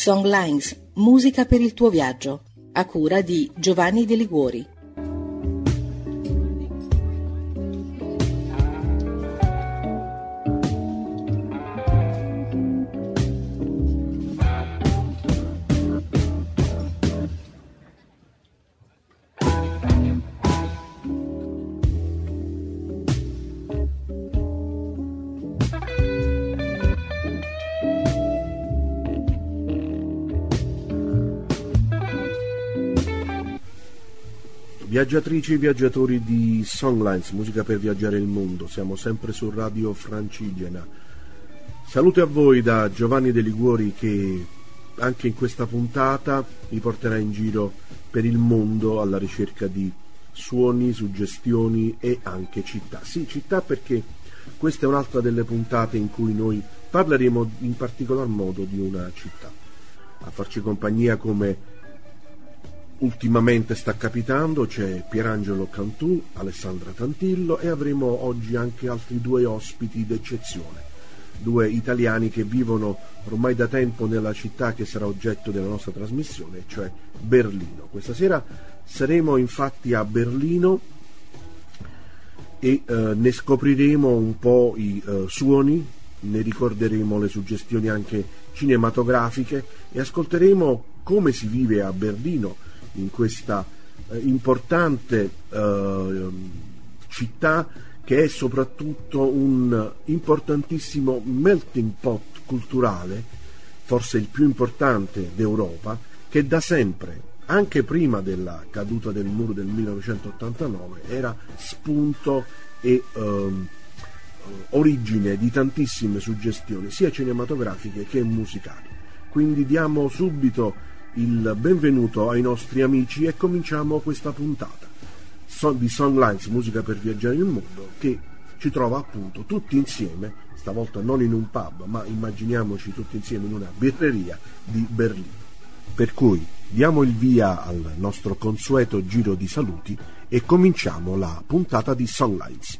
Songlines, musica per il tuo viaggio, a cura di Giovanni De Liguori. Viaggiatrici e viaggiatori di Songlines, musica per viaggiare il mondo, siamo sempre su Radio Francigena. Salute a voi da Giovanni De Liguori che anche in questa puntata vi porterà in giro per il mondo alla ricerca di suoni, suggestioni e anche città. Sì, città perché questa è un'altra delle puntate in cui noi parleremo in particolar modo di una città. A farci compagnia come ultimamente sta capitando, c'è Pierangelo Cantù, Alessandra Tantillo e avremo oggi anche altri due ospiti d'eccezione, due italiani che vivono ormai da tempo nella città che sarà oggetto della nostra trasmissione, cioè Berlino. Questa sera saremo infatti a Berlino e eh, ne scopriremo un po' i eh, suoni, ne ricorderemo le suggestioni anche cinematografiche e ascolteremo come si vive a Berlino in questa eh, importante eh, città che è soprattutto un importantissimo melting pot culturale, forse il più importante d'Europa, che da sempre, anche prima della caduta del muro del 1989, era spunto e ehm, origine di tantissime suggestioni, sia cinematografiche che musicali. Quindi diamo subito il benvenuto ai nostri amici e cominciamo questa puntata di Songlines, musica per viaggiare il mondo, che ci trova appunto tutti insieme, stavolta non in un pub, ma immaginiamoci tutti insieme in una birreria di Berlino. Per cui diamo il via al nostro consueto giro di saluti e cominciamo la puntata di Songlines.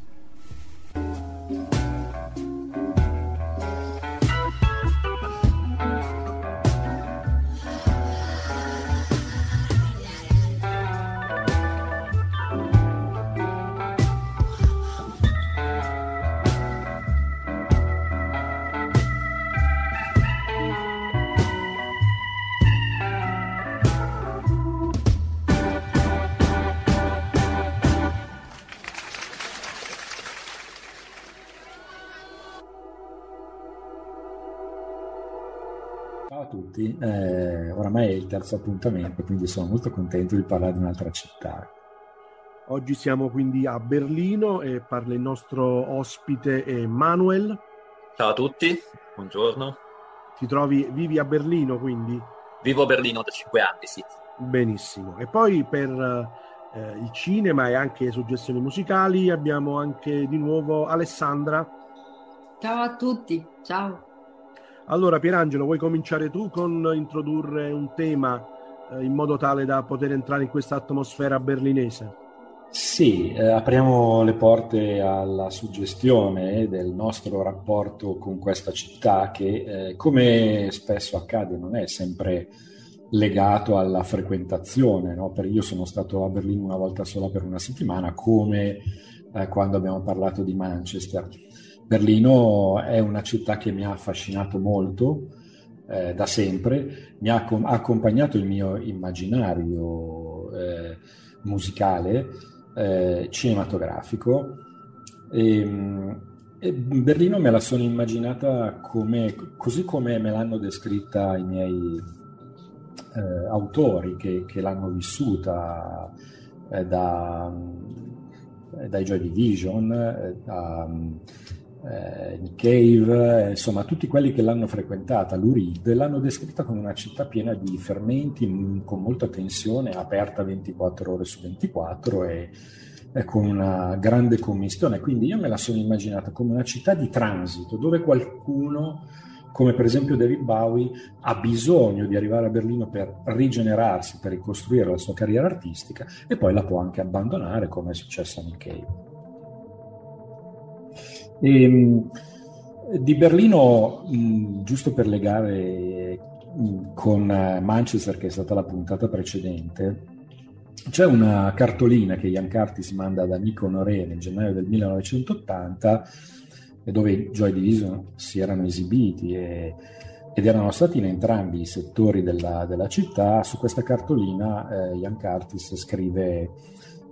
Tutti, eh, oramai è il terzo appuntamento, quindi sono molto contento di parlare di un'altra città. Oggi siamo quindi a Berlino e parla il nostro ospite Manuel. Ciao a tutti, buongiorno. Ti trovi, vivi a Berlino quindi? Vivo a Berlino da cinque anni, sì. Benissimo. E poi per eh, il cinema e anche suggestioni musicali abbiamo anche di nuovo Alessandra. Ciao a tutti, ciao. Allora, Pierangelo, vuoi cominciare tu con introdurre un tema eh, in modo tale da poter entrare in questa atmosfera berlinese? Sì, eh, apriamo le porte alla suggestione del nostro rapporto con questa città che, eh, come spesso accade, non è sempre legato alla frequentazione. No? Io sono stato a Berlino una volta sola per una settimana, come eh, quando abbiamo parlato di Manchester Berlino è una città che mi ha affascinato molto eh, da sempre, mi ha com- accompagnato il mio immaginario eh, musicale, eh, cinematografico. E, ehm, e Berlino me la sono immaginata come, così come me l'hanno descritta i miei eh, autori che, che, l'hanno vissuta eh, da, eh, dai Joy Division, da, eh, Cave, eh, insomma tutti quelli che l'hanno frequentata, l'Urid, l'hanno descritta come una città piena di fermenti, con molta tensione, aperta 24 ore su 24 e, e con una grande commissione. Quindi io me la sono immaginata come una città di transito, dove qualcuno come per esempio David Bowie, ha bisogno di arrivare a Berlino per rigenerarsi, per ricostruire la sua carriera artistica e poi la può anche abbandonare come è successo a Nick Cave. E, ehm, di Berlino, giusto per legare con Manchester, che è stata la puntata precedente, c'è una cartolina che Ian Curtis manda ad amico Honoré nel gennaio del 1980, dove Joy Division si erano esibiti e, ed erano stati in entrambi i settori della, della città. Su questa cartolina eh, Ian Curtis scrive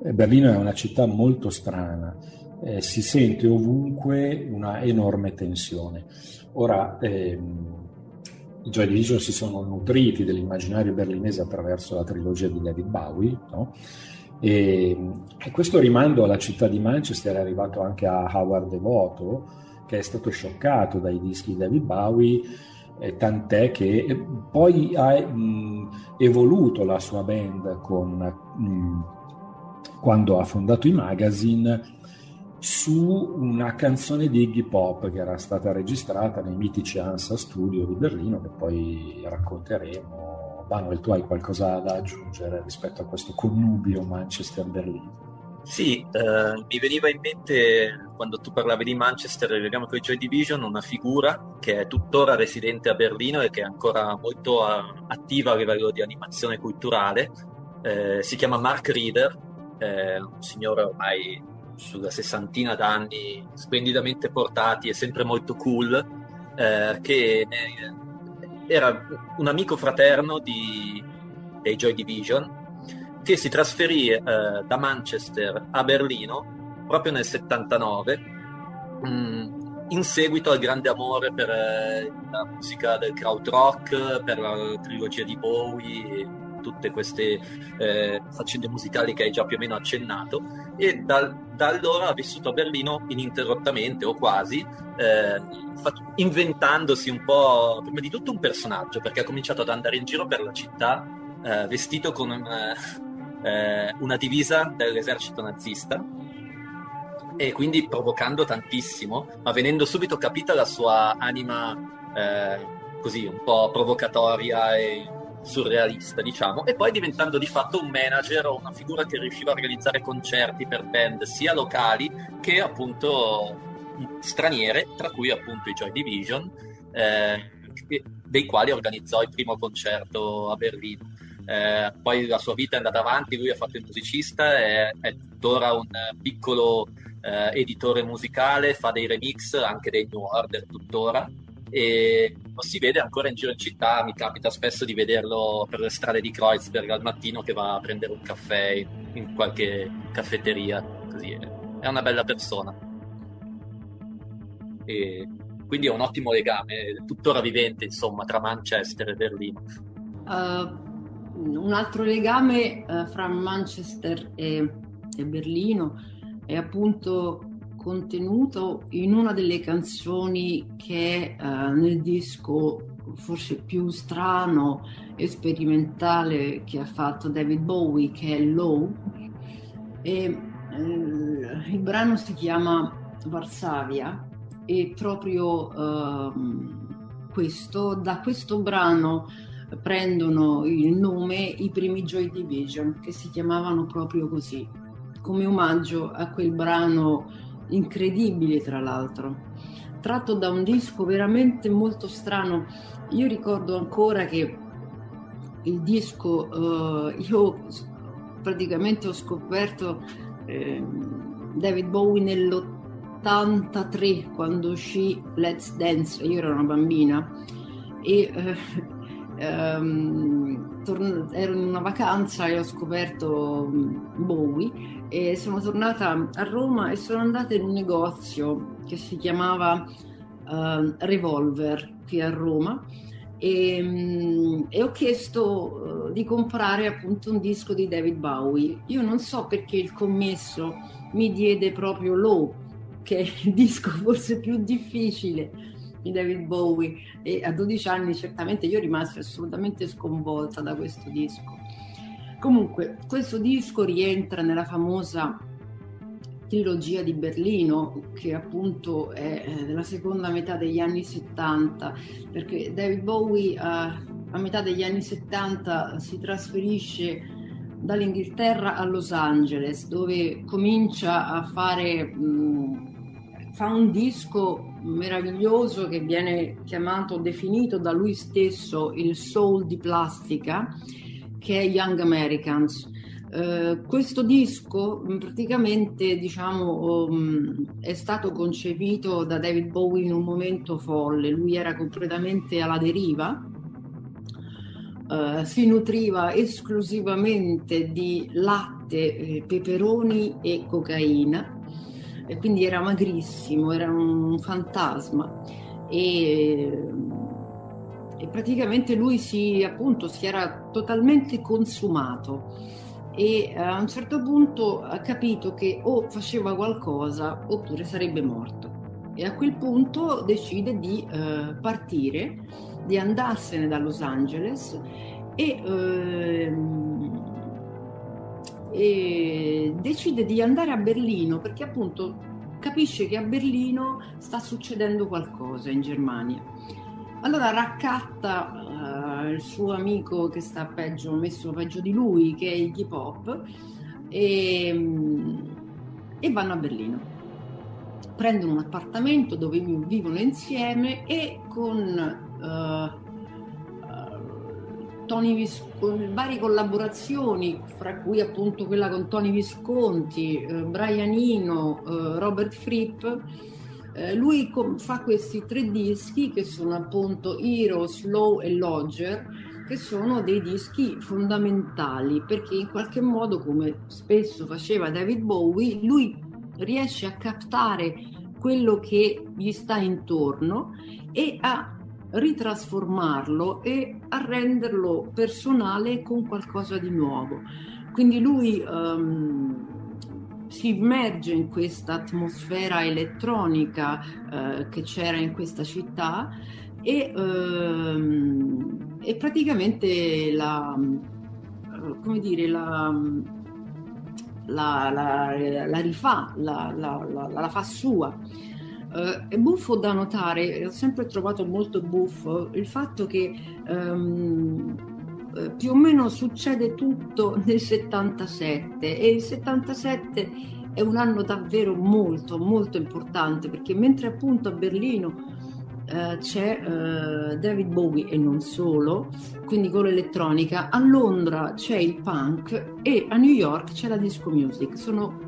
eh, Berlino è una città molto strana, eh, si sente ovunque una enorme tensione. Ora, ehm, i Joy Division si sono nutriti dell'immaginario berlinese attraverso la trilogia di David Bowie, no? e, e, questo rimando alla città di Manchester è arrivato anche a Howard Devoto, che è stato scioccato dai dischi di David Bowie, eh, tant'è che poi ha mh, evoluto la sua band con, mh, quando ha fondato i magazine su una canzone di Iggy Pop che era stata registrata nei mitici Ansa Studio di Berlino che poi racconteremo. Manuel, tu hai qualcosa da aggiungere rispetto a questo connubio Manchester-Berlino? Sì, eh, mi veniva in mente quando tu parlavi di Manchester e legame con i Joy Division una figura che è tuttora residente a Berlino e che è ancora molto a, attiva a livello di animazione culturale. Eh, si chiama Mark Reeder, è un signore ormai sulla sessantina d'anni splendidamente portati e sempre molto cool, eh, che era un amico fraterno di, dei Joy Division, che si trasferì eh, da Manchester a Berlino proprio nel 79, mh, mm, in seguito al grande amore per eh, la musica del krautrock, per la trilogia di Bowie tutte queste eh, faccende musicali che hai già più o meno accennato e da, da allora ha vissuto a Berlino ininterrottamente o quasi, eh, inventandosi un po' prima di tutto un personaggio perché ha cominciato ad andare in giro per la città eh, vestito con eh, una divisa dell'esercito nazista e quindi provocando tantissimo, ma venendo subito capita la sua anima eh, così un po' provocatoria e surrealista, diciamo, e poi diventando di fatto un manager o una figura che riusciva a organizzare concerti per band sia locali che appunto straniere, tra cui appunto i Joy Division, eh, dei quali organizzò il primo concerto a Berlino. Eh, poi la sua vita è andata avanti, lui ha fatto il musicista, è, è tuttora un piccolo eh, editore musicale, fa dei remix, anche dei New Order tuttora e lo si vede ancora in giro in città, mi capita spesso di vederlo per le strade di Kreuzberg al mattino che va a prendere un caffè in qualche caffetteria, così è una bella persona. E quindi è un ottimo legame, tuttora vivente insomma tra Manchester e Berlino. Uh, un altro legame uh, fra Manchester e, e Berlino è appunto contenuto in una delle canzoni che uh, nel disco forse più strano e sperimentale che ha fatto David Bowie, che è Low. E, uh, il brano si chiama Varsavia e proprio uh, questo, da questo brano prendono il nome i primi Joy Division che si chiamavano proprio così, come omaggio a quel brano incredibile tra l'altro, tratto da un disco veramente molto strano. Io ricordo ancora che il disco, uh, io praticamente ho scoperto eh, David Bowie nell'83 quando uscì Let's Dance, io ero una bambina e eh, ehm, torn- ero in una vacanza e ho scoperto Bowie e sono tornata a Roma e sono andata in un negozio che si chiamava uh, Revolver qui a Roma e, um, e ho chiesto uh, di comprare appunto un disco di David Bowie. Io non so perché il commesso mi diede proprio Low, che è il disco forse più difficile di David Bowie e a 12 anni certamente io rimasi assolutamente sconvolta da questo disco. Comunque, questo disco rientra nella famosa trilogia di Berlino, che appunto è eh, della seconda metà degli anni 70, perché David Bowie a, a metà degli anni 70 si trasferisce dall'Inghilterra a Los Angeles, dove comincia a fare mh, fa un disco meraviglioso che viene chiamato, definito da lui stesso il soul di plastica, che è Young Americans. Uh, questo disco praticamente diciamo, um, è stato concepito da David Bowie in un momento folle, lui era completamente alla deriva, uh, si nutriva esclusivamente di latte, eh, peperoni e cocaina e quindi era magrissimo, era un fantasma e, e praticamente lui si, appunto, si era totalmente consumato e a un certo punto ha capito che o faceva qualcosa oppure sarebbe morto e a quel punto decide di eh, partire, di andarsene da Los Angeles e eh, e decide di andare a Berlino perché appunto capisce che a Berlino sta succedendo qualcosa in Germania. Allora raccatta uh, il suo amico che sta peggio, messo peggio di lui, che è Iggy Pop, e, e vanno a Berlino. Prendono un appartamento dove vivono insieme e con uh, Tony Vis- varie collaborazioni, fra cui appunto quella con Tony Visconti, eh, Brian Eno, eh, Robert Fripp. Eh, lui com- fa questi tre dischi che sono appunto Hero, Slow e Lodger, che sono dei dischi fondamentali perché in qualche modo, come spesso faceva David Bowie, lui riesce a captare quello che gli sta intorno e a ritrasformarlo e a renderlo personale con qualcosa di nuovo. Quindi lui um, si immerge in questa atmosfera elettronica uh, che c'era in questa città e, um, e praticamente la, come dire, la, la, la, la rifà, la, fa sua. Uh, è buffo da notare, ho sempre trovato molto buffo il fatto che um, più o meno succede tutto nel 77 e il 77 è un anno davvero molto molto importante perché mentre appunto a Berlino uh, c'è uh, David Bowie e non solo, quindi con l'elettronica, a Londra c'è il punk e a New York c'è la disco music. Sono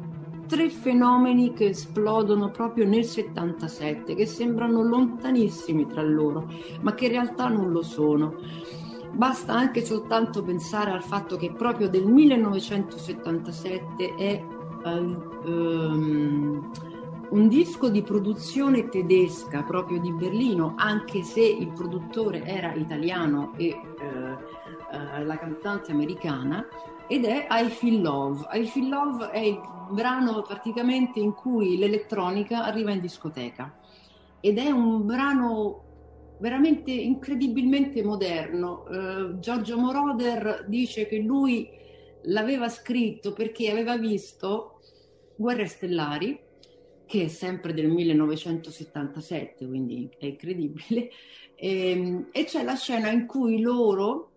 tre fenomeni che esplodono proprio nel 77, che sembrano lontanissimi tra loro, ma che in realtà non lo sono. Basta anche soltanto pensare al fatto che proprio del 1977 è um, un disco di produzione tedesca proprio di Berlino, anche se il produttore era italiano e uh, uh, la cantante americana, ed è I Feel Love. I Feel Love è il brano praticamente in cui l'elettronica arriva in discoteca ed è un brano veramente incredibilmente moderno. Uh, Giorgio Moroder dice che lui l'aveva scritto perché aveva visto Guerre Stellari, che è sempre del 1977, quindi è incredibile, e, ehm, e c'è la scena in cui loro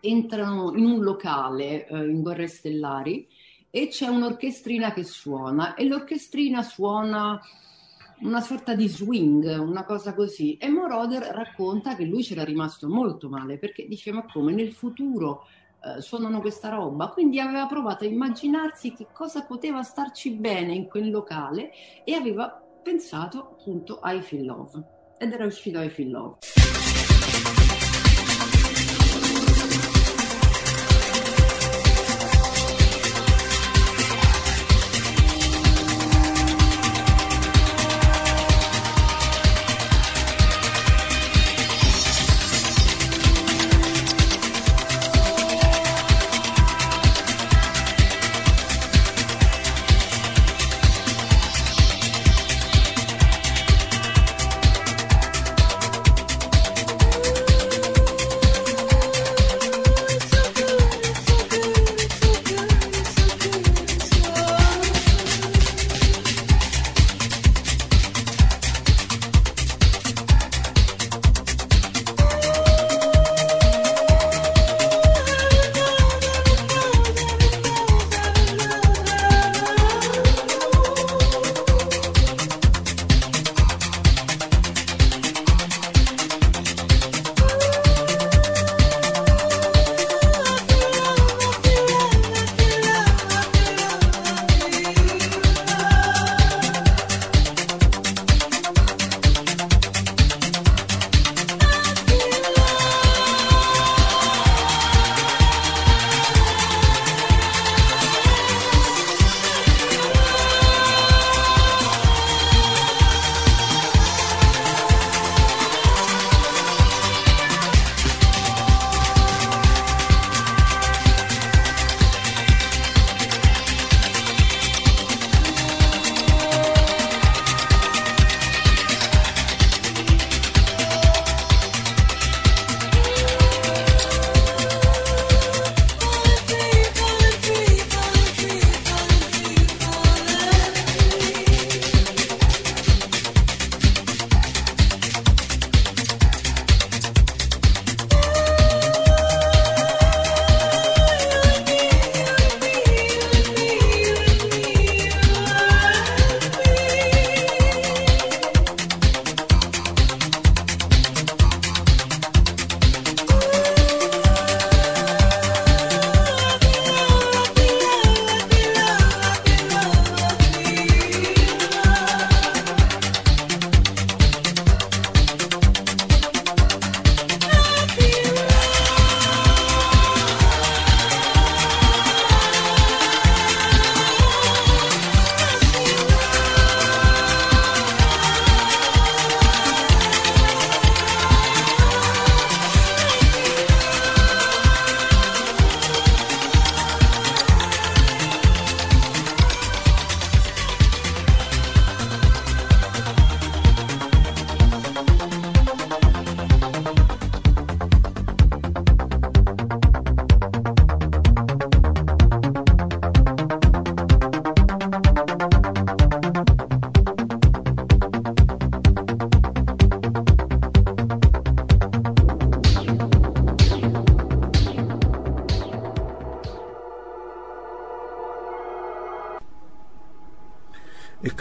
entrano in un locale uh, in Guerre Stellari e c'è un'orchestrina che suona e l'orchestrina suona una sorta di swing, una cosa così. E Moroder racconta che lui c'era rimasto molto male perché dice ma come nel futuro eh, suonano questa roba? Quindi aveva provato a immaginarsi che cosa poteva starci bene in quel locale e aveva pensato appunto a I Feel Love ed era uscito I Feel Love.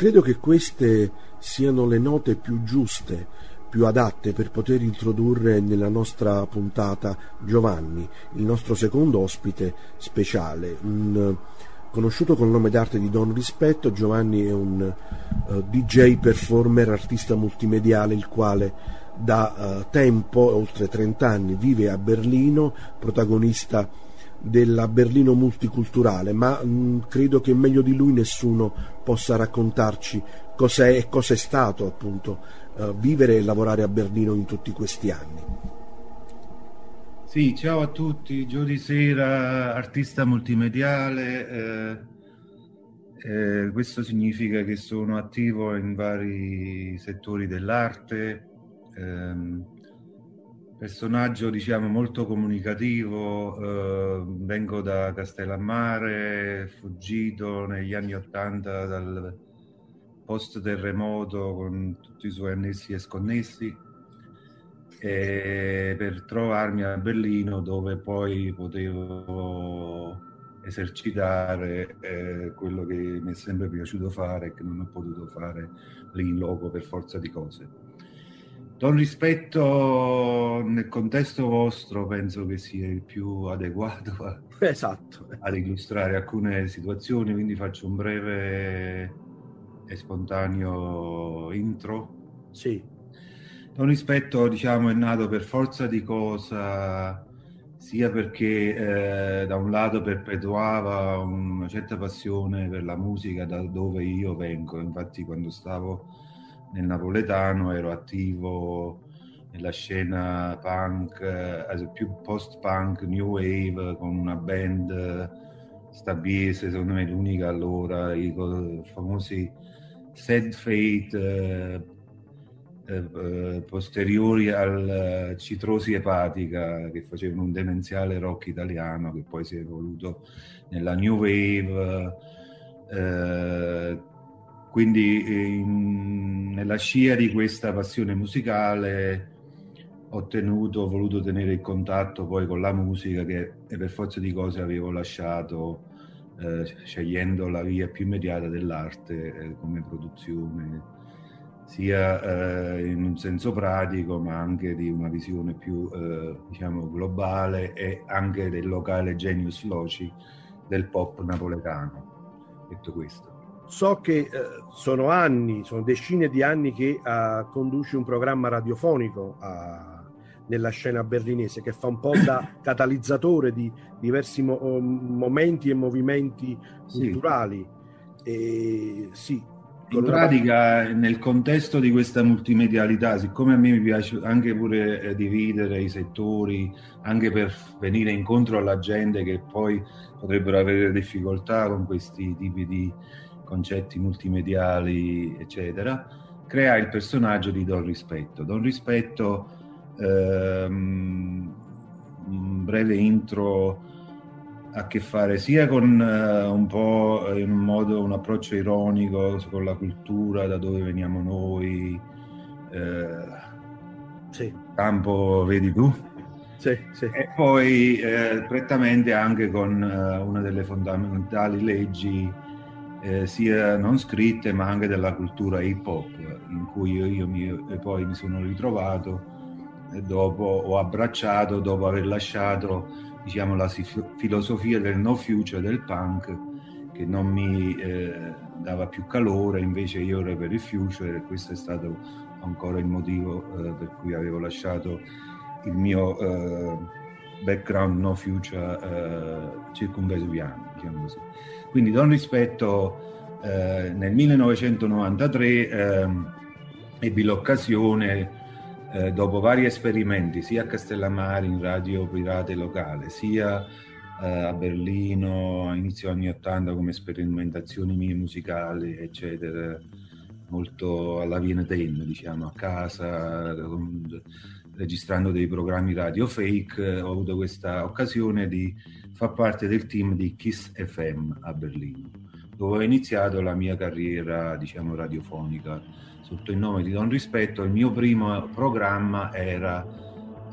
Credo che queste siano le note più giuste, più adatte per poter introdurre nella nostra puntata Giovanni, il nostro secondo ospite speciale, un conosciuto col nome d'arte di Don Rispetto, Giovanni è un uh, eh, DJ performer, artista multimediale, il quale da uh, tempo, oltre 30 anni, vive a Berlino, protagonista della Berlino multiculturale, ma mh, mm, credo che meglio di lui nessuno possa raccontarci cos'è e cos'è stato appunto uh, vivere e lavorare a Berlino in tutti questi anni. Sì, ciao a tutti, Giudi Sera, artista multimediale. Eh, eh, questo significa che sono attivo in vari settori dell'arte, ehm, personaggio diciamo molto comunicativo, eh, vengo da Castellammare, fuggito negli anni Ottanta dal post terremoto con tutti i suoi annessi e sconnessi eh, per trovarmi a Berlino dove poi potevo esercitare eh, quello che mi è sempre piaciuto fare e che non ho potuto fare lì in loco per forza di cose. Don rispetto nel contesto vostro penso che sia il più adeguato a, esatto. ad illustrare alcune situazioni, quindi faccio un breve e spontaneo intro. Sì. Un rispetto, diciamo, è nato per forza di cosa, sia perché eh, da un lato perpetuava una certa passione per la musica da dove io vengo, infatti quando stavo nel napoletano ero attivo nella scena punk, eh, più post-punk, new wave, con una band stabiese, secondo me l'unica allora, i famosi Sad Fate, eh, eh, posteriori al citrosi epatica che facevano un demenziale rock italiano che poi si è evoluto nella new wave eh, quindi in, nella scia di questa passione musicale ho tenuto, ho voluto tenere il contatto poi con la musica che per forza di cose avevo lasciato eh, scegliendo la via più immediata dell'arte eh, come produzione sia eh, in un senso pratico ma anche di una visione più eh, diciamo globale e anche del locale genius loci del pop napoletano. Detto questo so che eh, sono anni sono decine di anni che uh, conduci un programma radiofonico uh, nella scena berlinese che fa un po' da catalizzatore di diversi mo- momenti e movimenti culturali sì. E, sì, in pratica, nel contesto di questa multimedialità, siccome a me mi piace anche pure eh, dividere i settori, anche per venire incontro alla gente che poi potrebbero avere difficoltà con questi tipi di concetti multimediali, eccetera, crea il personaggio di Don Rispetto. Don Rispetto, ehm, un breve intro a che fare sia con uh, un po' in un modo, un approccio ironico con la cultura, da dove veniamo noi. Eh, sì. Campo, vedi tu? Sì, sì. E poi eh, prettamente anche con uh, una delle fondamentali leggi eh, sia non scritte ma anche della cultura hip hop in cui io, io mi, poi mi sono ritrovato dopo ho abbracciato dopo aver lasciato diciamo, la filosofia del no future del punk che non mi eh, dava più calore, invece io ero per il future e questo è stato ancora il motivo eh, per cui avevo lasciato il mio eh, background no future eh, circumvesuviano, diciamo così. Quindi Don Rispetto eh, nel 1993 ehm, ebbi l'occasione eh, dopo vari esperimenti sia a Castellammare in radio pirate locale, sia eh, a Berlino a inizio anni 80 come sperimentazioni mie musicali, eccetera, molto alla Vienna diciamo, a casa, registrando dei programmi radio fake, ho avuto questa occasione di far parte del team di Kiss FM a Berlino, dove ho iniziato la mia carriera, diciamo, radiofonica sotto il nome di Don Rispetto, il mio primo programma era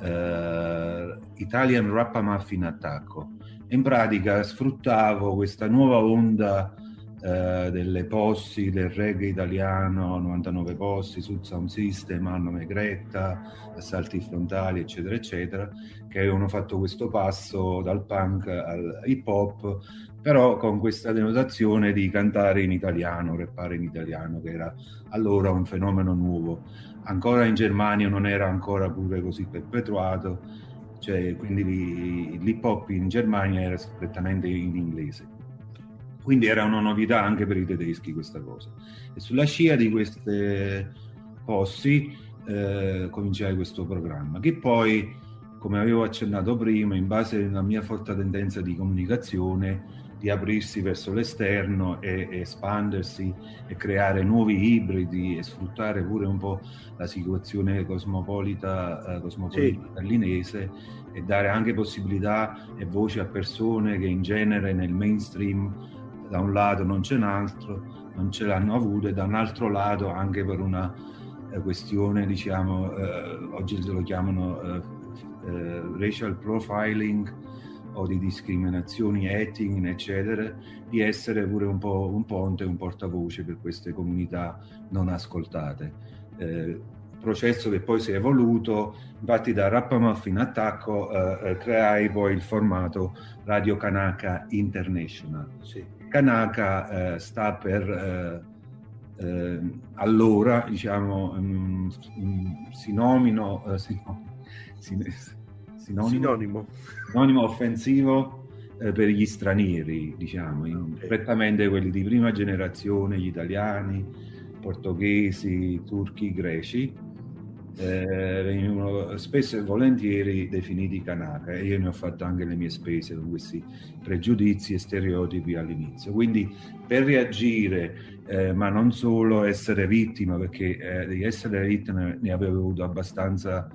eh, Italian Rappamuffin Attacco. In pratica sfruttavo questa nuova onda eh, delle posti del reggae italiano, 99 posti, Sud Sound System, Anno Megretta, Assalti Frontali, eccetera, eccetera, che avevano fatto questo passo dal punk al hip hop, però con questa denotazione di cantare in italiano, rappare in italiano, che era allora un fenomeno nuovo. Ancora in Germania non era ancora pure così perpetuato, cioè, quindi l'hip hop in Germania era prettamente in inglese. Quindi era una novità anche per i tedeschi questa cosa. E sulla scia di queste posti eh, cominciai questo programma, che poi, come avevo accennato prima, in base alla mia forte tendenza di comunicazione, di aprirsi verso l'esterno e, e, espandersi e creare nuovi ibridi e sfruttare pure un po' la situazione cosmopolita, eh, cosmopolita sì. berlinese e dare anche possibilità e voce a persone che in genere nel mainstream da un lato non c'è un altro, non ce l'hanno avuto e da un altro lato anche per una eh, questione, diciamo, eh, oggi lo chiamano eh, racial profiling o di discriminazioni etiche, eccetera, di essere pure un po' un ponte, un portavoce per queste comunità non ascoltate. Eh, processo che poi si è evoluto, infatti da Rappamuffin Attacco eh, eh, creai poi il formato Radio Kanaka International. Sì. Kanaka eh, sta per eh, eh, allora, diciamo, um, um, sinomino, uh, sinonimo, sinonimo. sinonimo offensivo eh, per gli stranieri, diciamo, in, prettamente quelli di prima generazione, gli italiani, portoghesi, turchi, greci eh, venivano spesso e volentieri definiti Kanaka e io ne ho fatto anche le mie spese con questi pregiudizi e stereotipi all'inizio. Quindi per reagire, eh, ma non solo essere vittima, perché eh, di essere vittima ne avevo avuto abbastanza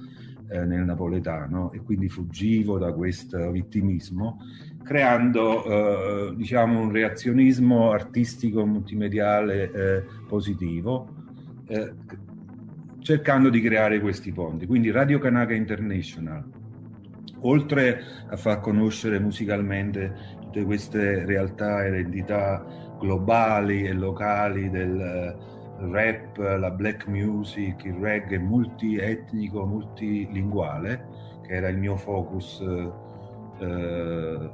eh, nel napoletano e quindi fuggivo da questo vittimismo, creando eh, diciamo un reazionismo artistico multimediale eh, positivo cercando di creare questi ponti. Quindi Radio Kanaka International, oltre a far conoscere musicalmente tutte queste realtà e identità globali e locali del eh, rap, la black music, il reggae multietnico, multilinguale, che era il mio focus eh,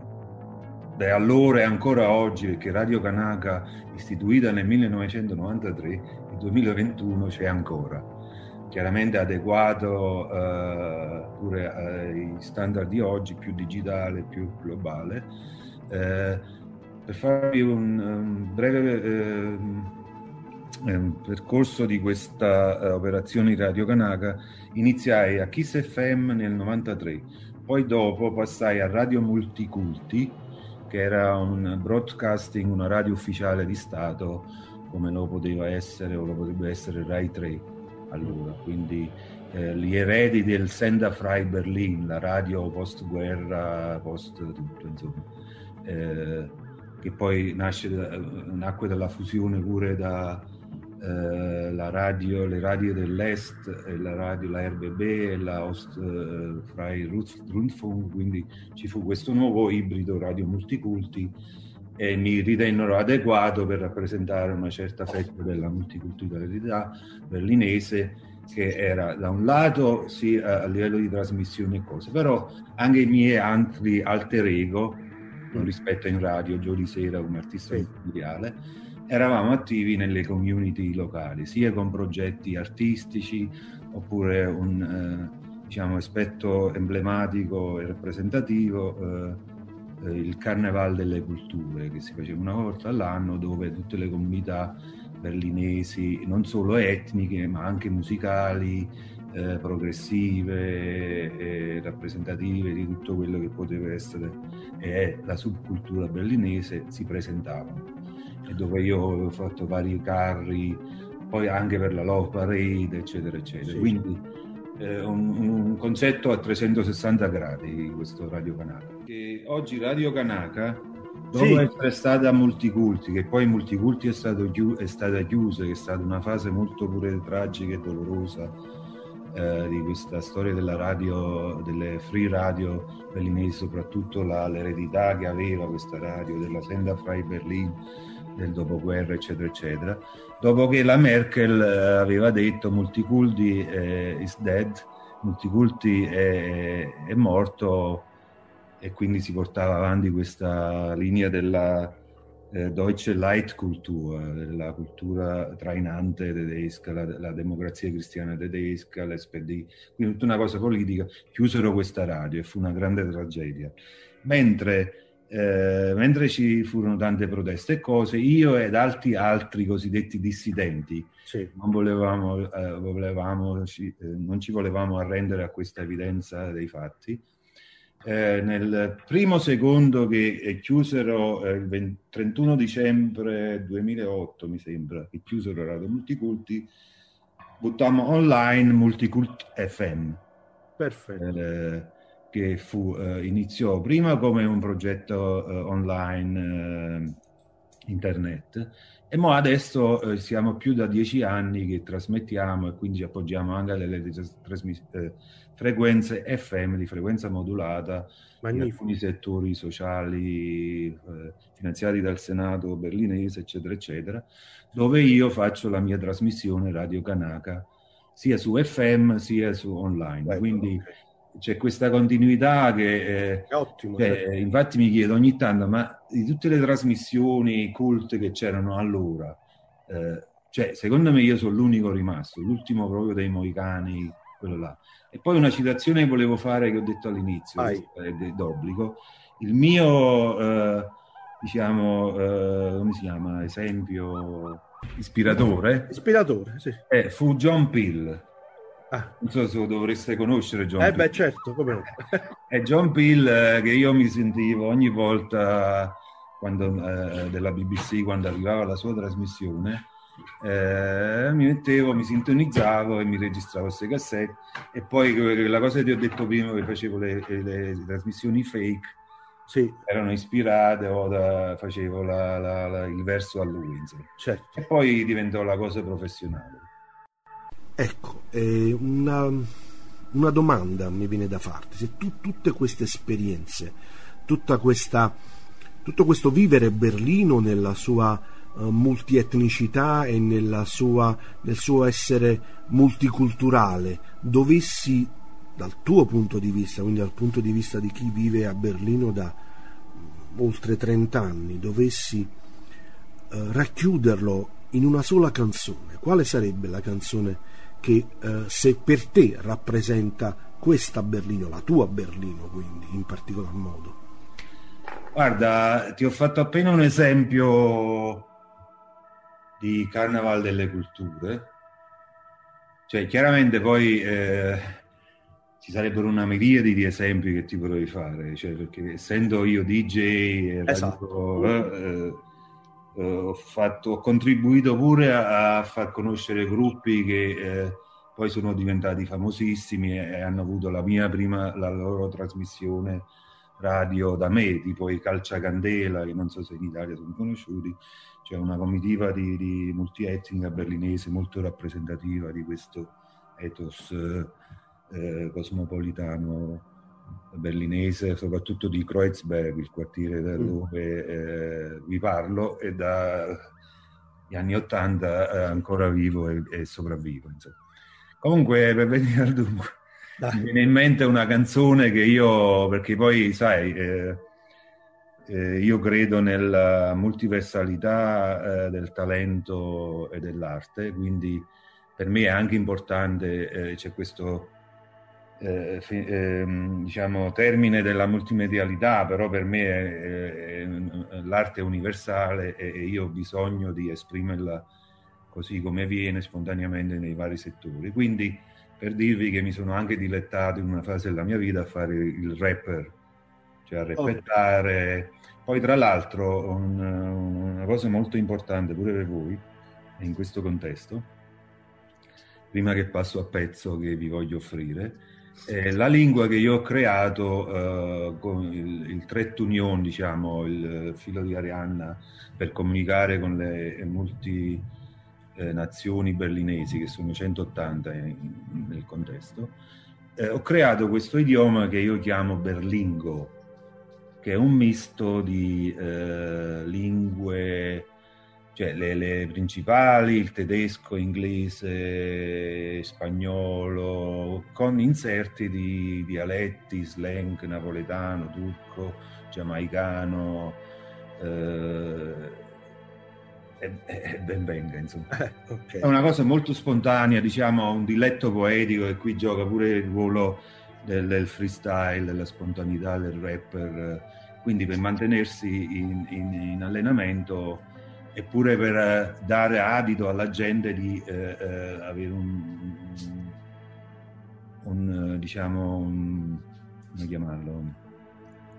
da allora e ancora oggi, perché Radio Kanaka, istituita nel 1993, nel 2021 c'è ancora chiaramente adeguato eh, pure ai standard di oggi, più digitale, più globale. Eh, per farvi un, un breve eh, un percorso di questa eh, operazione Radio Kanaka, iniziai a Kiss FM nel 93, poi dopo passai a Radio Multiculti, che era un broadcasting, una radio ufficiale di Stato, come lo poteva essere o lo potrebbe essere Rai 3 allora, quindi eh, gli eredi del Senda Frei Berlin, la radio post-guerra, post tutto, insomma, eh, che poi nasce, nacque dalla fusione pure da eh, la radio, le radio dell'Est, la radio, la RBB e la Ost eh, Frei Rundfunk, quindi ci fu questo nuovo ibrido radio multiculti e mi ritennero adeguato per rappresentare una certa fetta della multiculturalità berlinese che era da un lato sì a livello di trasmissione e cose, però anche i miei altri alter ego mm. rispetto in radio, Giorgi Sera come artista editoriale, eravamo attivi nelle community locali, sia con progetti artistici oppure un eh, diciamo, aspetto emblematico e rappresentativo eh, eh, il Carnaval delle Culture che si faceva una volta all'anno dove tutte le comunità berlinesi, non solo etniche ma anche musicali, eh, progressive, eh, rappresentative di tutto quello che poteva essere e è la subcultura berlinese, si presentavano. Dove io ho fatto vari carri, poi anche per la Love Parade, eccetera, eccetera. Sì. Quindi eh, un, un, concetto a 360 gradi questo Radio Kanaka. Che oggi Radio Kanaka, dopo sì. essere stata multiculti, che poi multiculti è, stato, è stata chiusa, che è stata una fase molto pure tragica e dolorosa eh, di questa storia della radio, delle free radio berlinesi, soprattutto la, l'eredità che aveva questa radio della Senda Frei Berlin del dopoguerra, eccetera, eccetera. Dopo che la Merkel eh, aveva detto Multiculti eh, is dead, Multiculti è, è morto e quindi si portava avanti questa linea della eh, Deutsche Leitkultur, la cultura trainante tedesca, la, la, democrazia cristiana tedesca, l'SPD, quindi tutta una cosa politica, chiusero questa radio e fu una grande tragedia. Mentre, eh, mentre ci furono tante proteste e cose, io ed altri, altri cosiddetti dissidenti sì. non, volevamo, eh, volevamo, ci, eh, non ci volevamo arrendere a questa evidenza dei fatti eh, nel primo secondo che chiusero eh, il 20, 31 dicembre 2008, mi sembra, che chiusero Radio Multiculti, buttammo online Multicult FM. Perfetto. Eh, che fu, eh, iniziò prima come un progetto eh, online eh, internet e mo adesso eh, siamo più da dieci anni che trasmettiamo e quindi appoggiamo anche alle trasmissioni eh, frequenze FM di frequenza modulata Magnifico. in alcuni settori sociali eh, finanziati dal Senato berlinese, eccetera, eccetera, dove io faccio la mia trasmissione Radio Kanaka sia su FM sia su online. Beh, Quindi c'è questa continuità che... Eh, ottimo. Che, certo. Infatti mi chiedo ogni tanto, ma di tutte le trasmissioni culte che c'erano allora, eh, cioè, secondo me io sono l'unico rimasto, l'ultimo proprio dei Moicani, quello là. E poi una citazione che volevo fare che ho detto all'inizio, è d'obbligo. Il mio, eh, diciamo, eh, come si chiama, esempio ispiratore, ispiratore sì. eh, fu John Peel. Ah. Non so se lo dovreste conoscere John eh Peel. beh certo, come no. è John Peel eh, che io mi sentivo ogni volta quando, eh, della BBC quando arrivava la sua trasmissione eh, mi mettevo, mi sintonizzavo e mi registravo queste cassette e poi la cosa che ti ho detto prima che facevo le, le, le trasmissioni fake sì. erano ispirate o da, facevo la, la, la, il verso a lui certo. e poi diventò la cosa professionale ecco eh, una, una, domanda mi viene da farti se tu tutte queste esperienze tutta questa, tutto questo vivere Berlino nella sua multietnicità e sua, nel suo essere multiculturale dovessi dal tuo punto di vista, quindi dal punto di vista di chi vive a Berlino da mm, oltre 30 anni, dovessi uh, racchiuderlo in una sola canzone, quale sarebbe la canzone che uh, se per te rappresenta questa Berlino, la tua Berlino quindi in particolar modo? Guarda, ti ho fatto appena un esempio di Carnaval delle Culture. Cioè, chiaramente poi eh, ci sarebbero una miriade di esempi che ti potrei fare, cioè, perché essendo io DJ, esatto. eh, eh, ho, fatto, ho, contribuito pure a, a, far conoscere gruppi che eh, poi sono diventati famosissimi e, e hanno avuto la mia prima, la loro trasmissione radio da me, tipo i Calciacandela, che non so se in Italia sono conosciuti, c'è una comitiva di, di multietnica berlinese molto rappresentativa di questo ethos eh, cosmopolitano berlinese, soprattutto di Kreuzberg, il quartiere da mm. dove eh, vi parlo, e dagli anni Ottanta è ancora vivo e, e sopravvivo. Insomma. Comunque, per venire al dunque, Dai. mi viene in mente una canzone che io, perché poi, sai, eh, eh, io credo nella multiversalità eh, del talento e dell'arte, quindi per me è anche importante, eh, c'è questo eh, ehm, diciamo, termine della multimedialità, però per me è, è, l'arte è universale e, e io ho bisogno di esprimerla così come viene spontaneamente nei vari settori. Quindi per dirvi che mi sono anche dilettato in una fase della mia vita a fare il rapper cioè a rispettare. Oh. Poi tra l'altro un, una cosa molto importante pure per voi in questo contesto, prima che passo a pezzo che vi voglio offrire, è la lingua che io ho creato uh, con il, il Tret Union, diciamo, il filo di Arianna per comunicare con le multi eh, nazioni berlinesi, che sono 180 in, in, nel contesto, eh, ho creato questo idioma che io chiamo berlingo, che è un misto di eh, lingue, cioè le, le, principali, il tedesco, inglese, spagnolo, con inserti di dialetti, slang napoletano, turco, giamaicano. Eh, e, ben venga, insomma. Eh, okay. È una cosa molto spontanea, diciamo, un diletto poetico e qui gioca pure il ruolo del, del freestyle, della spontaneità del rapper, quindi per mantenersi in, in, in allenamento e pure per dare adito alla gente di eh, eh, avere un, un, diciamo, un, come chiamarlo,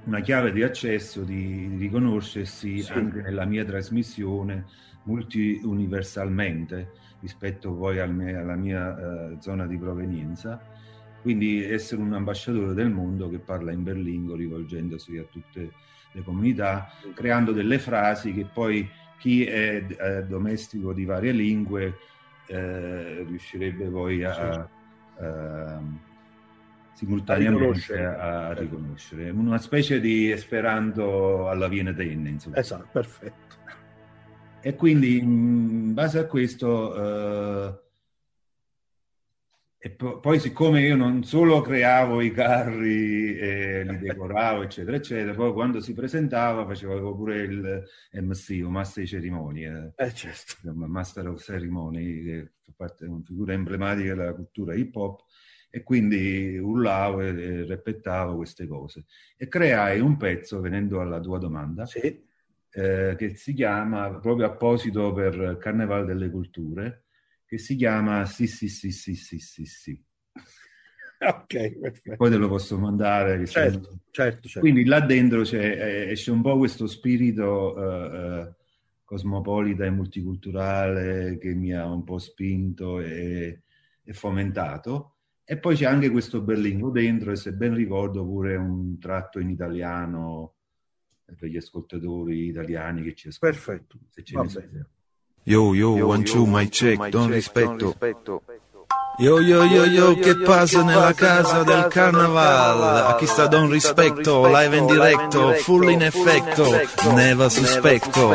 una chiave di accesso, di riconoscersi sì. anche nella mia trasmissione multiuniversalmente rispetto poi al mia, alla mia uh, zona di provenienza. Quindi essere un ambasciatore del mondo che parla in berlingo rivolgendosi a tutte le comunità, creando delle frasi che poi chi è eh, domestico di varie lingue eh, riuscirebbe poi a, a, a simultaneamente a, a, riconoscere. Una specie di esperanto alla Viene Tenne, insomma. Esatto, perfetto. E quindi in base a questo, eh, e po- poi siccome io non solo creavo i carri e li decoravo, eccetera, eccetera, poi quando si presentava facevo pure il MC, o Master di Cerimonie, eh, certo. Master of Ceremony, che fa parte di una figura emblematica della cultura hip hop, e quindi urlavo e repetavo queste cose. E creai un pezzo, venendo alla tua domanda, sì eh, che si chiama, proprio apposito per Carnevale delle Culture, che si chiama Sì, sì, sì, sì, sì, sì, sì. ok, perfetto. Poi te lo posso mandare. Certo, sono... certo, certo, Quindi là dentro c'è, esce un po' questo spirito uh, uh, cosmopolita e multiculturale che mi ha un po' spinto e, e fomentato. E poi c'è anche questo berlingo dentro e se ben ricordo pure un tratto in italiano per gli ascoltatori italiani che ci ascoltano. Perfetto. Se ce ne. Yo yo, one two, my check, my don, rispetto. Yo yo yo yo, che passa nella casa del carnaval? A chi sta don rispetto, live in diretto, full in effetto Never suspetto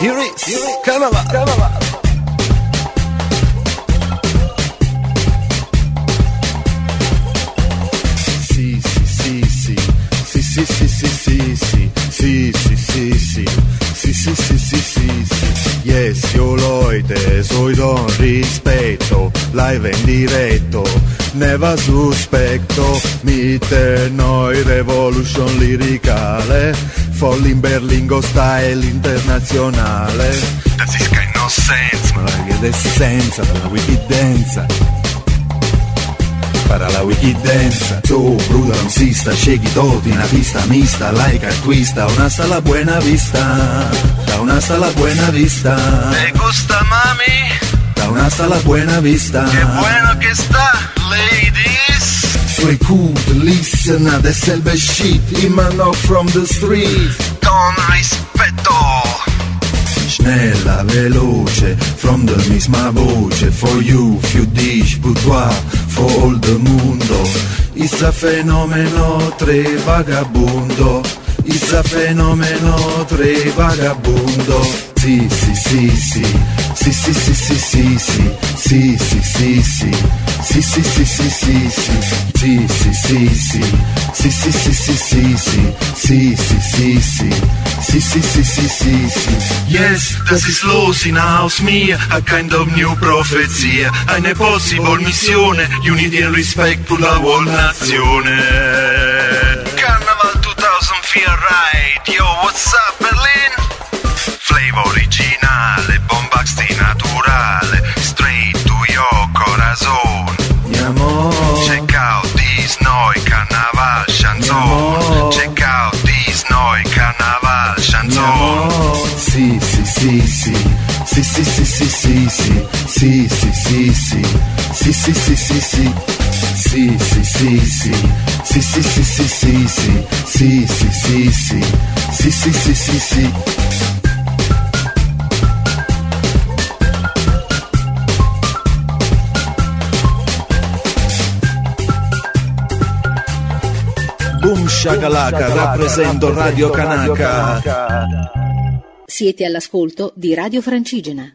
Here is. Carnaval. Sì sì sì sì Sì sì sì sì sì Sì sì sì sì Sì sì sì sì. Yes, io Leute, soy don rispetto, live in diretto, neva sospetto, mitte noi revolution liricale, voll in Berlingo style internazionale. Das ist kein no ma la che essenza della wikidanza para la wicked dance Yo, bruda dancista, shake todo in pista mista Like artista, una hasta la buena vista. Da una hasta la buena vista. ¿Te gusta, mami? Da una hasta la buena vista. Qué bueno que está, ladies. Soy cool, listen, de selve shit Y man from the street. Con respeto. Schnella, veloce, from the misma voce, for you, few dish, boudoir, for all the mundo. Issa fenomeno tre vagabundo, Issa fenomeno tre vagabondo Sì sì sì sì Sì sì sì sì sì sì Sì sì sì sì Sì sì sì sì sì sì Sì sì sì sì Sì sì sì sì sì sì Sì sì sì sì Sì sì sì sì sì sì Yes, das ist los in house me A kind of new prophecy Eine possible missione Unity and respect per la whole nazione Carnaval 2004 right, yo, what's up Berlin? Flavor originale, bombasti naturale, straight to your corazon. Check out these noi carnaval chanson. Check out these noi carnaval chanson. Sì, sì, sì, sì. Sì, sì, sì, sì, sì, sì. Sì, sì, sì, sì. Sì, sì, sì, sì, sì. Sì, sì, sì, sì. Sì, sì, sì, sì, sì, sì, sì, sì, sì, sì, sì, sì, sì, sì, sì. Boom Shakalaka, rappresento Radio Kanaka. Siete all'ascolto di Radio Francigena.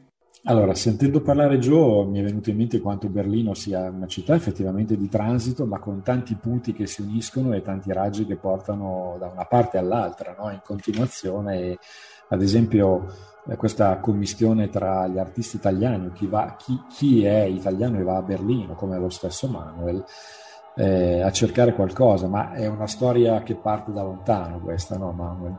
Allora, sentendo parlare Joe mi è venuto in mente quanto Berlino sia una città effettivamente di transito, ma con tanti punti che si uniscono e tanti raggi che portano da una parte all'altra, no? in continuazione. Ad esempio, eh, questa commistione tra gli artisti italiani, chi, va, chi, chi, è italiano e va a Berlino, come lo stesso Manuel, eh, a cercare qualcosa, ma è una storia che parte da lontano questa, no Manuel?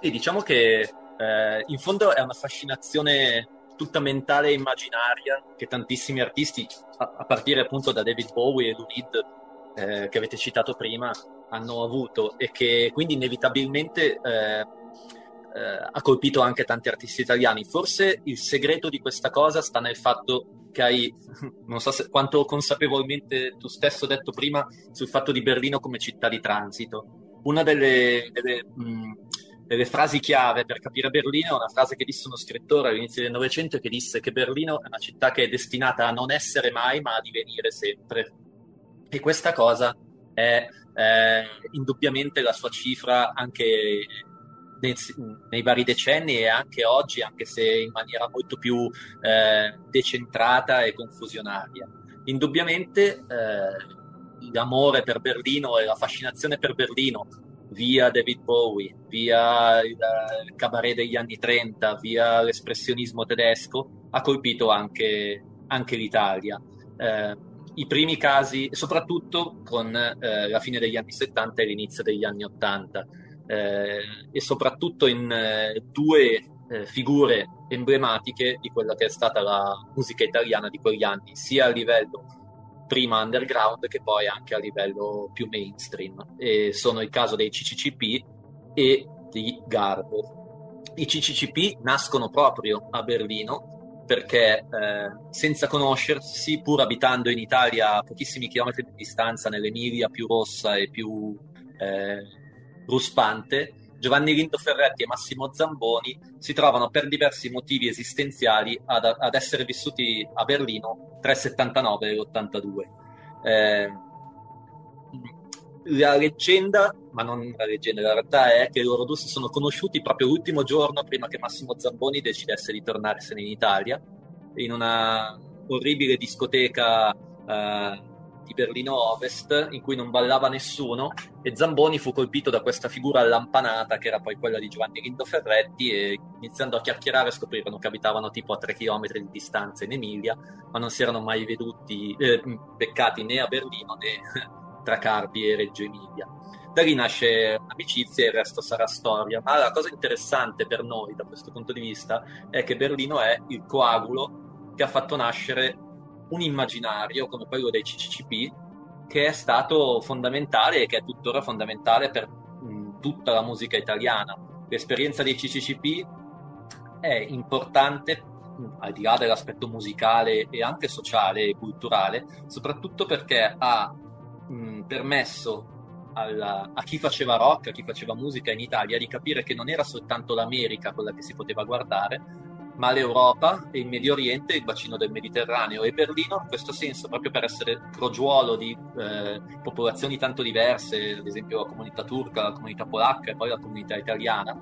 E diciamo che eh, in fondo è una fascinazione tutta mentale e immaginaria che tantissimi artisti, a, a partire appunto da David Bowie e Reed, eh, che avete citato prima, hanno avuto e che quindi inevitabilmente eh, eh, ha colpito anche tanti artisti italiani. Forse il segreto di questa cosa sta nel fatto che hai, non so se, quanto consapevolmente tu stesso detto prima, sul fatto di Berlino come città di transito. Una delle, delle mh, delle frasi chiave per capire Berlino è una frase che disse uno scrittore all'inizio del Novecento che disse che Berlino è una città che è destinata a non essere mai ma a divenire sempre. E questa cosa è eh, indubbiamente la sua cifra anche nei, nei, vari decenni e anche oggi, anche se in maniera molto più eh, decentrata e confusionaria. Indubbiamente eh, l'amore per Berlino e la fascinazione per Berlino via David Bowie, via il, il cabaret degli anni 30, via l'espressionismo tedesco, ha colpito anche, anche l'Italia. Eh, I primi casi, soprattutto con eh, la fine degli anni 70 e l'inizio degli anni 80, eh, e soprattutto in eh, due eh, figure emblematiche di quella che è stata la musica italiana di quegli anni, sia a livello prima underground che poi anche a livello più mainstream. E sono il caso dei CCCP e di Garbo. I CCCP nascono proprio a Berlino perché eh, senza conoscersi, pur abitando in Italia a pochissimi chilometri di distanza, nell'Emilia più rossa e più eh, ruspante, Giovanni Lindo Ferretti e Massimo Zamboni si trovano per diversi motivi esistenziali ad, ad essere vissuti a Berlino tra il 79 e l'82. Eh, la leggenda, ma non la leggenda, la realtà è che loro due si sono conosciuti proprio l'ultimo giorno prima che Massimo Zamboni decidesse di tornarsene in Italia, in una orribile discoteca eh, di Berlino Ovest in cui non ballava nessuno e Zamboni fu colpito da questa figura allampanata che era poi quella di Giovanni Lindo Ferretti e iniziando a chiacchierare scoprirono che abitavano tipo a tre chilometri di distanza in Emilia ma non si erano mai veduti, eh, beccati né a Berlino né tra Carpi e Reggio Emilia. Da lì nasce un'amicizia e il resto sarà storia. Ma la cosa interessante per noi da questo punto di vista è che Berlino è il coagulo che ha fatto nascere un immaginario come quello dei CCCP che è stato fondamentale e che è tuttora fondamentale per mh, tutta la musica italiana. L'esperienza dei CCCP è importante al di là dell'aspetto musicale e anche sociale e culturale, soprattutto perché ha mh, permesso alla, a chi faceva rock, a chi faceva musica in Italia di capire che non era soltanto l'America quella che si poteva guardare, ma l'Europa e il Medio Oriente, il bacino del Mediterraneo e Berlino, in questo senso, proprio per essere crogiuolo di eh, popolazioni tanto diverse, ad esempio la comunità turca, la comunità polacca e poi la comunità italiana,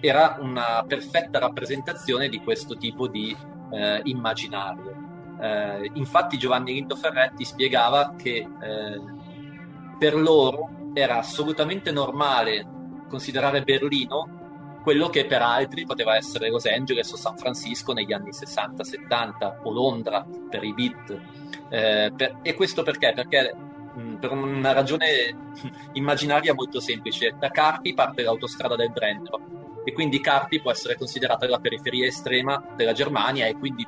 era una perfetta rappresentazione di questo tipo di eh, immaginario. Eh, infatti Giovanni Lindo Ferretti spiegava che eh, per loro era assolutamente normale considerare Berlino quello che per altri poteva essere Los Angeles o San Francisco negli anni 60-70 o Londra per i beat. Eh, per, e questo perché? Perché mh, per una ragione immaginaria molto semplice, da Carpi parte l'autostrada del Brennero e quindi Carpi può essere considerata la periferia estrema della Germania e quindi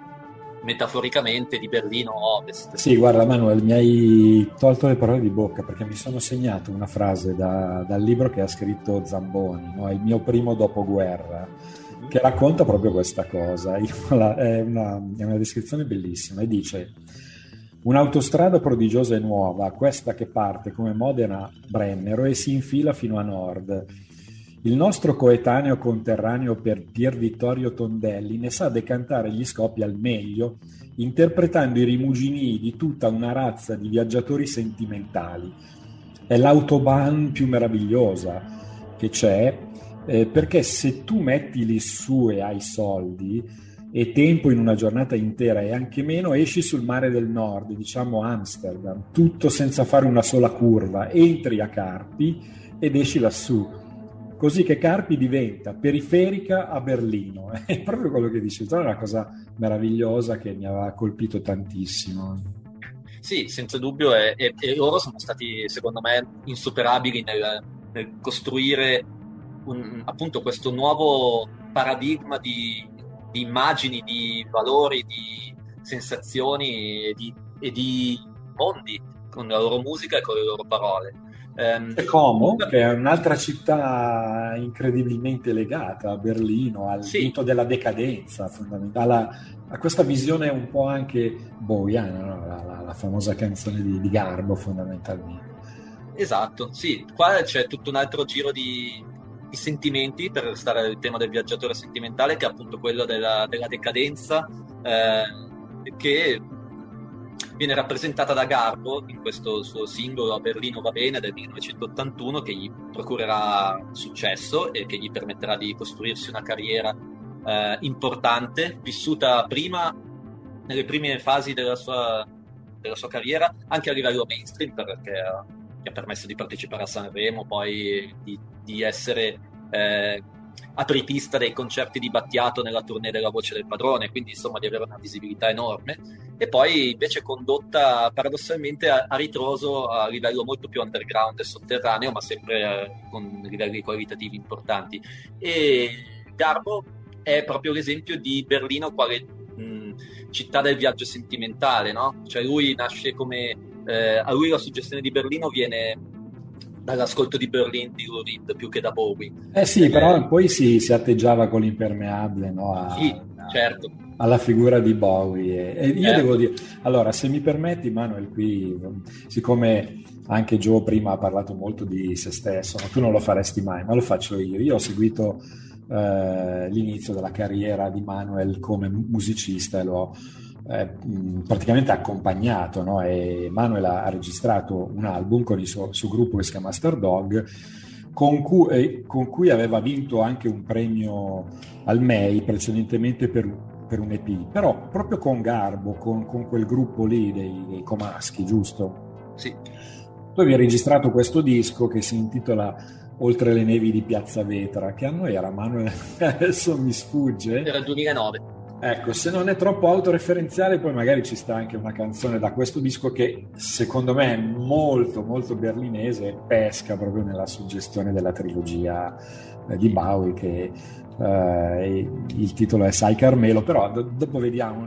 metaforicamente di Berlino Ovest. Sì, guarda Manuel, mi hai tolto le parole di bocca perché mi sono segnato una frase da, dal libro che ha scritto Zamboni, no? il mio primo dopoguerra, mm-hmm. che racconta proprio questa cosa. È una, è una descrizione bellissima e dice Un'autostrada prodigiosa e nuova, questa che parte come Modena-Brennero e si infila fino a nord il nostro coetaneo conterraneo per Pier Vittorio Tondelli ne sa decantare gli scopi al meglio, interpretando i rimuginii di tutta una razza di viaggiatori sentimentali. è l'autobahn più meravigliosa che c'è, eh, perché se tu metti lì su e hai soldi e tempo in una giornata intera e anche meno, esci sul mare del nord, diciamo Amsterdam, tutto senza fare una sola curva, entri a Carpi ed esci lassù. Così che Carpi diventa periferica a Berlino. È proprio quello che dici, è una cosa meravigliosa che mi aveva colpito tantissimo. Sì, senza dubbio, e, e, e loro sono stati, secondo me, insuperabili nel, nel costruire un, appunto questo nuovo paradigma di, di, immagini, di valori, di sensazioni e di, e di mondi con la loro musica e con le loro parole. Um, e Como, che è un'altra città incredibilmente legata a Berlino, al sì. mito della decadenza, fondamentale, a questa visione un po' anche bowiana, no? la, la, la, famosa canzone di, di Garbo fondamentalmente. Esatto, sì, qua c'è tutto un altro giro di, di sentimenti per restare al tema del viaggiatore sentimentale, che è appunto quello della, della decadenza, eh, che viene rappresentata da Garbo in questo suo singolo A Berlino va bene del 1981 che gli procurerà successo e che gli permetterà di costruirsi una carriera eh, importante, vissuta prima nelle prime fasi della sua, della sua carriera, anche a livello mainstream, perché gli ha permesso di partecipare a Sanremo, poi di, di essere eh, apripista dei concerti di Battiato nella tournée della Voce del Padrone, quindi insomma di avere una visibilità enorme, e poi invece condotta paradossalmente a, a ritroso a livello molto più underground e sotterraneo, ma sempre eh, con livelli qualitativi importanti. E Garbo è proprio l'esempio di Berlino quale mh, città del viaggio sentimentale, no? Cioè lui nasce come... Eh, a lui la suggestione di Berlino viene dall'ascolto di Berlin di Reed più che da Bowie. Eh sì, eh, però poi si, si, atteggiava con l'impermeabile, no? A, sì, certo. Alla figura di Bowie. E, e io eh. devo dire, allora, se mi permetti, Manuel, qui, siccome anche Joe prima ha parlato molto di se stesso, no? tu non lo faresti mai, ma lo faccio io. Io ho seguito eh, l'inizio della carriera di Manuel come musicista e l'ho eh, praticamente accompagnato no? e Manuel ha, ha, registrato un album con il suo, suo gruppo che si chiama Master Dog con cui, eh, con cui, aveva vinto anche un premio al MEI precedentemente per, per un EP però proprio con Garbo con, con quel gruppo lì dei, dei Comaschi giusto? Sì tu avevi registrato questo disco che si intitola oltre le nevi di Piazza Vetra. Che anno era, Manuel? Adesso mi sfugge. Era il 2009. Ecco, se non è troppo autoreferenziale, poi magari ci sta anche una canzone da questo disco che secondo me è molto, molto berlinese e pesca proprio nella suggestione della trilogia eh, di Bowie, che eh, il titolo è Sai Carmelo, però do- dopo vediamo.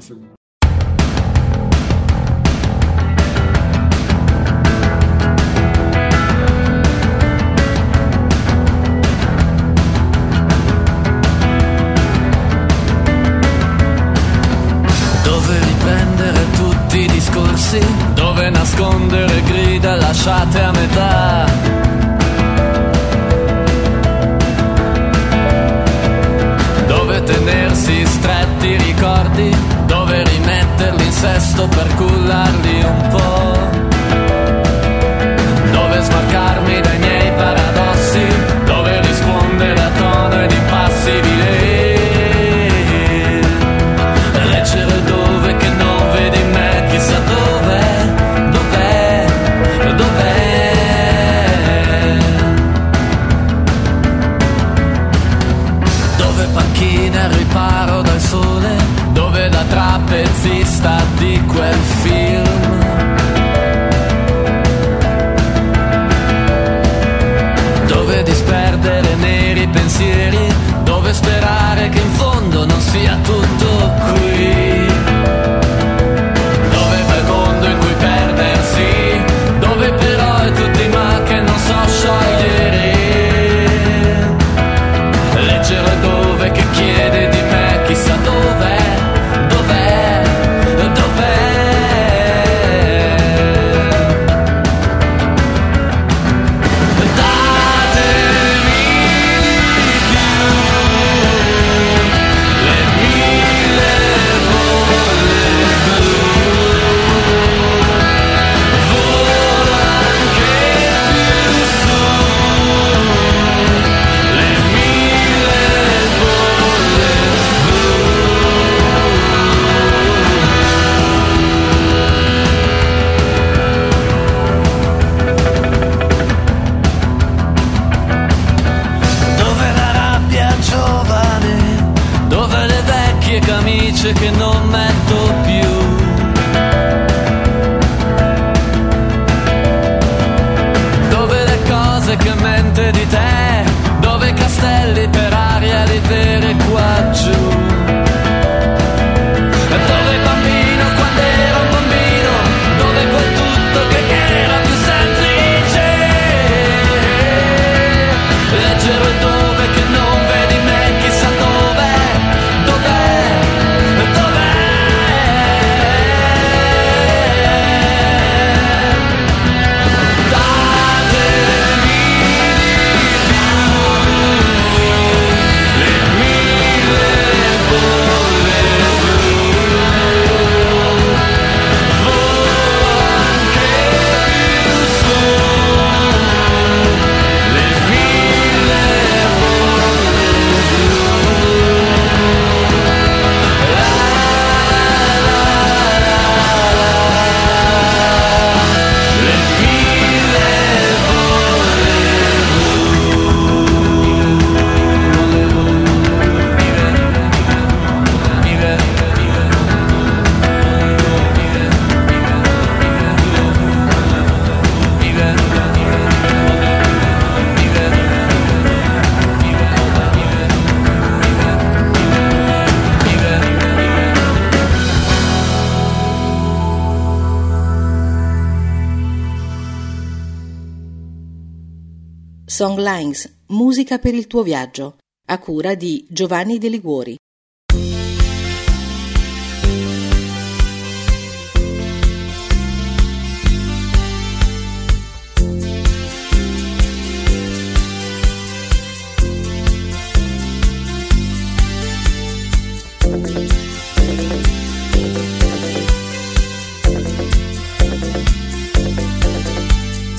Per il tuo viaggio, a cura di Giovanni De Liguori.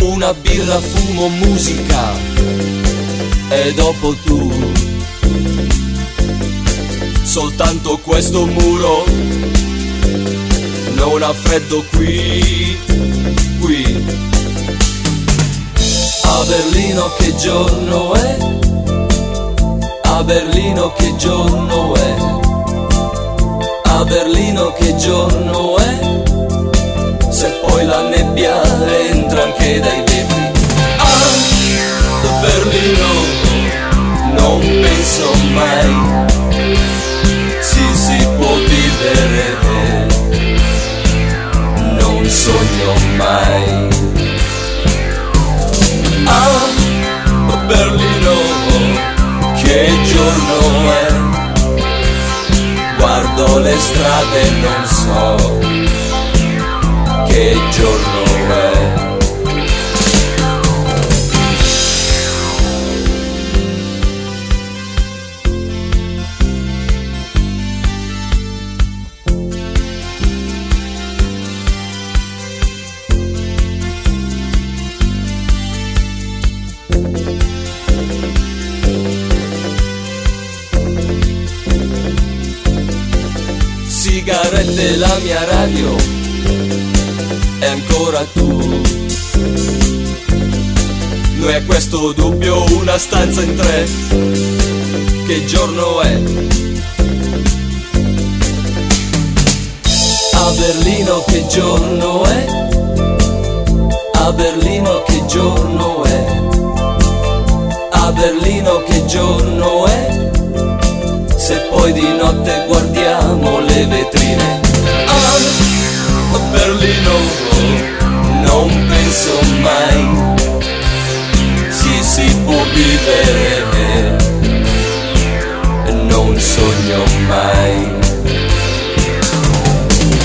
Una birra, fumo, musica e dopo tu. Soltanto questo muro non ha freddo qui, qui. A Berlino che giorno è? A Berlino che giorno è? A Berlino che giorno è? se poi la nebbia entra anche dai vetri. Ah, Berlino, non penso mai si si può vivere, non sogno mai. Ah, Berlino, che giorno è? Guardo le strade non so che giorno è. La mia radio e ancora tu. Noi a questo dubbio una stanza in tre. Che giorno è? A Berlino che giorno è? A Berlino che giorno è? A Berlino che giorno è? Se poi di notte guardiamo le vetrine. Non penso mai si si può vivere, non sogno mai.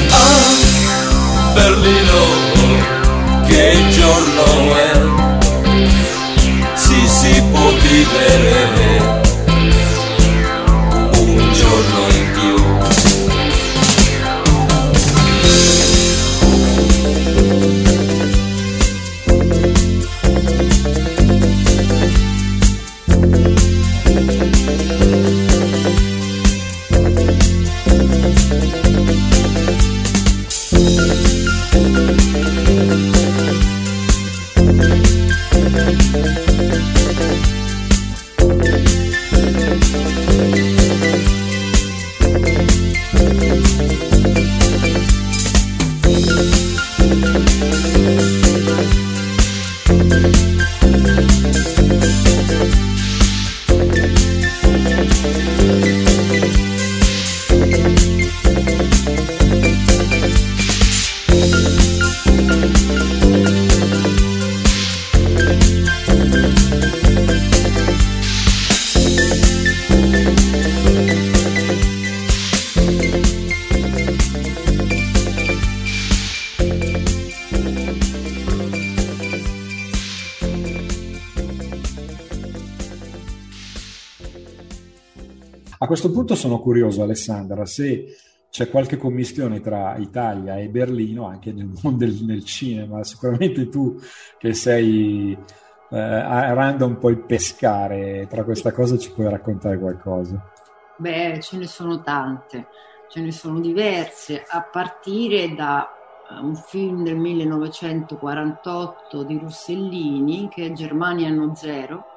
Ah, Berlino, che giorno è? Si si può vivere sono curioso, Alessandra, se c'è qualche commistione tra Italia e Berlino, anche nel mondo del nel cinema. Sicuramente tu che sei eh, aranda un po' il pescare, tra questa cosa ci puoi raccontare qualcosa? Beh, ce ne sono tante, ce ne sono diverse, a partire da eh, un film del 1948 di Rossellini che è Germania anno zero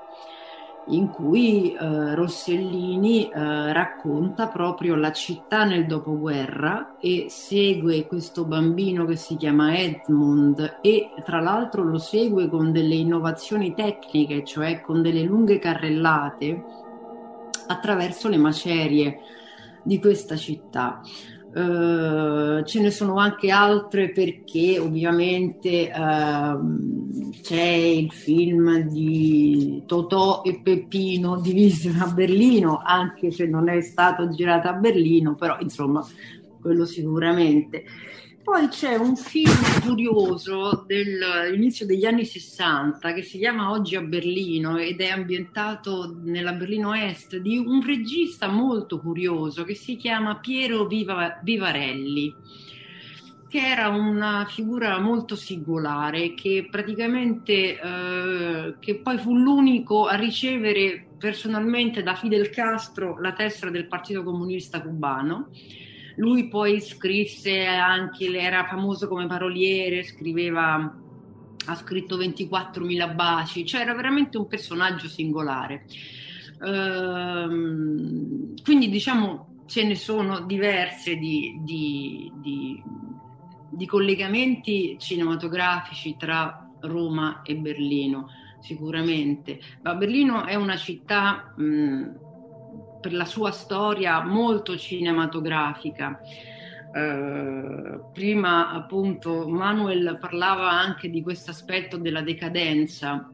in cui eh, Rossellini eh, racconta proprio la città nel dopoguerra e segue questo bambino che si chiama Edmund e tra l'altro lo segue con delle innovazioni tecniche, cioè con delle lunghe carrellate attraverso le macerie di questa città. Uh, ce ne sono anche altre perché ovviamente uh, c'è il film di Totò e Peppino divisi a Berlino, anche se non è stato girato a Berlino, però insomma quello sicuramente. Poi c'è un film curioso dell'inizio degli anni 60 che si chiama Oggi a Berlino ed è ambientato nella Berlino Est di un regista molto curioso che si chiama Piero Viva, Vivarelli che era una figura molto singolare che praticamente eh, che poi fu l'unico a ricevere personalmente da Fidel Castro la tessera del Partito Comunista Cubano lui poi scrisse anche, era famoso come paroliere, scriveva, ha scritto 24.000 baci, cioè era veramente un personaggio singolare. Ehm, quindi diciamo ce ne sono diverse di, di, di, di collegamenti cinematografici tra Roma e Berlino sicuramente. Ma Berlino è una città mh, per la sua storia molto cinematografica. Eh, prima appunto Manuel parlava anche di questo aspetto della decadenza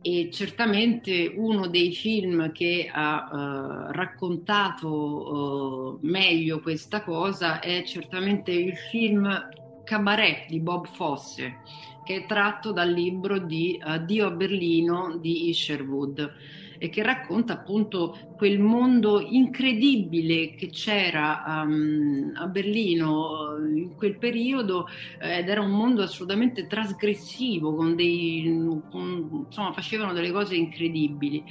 e certamente uno dei film che ha uh, raccontato uh, meglio questa cosa è certamente il film Cabaret di Bob Fosse che è tratto dal libro di Dio a Berlino di Isherwood e che racconta appunto quel mondo incredibile che c'era um, a Berlino eh, in quel periodo eh, ed era un mondo assolutamente trasgressivo, con dei, con, insomma, facevano delle cose incredibili.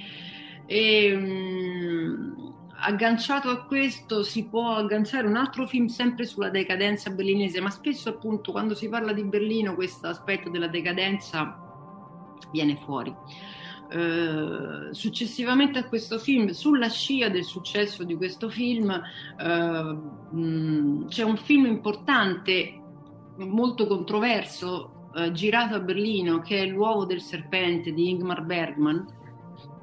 E, um, agganciato a questo si può agganciare un altro film sempre sulla decadenza berlinese, ma spesso appunto quando si parla di Berlino questo aspetto della decadenza viene fuori. Eh, successivamente a questo film, sulla scia del successo di questo film, eh, c'è un film importante, molto controverso, eh, girato a Berlino, che è L'uovo del serpente di Ingmar Bergman,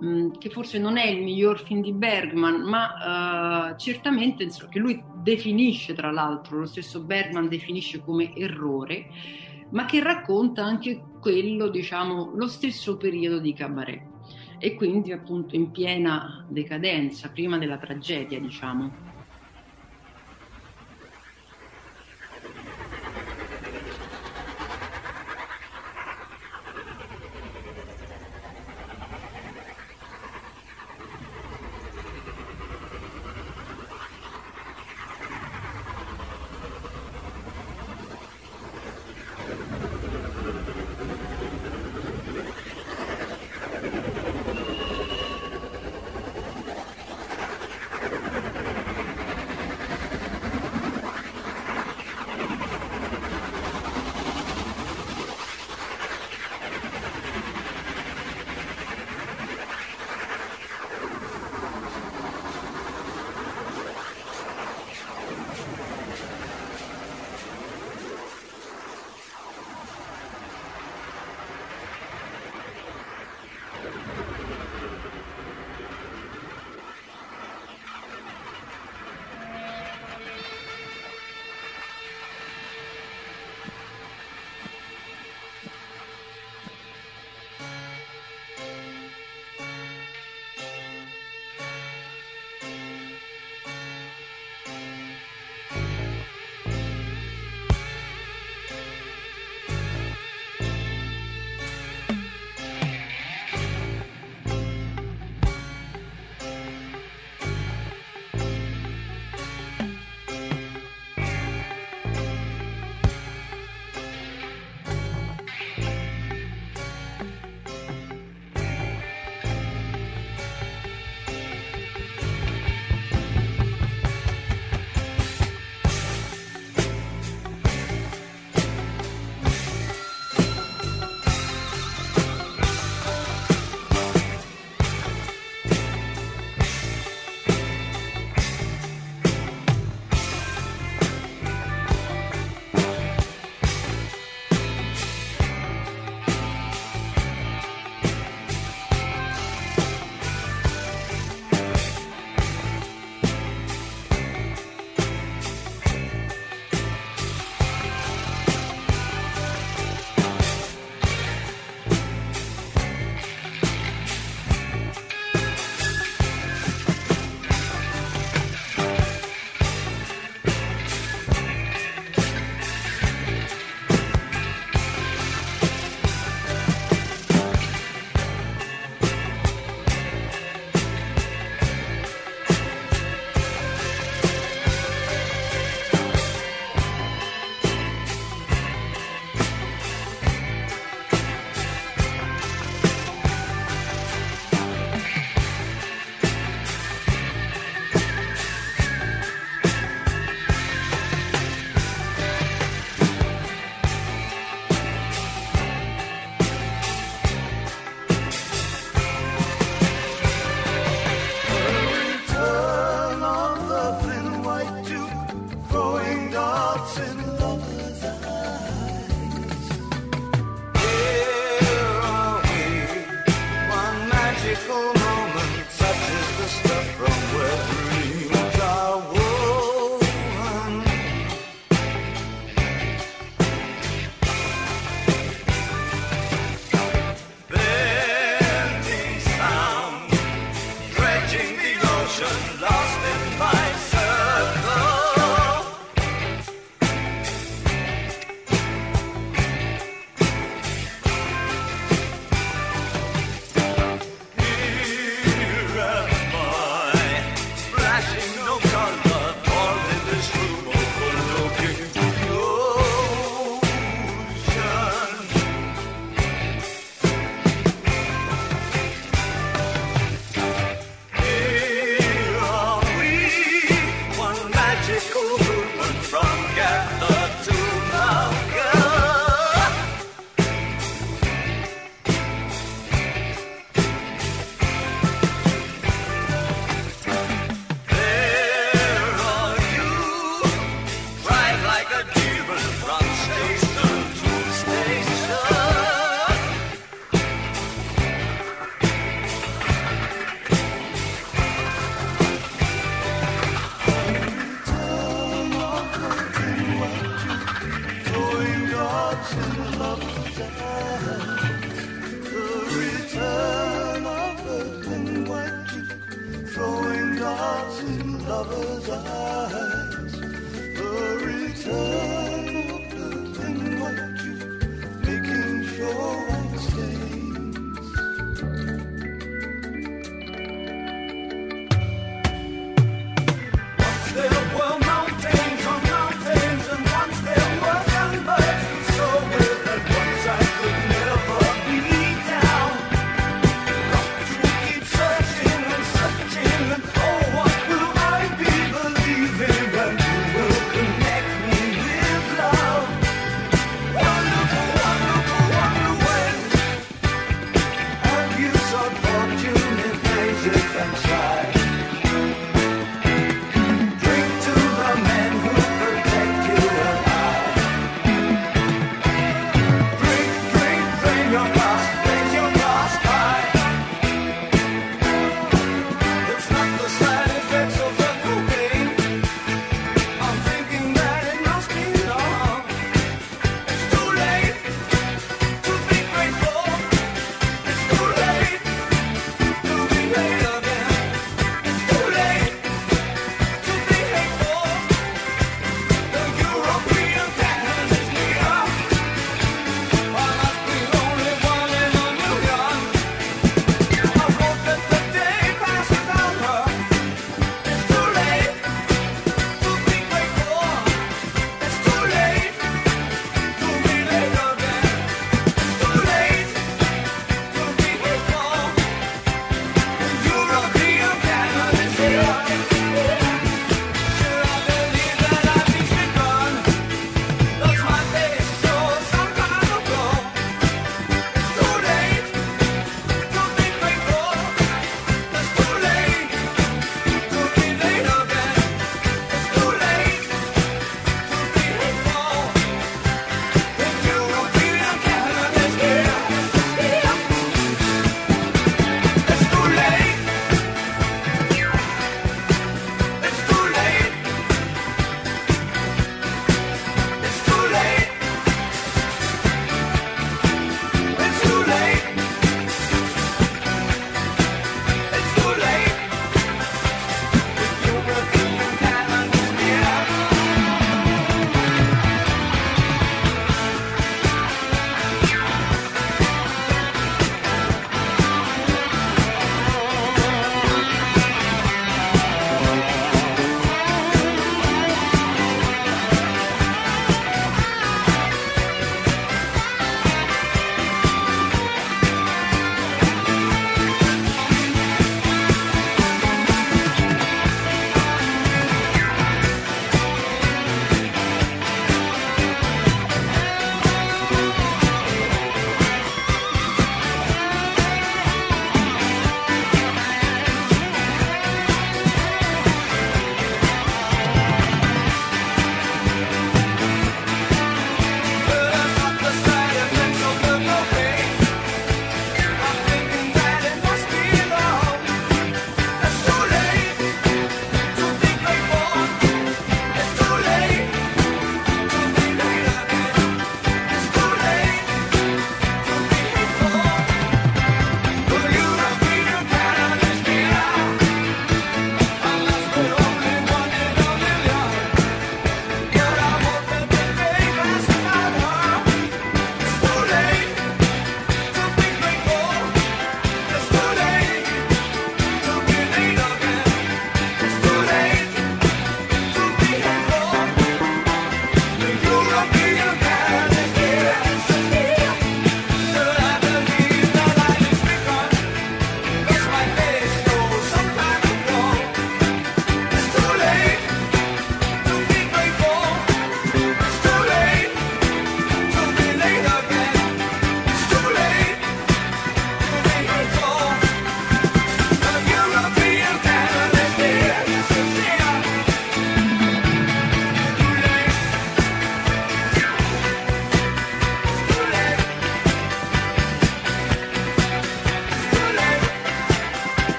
mh, che forse non è il miglior film di Bergman, ma eh, certamente insomma, che lui definisce, tra l'altro, lo stesso Bergman definisce come errore ma che racconta anche quello, diciamo, lo stesso periodo di Cabaret e quindi appunto in piena decadenza, prima della tragedia, diciamo.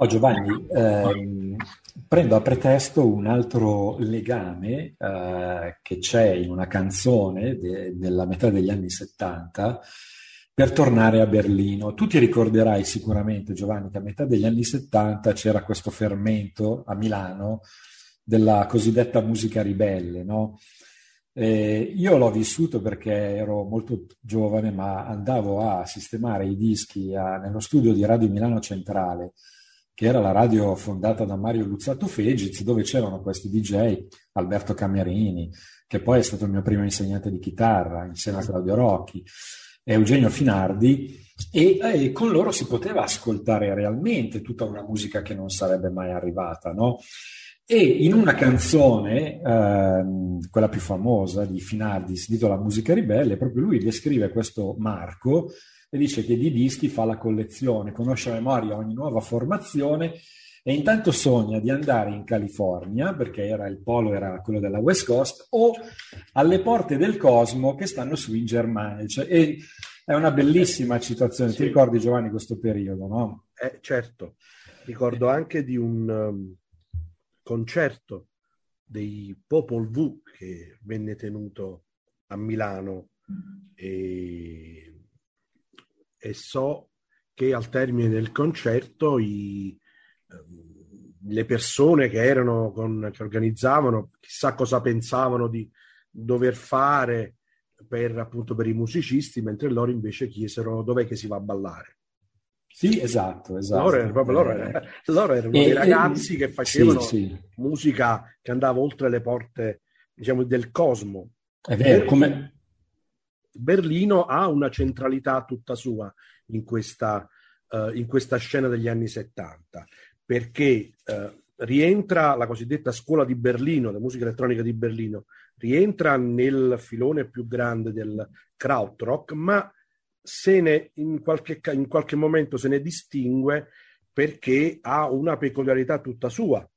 Oh, Giovanni, ehm, prendo a pretesto un altro legame eh, che c'è in una canzone de- della metà degli anni 70 per tornare a Berlino. Tu ti ricorderai sicuramente, Giovanni, che a metà degli anni 70 c'era questo fermento a Milano della cosiddetta musica ribelle, no? Eh, io l'ho vissuto perché ero molto giovane, ma andavo a sistemare i dischi a, nello studio di Radio Milano Centrale, che era la radio fondata da Mario Luzzato Fegiz, dove c'erano questi DJ, Alberto Camerini, che poi è stato il mio primo insegnante di chitarra, insieme a Claudio Rocchi, e Eugenio Finardi, e, e con loro si poteva ascoltare realmente tutta una musica che non sarebbe mai arrivata, no? E in una canzone, ehm, quella più famosa di Finardi, si intitola Musica ribelle, proprio lui descrive questo Marco e dice che di dischi fa la collezione, conosce a memoria ogni nuova formazione e intanto sogna di andare in California, perché era il polo era quello della West Coast, o alle porte del cosmo che stanno su in Germania. Cioè, è una bellissima citazione. Sì. Ti ricordi Giovanni questo periodo, no? Eh, certo, ricordo anche di un... Um concerto dei Popol V che venne tenuto a Milano e, e so che al termine del concerto i, ehm, le persone che erano con, che organizzavano chissà cosa pensavano di dover fare per appunto per i musicisti mentre loro invece chiesero dov'è che si va a ballare sì, esatto, esatto. Loro, erano, proprio, loro, erano, loro erano e, dei ragazzi e, che facevano sì, sì. musica che andava oltre le porte, diciamo, del cosmo. È vero, come... Berlino ha una centralità tutta sua in questa, uh, in questa scena degli anni 70, perché uh, rientra la cosiddetta scuola di Berlino, la musica elettronica di Berlino, rientra nel filone più grande del krautrock, ma se ne in qualche, in qualche momento se ne distingue perché ha una peculiarità tutta sua.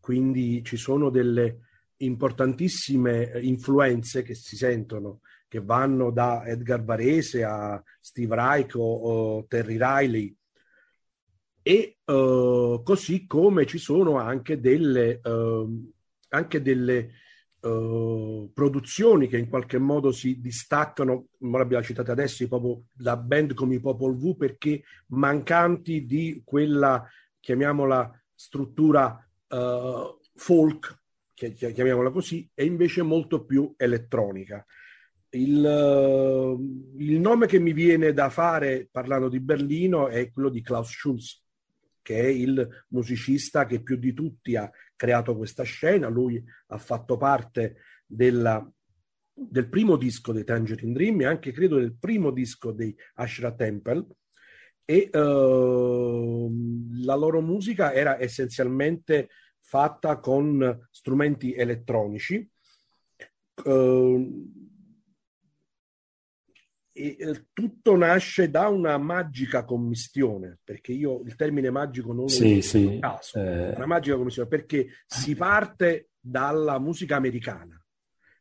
Quindi ci sono delle importantissime influenze che si sentono, che vanno da Edgar Varese a Steve Reich o, o Terry Riley. E uh, così come ci sono anche delle, uh, anche delle uh, produzioni che in qualche modo si distaccano, come l'abbiamo citato adesso, proprio da band come i Popol V, perché mancanti di quella, chiamiamola, struttura uh, folk, chiamiamola così, e invece molto più elettronica. Il, uh, il, nome che mi viene da fare parlando di Berlino è quello di Klaus Schulz, che è il musicista che più di tutti ha creato questa scena. Lui ha fatto parte della, del primo disco dei Tangerine Dream e anche credo del primo disco dei Ashra Temple e uh, la loro musica era essenzialmente fatta con strumenti elettronici. Uh, e eh, tutto nasce da una magica commistione, perché io il termine magico non lo sì, uso sì. caso, eh... una magica commistione, perché si parte dalla musica americana,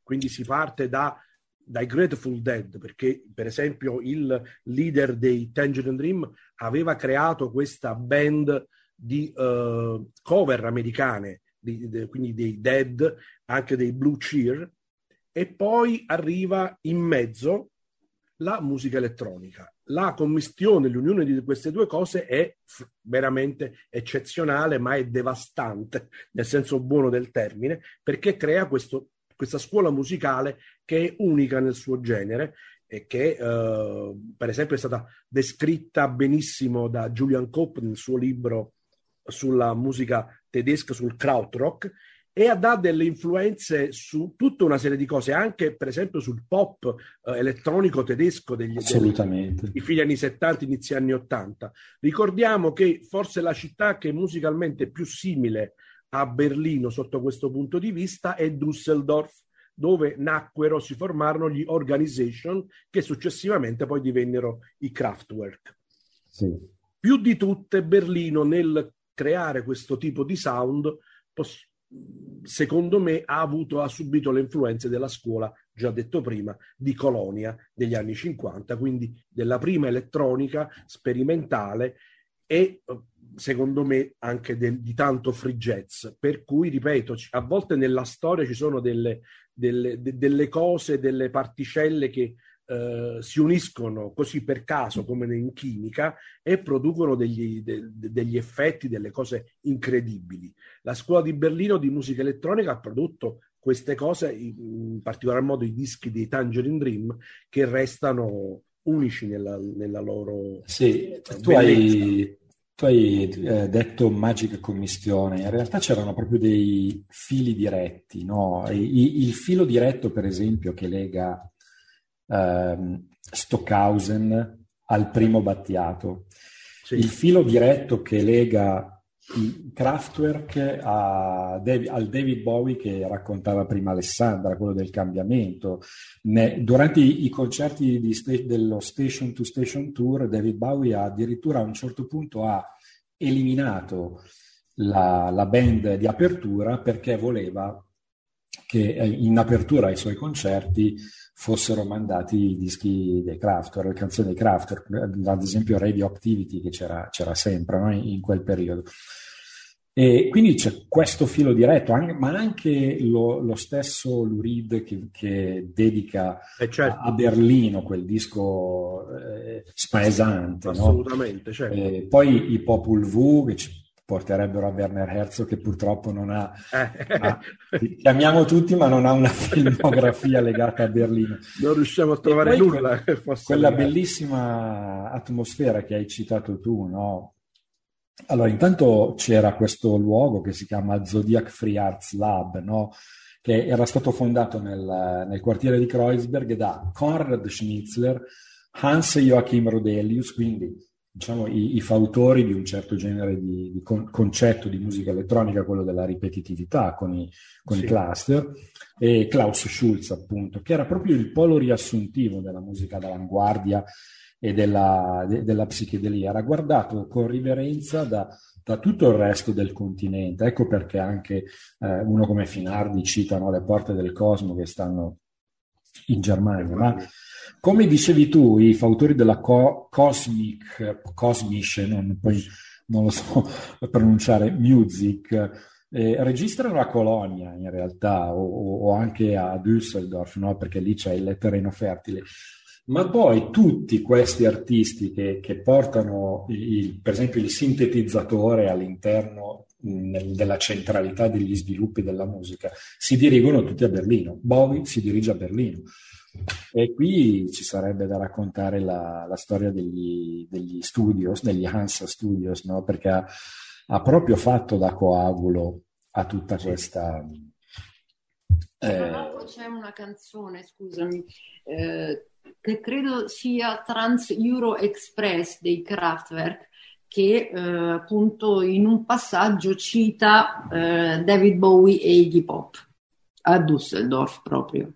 quindi si parte da, dai Grateful Dead, perché per esempio il leader dei Tangerine Dream aveva creato questa band di uh, cover americane, di, di, quindi dei Dead, anche dei Blue Cheer, e poi arriva in mezzo la musica elettronica. La commistione, l'unione di queste due cose è veramente eccezionale, ma è devastante, nel senso buono del termine, perché crea questo, questa scuola musicale che è unica nel suo genere e che eh, per esempio è stata descritta benissimo da Julian Kopp nel suo libro sulla musica tedesca, sul krautrock, e ha delle influenze su tutta una serie di cose, anche per esempio sul pop eh, elettronico tedesco degli, Assolutamente. degli figli anni 70, inizi anni 80. Ricordiamo che forse la città che è musicalmente più simile a Berlino sotto questo punto di vista è Düsseldorf, dove nacquero, si formarono gli organization che successivamente poi divennero i Kraftwerk. Sì. Più di tutte Berlino nel creare questo tipo di sound secondo me ha avuto, ha subito le influenze della scuola, già detto prima, di Colonia degli anni 50, quindi della prima elettronica sperimentale e secondo me anche del, di tanto free jazz, per cui, ripeto, a volte nella storia ci sono delle, delle, de, delle cose, delle particelle che eh, si uniscono così per caso come in chimica e producono degli, de, degli, effetti, delle cose incredibili. La scuola di Berlino di musica elettronica ha prodotto queste cose, in particolar modo i dischi di Tangerine Dream, che restano unici nella, nella loro... Sì, tu hai, tu hai eh, detto magica commistione, in realtà c'erano proprio dei fili diretti, no? I, il filo diretto, per esempio, che lega ehm, Stockhausen al primo Battiato, sì. il filo diretto che lega Kraftwerk a David, al David Bowie che raccontava prima Alessandra, quello del cambiamento. Ne, durante i, i concerti di, dello Station to Station Tour, David Bowie addirittura a un certo punto ha eliminato la, la band di apertura perché voleva che eh, in apertura ai suoi concerti fossero mandati i dischi dei Kraftwerk, le canzoni dei Kraftwerk, ad esempio Radioactivity che c'era, c'era sempre no? in, quel periodo. E quindi c'è questo filo diretto, ma anche lo, lo stesso Lurid che, che dedica eh certo. a, Berlino quel disco eh, spaesante. Assolutamente, no? certo. E poi i Popul V che porterebbero a Werner Herzog che purtroppo non ha, eh. ha chiamiamo tutti ma non ha una filmografia legata a Berlino non riusciamo a trovare nulla quella, quella bellissima atmosfera che hai citato tu no? allora intanto c'era questo luogo che si chiama Zodiac Free Arts Lab no? che era stato fondato nel, nel quartiere di Kreuzberg da Konrad Schnitzler Hans Joachim Rodelius quindi diciamo, i, i, fautori di un certo genere di, di con, concetto di musica elettronica, quello della ripetitività con i, con sì. i cluster, e Klaus Schulz, appunto, che era proprio il polo riassuntivo della musica d'avanguardia e della, de, della psichedelia. Era guardato con riverenza da, da, tutto il resto del continente. Ecco perché anche eh, uno come Finardi citano le porte del cosmo che stanno in Germania. Ma come dicevi tu, i fautori della co- Cosmic, Cosmic, non, poi non lo so pronunciare, Music, eh, registrano a Colonia in realtà o, o anche a Düsseldorf, no? perché lì c'è il terreno fertile. Ma poi tutti questi artisti che, che portano, il, per esempio, il sintetizzatore all'interno nel, della centralità degli sviluppi della musica, si dirigono tutti a Berlino. Bowie si dirige a Berlino. E qui ci sarebbe da raccontare la, la storia degli, degli, studios, degli Hansa Studios, no? perché ha, ha, proprio fatto da coagulo a tutta questa... Eh... C'è una canzone, scusami, eh, che credo sia Trans Euro Express dei Kraftwerk, che eh, appunto in un passaggio cita eh, David Bowie e Iggy Pop a Düsseldorf proprio.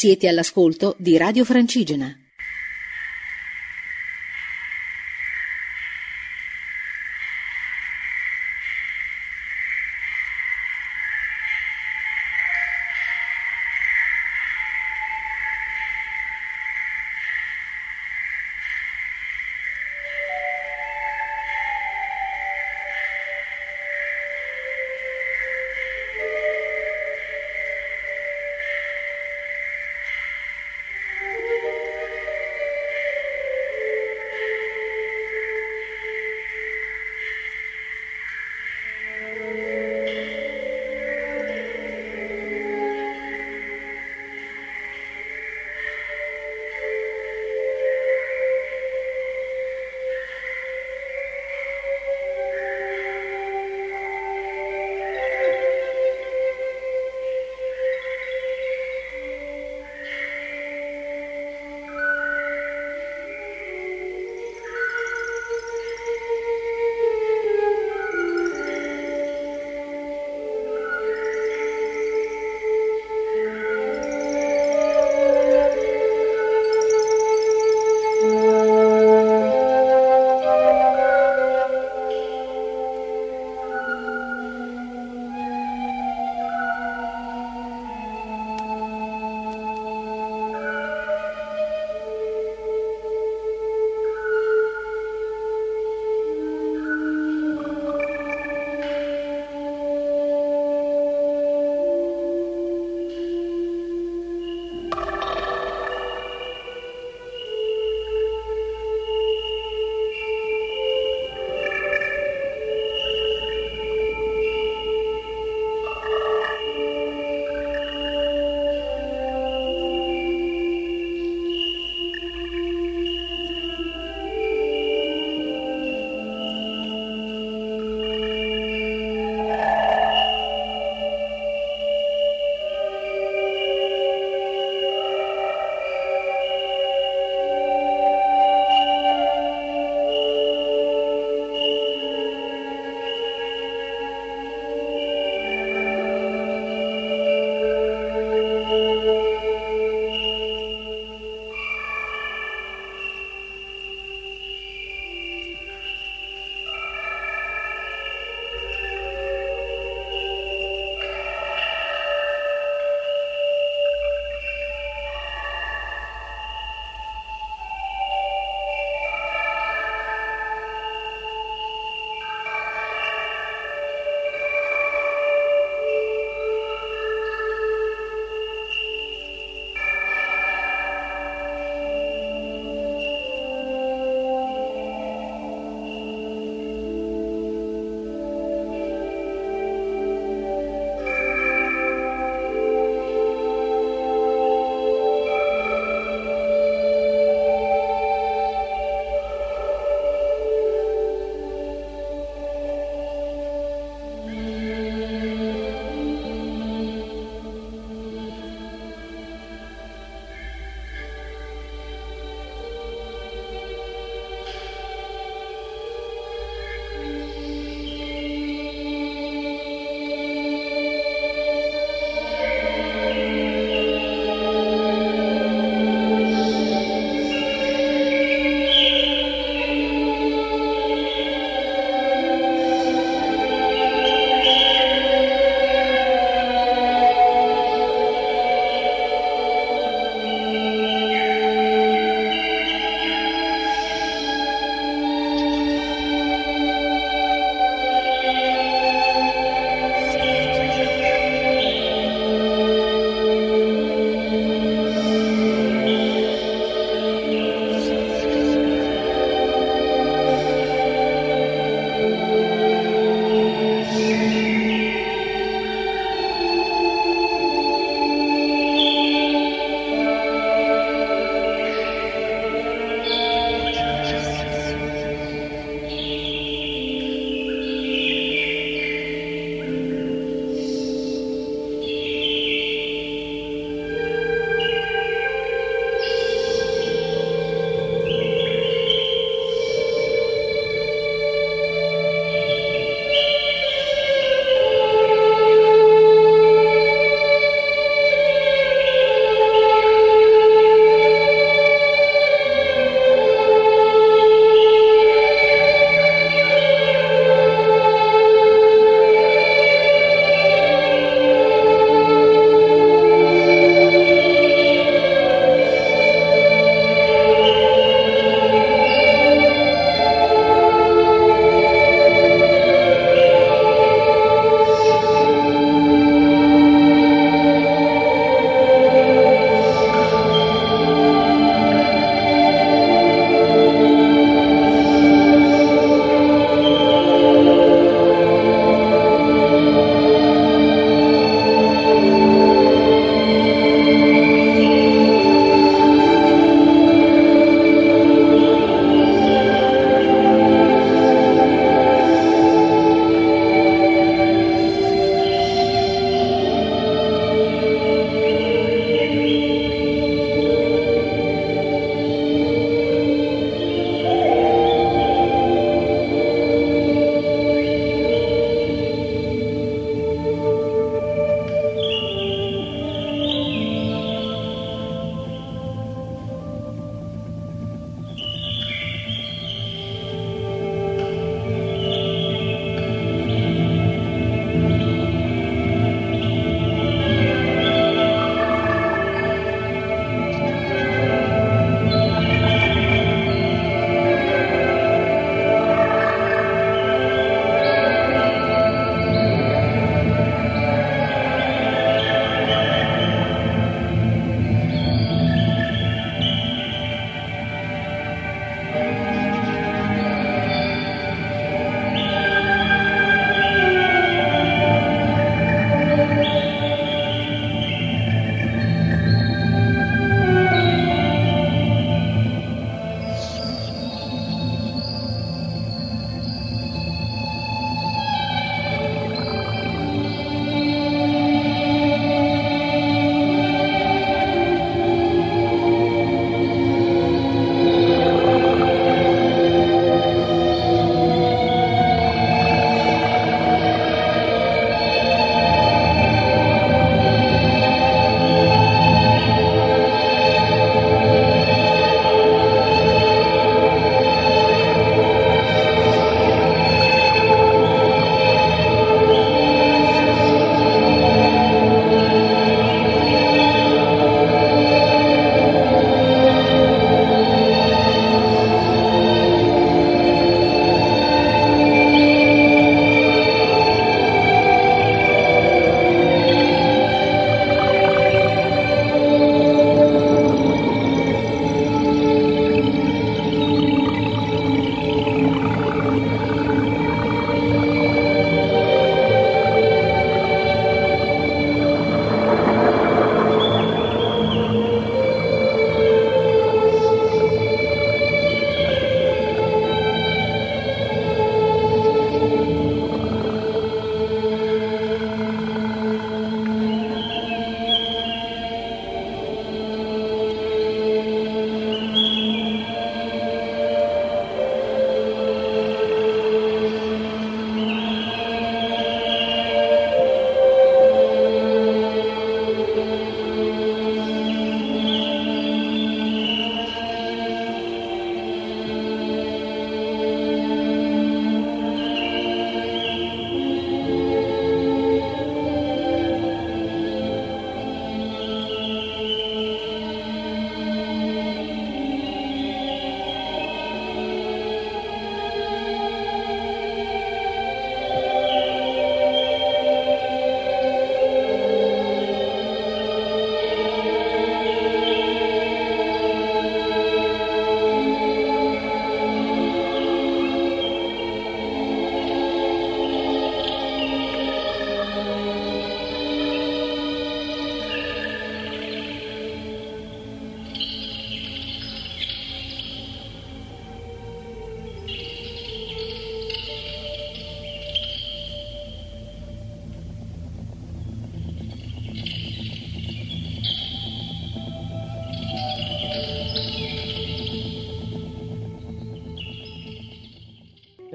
Siete all'ascolto di Radio Francigena.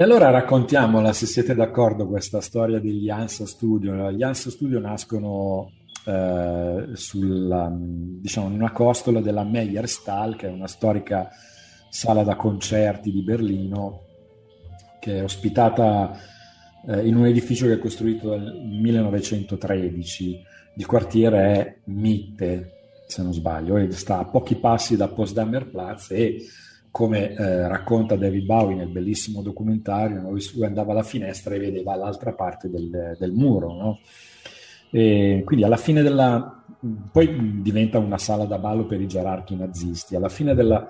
Allora raccontiamola, se siete d'accordo, questa storia degli ANSA Studio. Gli ANSA Studio nascono eh, sulla, diciamo, in una costola della Meyerstal, che è una storica sala da concerti di Berlino, che è ospitata eh, in un edificio che è costruito nel 1913. Il quartiere è Mitte, se non sbaglio, e sta a pochi passi da Potsdamer Platz e come eh, racconta David Bowie nel bellissimo documentario, no? lui andava alla finestra e vedeva l'altra parte del, del muro. No? quindi alla fine della... poi diventa una sala da ballo per i gerarchi nazisti, alla fine della,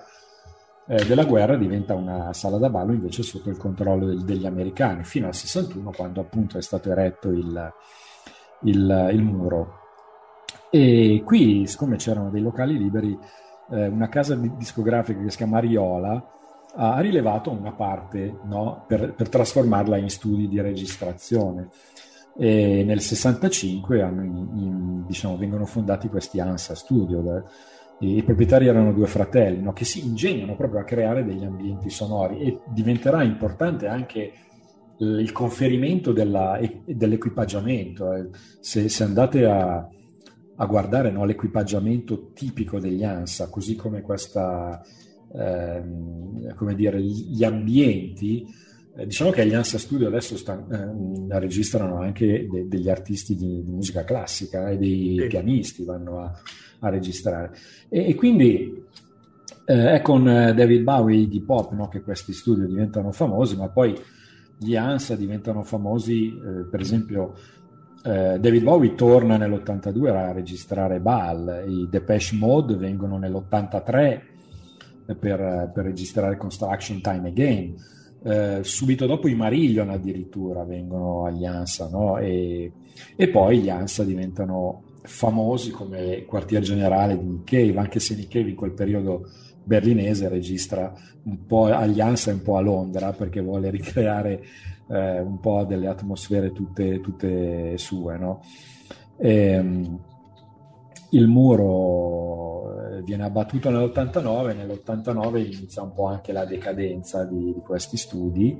eh, della guerra diventa una sala da ballo invece sotto il controllo del, degli americani, fino al 61 quando appunto è stato eretto il, il, il muro. E qui, siccome c'erano dei locali liberi, eh, una casa discografica che si chiama Ariola ha rilevato una parte no, per, per, trasformarla in studi di registrazione. E nel 65 hanno, in, diciamo, vengono fondati questi ANSA Studio. Da, i proprietari erano due fratelli no, che si ingegnano proprio a creare degli ambienti sonori e diventerà importante anche il conferimento della, dell'equipaggiamento. Eh. Se, se andate a, a guardare no, l'equipaggiamento tipico degli ANSA, così come questa, ehm, come dire, gli ambienti. Eh, diciamo che gli ANSA Studio adesso sta, eh, registrano anche de- degli artisti di, di, musica classica e dei sì. pianisti vanno a, a registrare. E, e quindi eh, è con eh, David Bowie di pop no, che questi studio diventano famosi, ma poi gli ANSA diventano famosi, eh, per esempio eh, David Bowie torna nell'82 a registrare Baal, i Depeche Mode vengono nell'83 per, per registrare Construction Time Again. Eh, subito dopo i Marillion addirittura vengono agli ANSA no? e, e, poi gli ANSA diventano famosi come quartier generale di Nick Cave, anche se Nick Cave in quel periodo berlinese registra un po' agli ANSA e un po' a Londra perché vuole ricreare eh, un po' delle atmosfere tutte, tutte sue. No? E, ehm, il muro eh, viene abbattuto nell'89, nell'89 inizia un po' anche la decadenza di, di questi studi,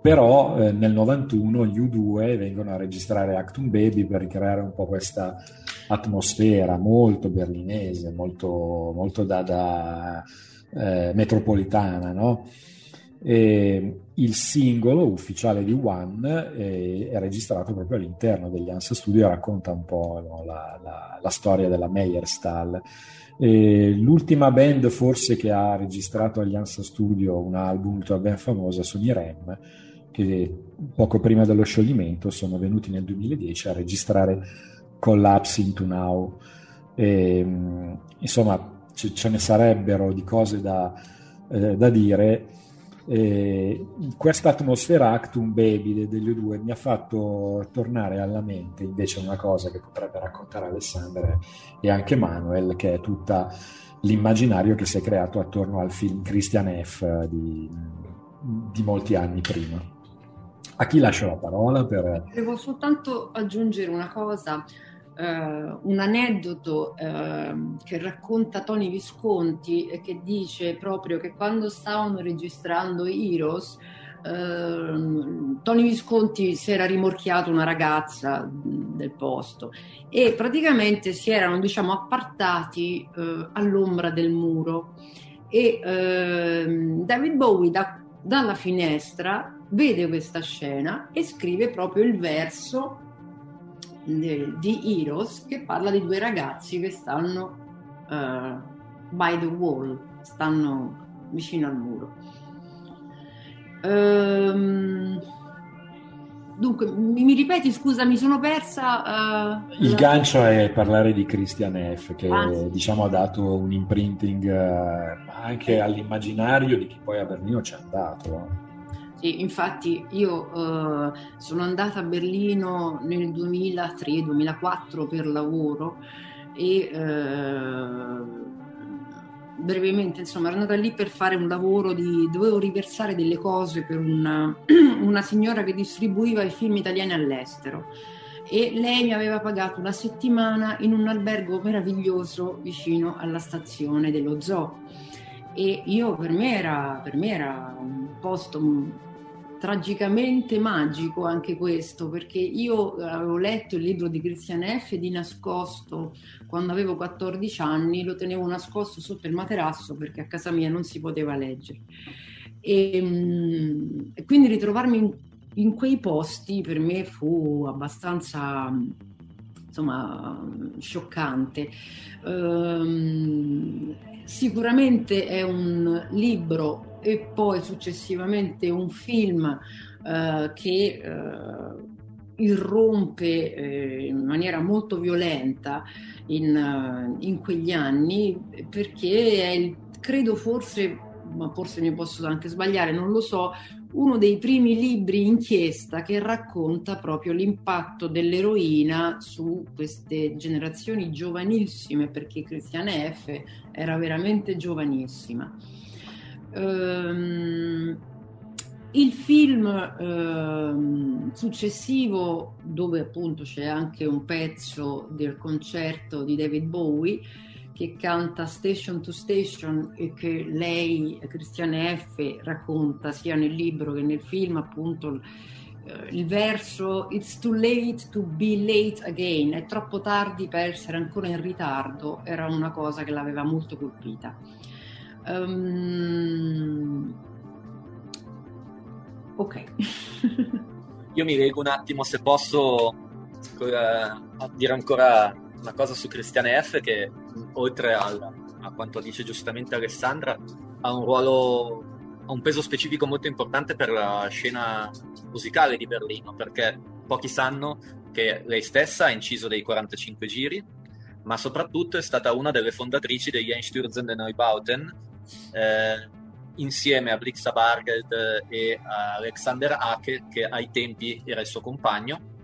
però eh, nel 91 gli U2 vengono a registrare Actum Baby per ricreare un po' questa atmosfera molto berlinese, molto, molto da, da eh, metropolitana, no? E il singolo ufficiale di One è, è, registrato proprio all'interno degli Ansa Studio e racconta un po' no, la, la, la, storia della Meyerstal. E l'ultima band forse che ha registrato agli Ansa Studio un album ben famoso sono i Rem, che poco prima dello scioglimento sono venuti nel 2010 a registrare Collapse into Now. E, insomma, ce, ce, ne sarebbero di cose da, eh, da dire eh, questa atmosfera Actum Baby degli U2 mi ha fatto tornare alla mente invece una cosa che potrebbe raccontare Alessandra e anche Manuel, che è tutta l'immaginario che si è creato attorno al film Christian F. di, di molti anni prima. A chi lascio la parola per... Devo soltanto aggiungere una cosa Uh, un aneddoto uh, che racconta Tony Visconti e che dice proprio che quando stavano registrando Heroes uh, Tony Visconti si era rimorchiato una ragazza del posto e praticamente si erano diciamo appartati all'ombra del muro e ehm, David Bowie da, dalla finestra vede questa scena e scrive proprio il verso di Heroes che parla di due ragazzi che stanno uh, by the wall, stanno vicino al muro. Um, dunque, mi, mi, ripeti, scusa, mi sono persa. Uh, Il la... gancio è parlare di Christian F., che ah, sì. diciamo ha dato un imprinting uh, anche all'immaginario di chi poi a Berlino ci è andato. Sì, infatti io uh, sono andata a Berlino nel 2003-2004 per lavoro e uh, brevemente insomma ero andata lì per fare un lavoro di dovevo riversare delle cose per una, una signora che distribuiva i film italiani all'estero e lei mi aveva pagato una settimana in un albergo meraviglioso vicino alla stazione dello zoo. E io per me era, per me era un posto tragicamente magico anche questo, perché io avevo letto il libro di Christian F. di nascosto quando avevo 14 anni, lo tenevo nascosto sotto il materasso perché a casa mia non si poteva leggere. E, mm, e quindi ritrovarmi in, in, quei posti per me fu abbastanza insomma scioccante. Um, sicuramente è un libro e poi successivamente un film uh, che uh, irrompe eh, in maniera molto violenta in, uh, in quegli anni perché è il, credo forse ma forse mi posso anche sbagliare, non lo so, uno dei primi libri inchiesta che racconta proprio l'impatto dell'eroina su queste generazioni giovanissime, perché Cristiana F era veramente giovanissima. Um, il film eh, successivo, dove appunto c'è anche un pezzo del concerto di David Bowie, che canta Station to Station e che lei, Cristiane F., racconta sia nel libro che nel film, appunto eh, il verso It's too late to be late again, è troppo tardi per essere ancora in ritardo, era una cosa che l'aveva molto colpita. Um, ok. Io mi leggo un attimo se posso uh, dire ancora una cosa su Cristiane F che oltre al, a quanto dice giustamente Alessandra ha un ruolo ha un peso specifico molto importante per la scena musicale di Berlino perché pochi sanno che lei stessa ha inciso dei 45 giri ma soprattutto è stata una delle fondatrici degli Einstürzen der Neubauten eh, insieme a Blixa Bargeld e a Alexander Hake che ai tempi era il suo compagno.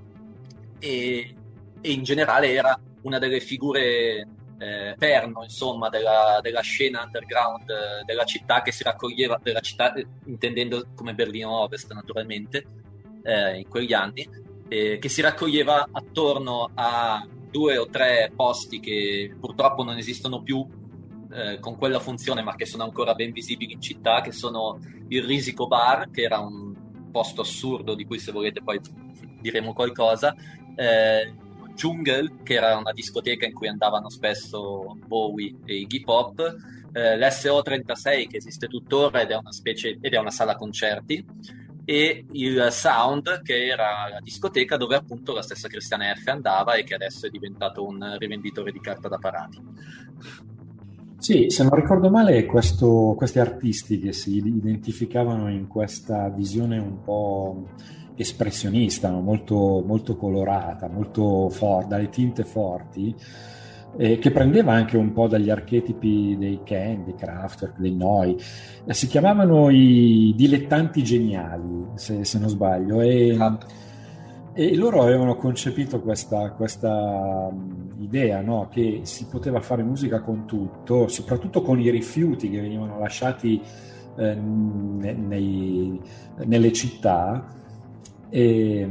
E, e in generale era una delle figure eh, perno insomma della, della, scena underground eh, della città che si raccoglieva della città eh, intendendo come Berlino Ovest naturalmente eh, in quegli anni che si raccoglieva attorno a due o tre posti che purtroppo non esistono più eh, con quella funzione ma che sono ancora ben visibili in città che sono il Risico Bar che era un posto assurdo di cui se volete poi diremo qualcosa eh, Jungle, che era una discoteca in cui andavano spesso Bowie e Iggy Pop, eh, l'SO36 che esiste tuttora ed è una specie ed è una sala concerti e il Sound che era la discoteca dove appunto la stessa Cristiana F andava e che adesso è diventato un rivenditore di carta da parati. Sì, se non ricordo male, questo, questi artisti che si identificavano in questa visione un po' espressionista, molto, molto colorata, molto forte, dalle tinte forti, eh, che prendeva anche un po' dagli archetipi dei Ken, dei Kraftwerk, dei Noi. Eh, si chiamavano i dilettanti geniali, se, se non sbaglio, e, e, loro avevano concepito questa, questa um, idea no? che si poteva fare musica con tutto, soprattutto con i rifiuti che venivano lasciati eh, nei, nelle città e,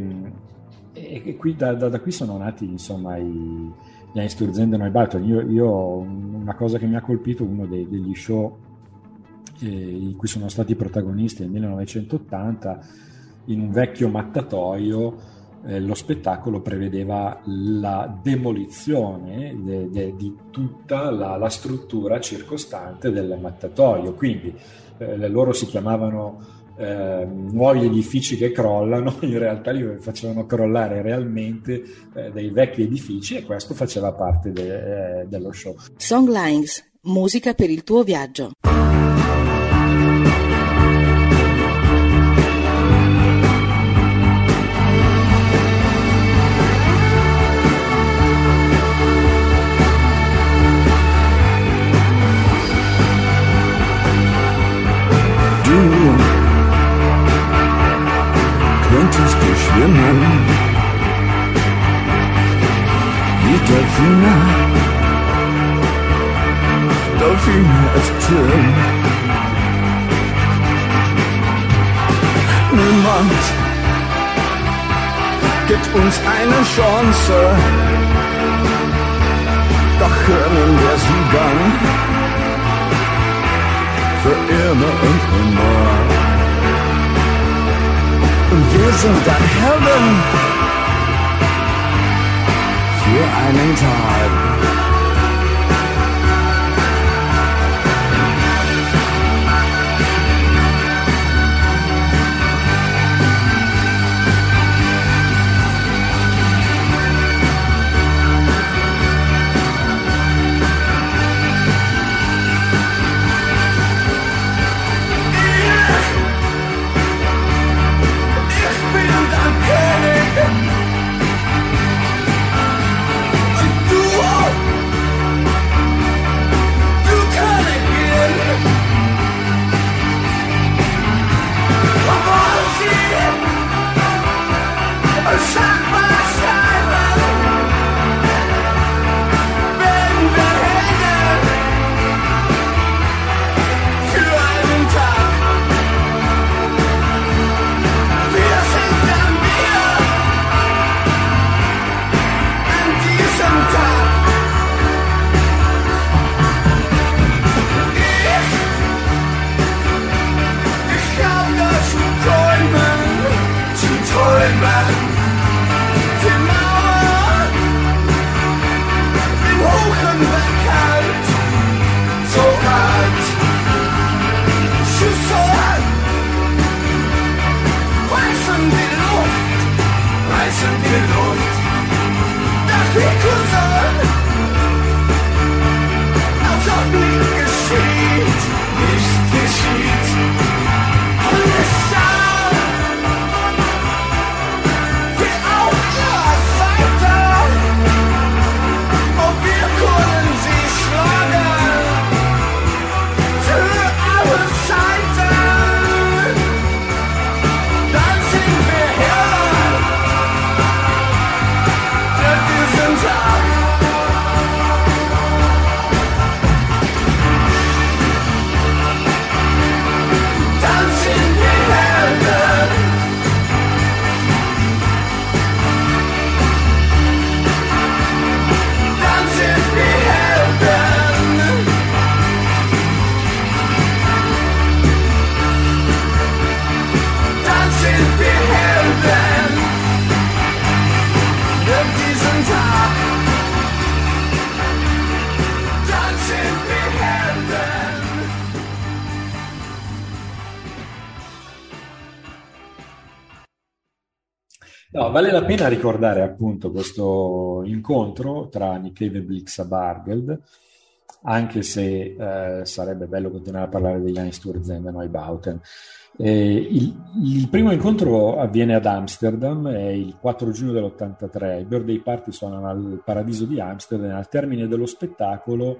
e qui, da, da, da, qui sono nati insomma i, gli Einstürzenden e Barton. Io, io, una cosa che mi ha colpito, uno dei, degli show eh, in cui sono stati protagonisti nel 1980, in un vecchio mattatoio, eh, lo spettacolo prevedeva la demolizione de, de, di tutta la, la, struttura circostante del mattatoio. Quindi eh, loro si chiamavano eh, nuovi edifici che crollano, in realtà li facevano crollare realmente eh, dei vecchi edifici e questo faceva parte de, eh, dello show. Songlines, musica per il tuo viaggio. Delfine, Delfine erzählen. Niemand gibt uns eine Chance, doch können wir sie dann für immer und immer. Wir sind dann Helden für einen Tag. La pena ricordare appunto questo incontro tra Nick Cave e Blixa Bargeld, anche se eh, sarebbe bello continuare a parlare degli Einsturzen e Neubauten. Eh, il, il primo incontro avviene ad Amsterdam, è il 4 giugno dell'83. I birthday party suonano al Paradiso di Amsterdam. Al termine dello spettacolo,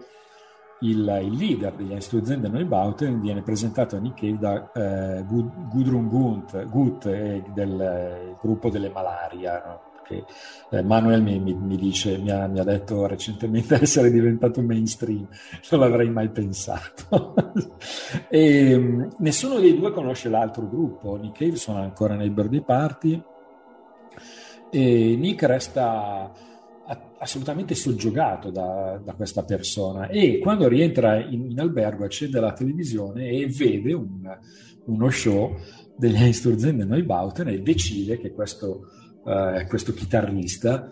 il, il leader degli Einstürzen e Neubauten viene presentato a Nick Cave da eh, Gud- Gudrun Gunt, Gut del eh, gruppo delle Malaria. no? Che, eh, Manuel mi, mi- dice, mi ha, mi ha detto recentemente essere diventato mainstream, non l'avrei mai pensato. e, mh, nessuno dei due conosce l'altro gruppo, Nick Cave suona ancora nei birthday party e Nick resta assolutamente soggiogato da, da questa persona e quando rientra in, in albergo accende la televisione e vede un- uno show degli Einstürzen e Neubauten e decide che questo, eh, questo chitarrista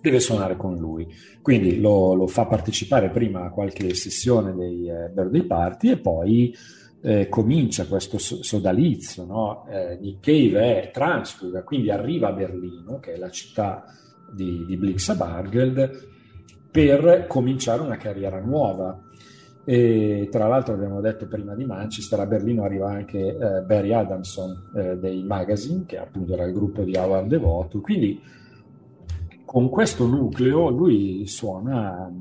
deve suonare con lui. Quindi lo, lo fa partecipare prima a qualche sessione dei eh, birthday party e poi eh, comincia questo so- sodalizio. No? Eh, Nick Cave è transfuga, quindi arriva a Berlino, che è la città di, di Blixa Bargeld, per cominciare una carriera nuova. E tra l'altro abbiamo detto prima di Manchester, a Berlino arriva anche eh, Barry Adamson eh, dei Magazine, che appunto era il gruppo di Howard Devoto, quindi con questo nucleo lui suona,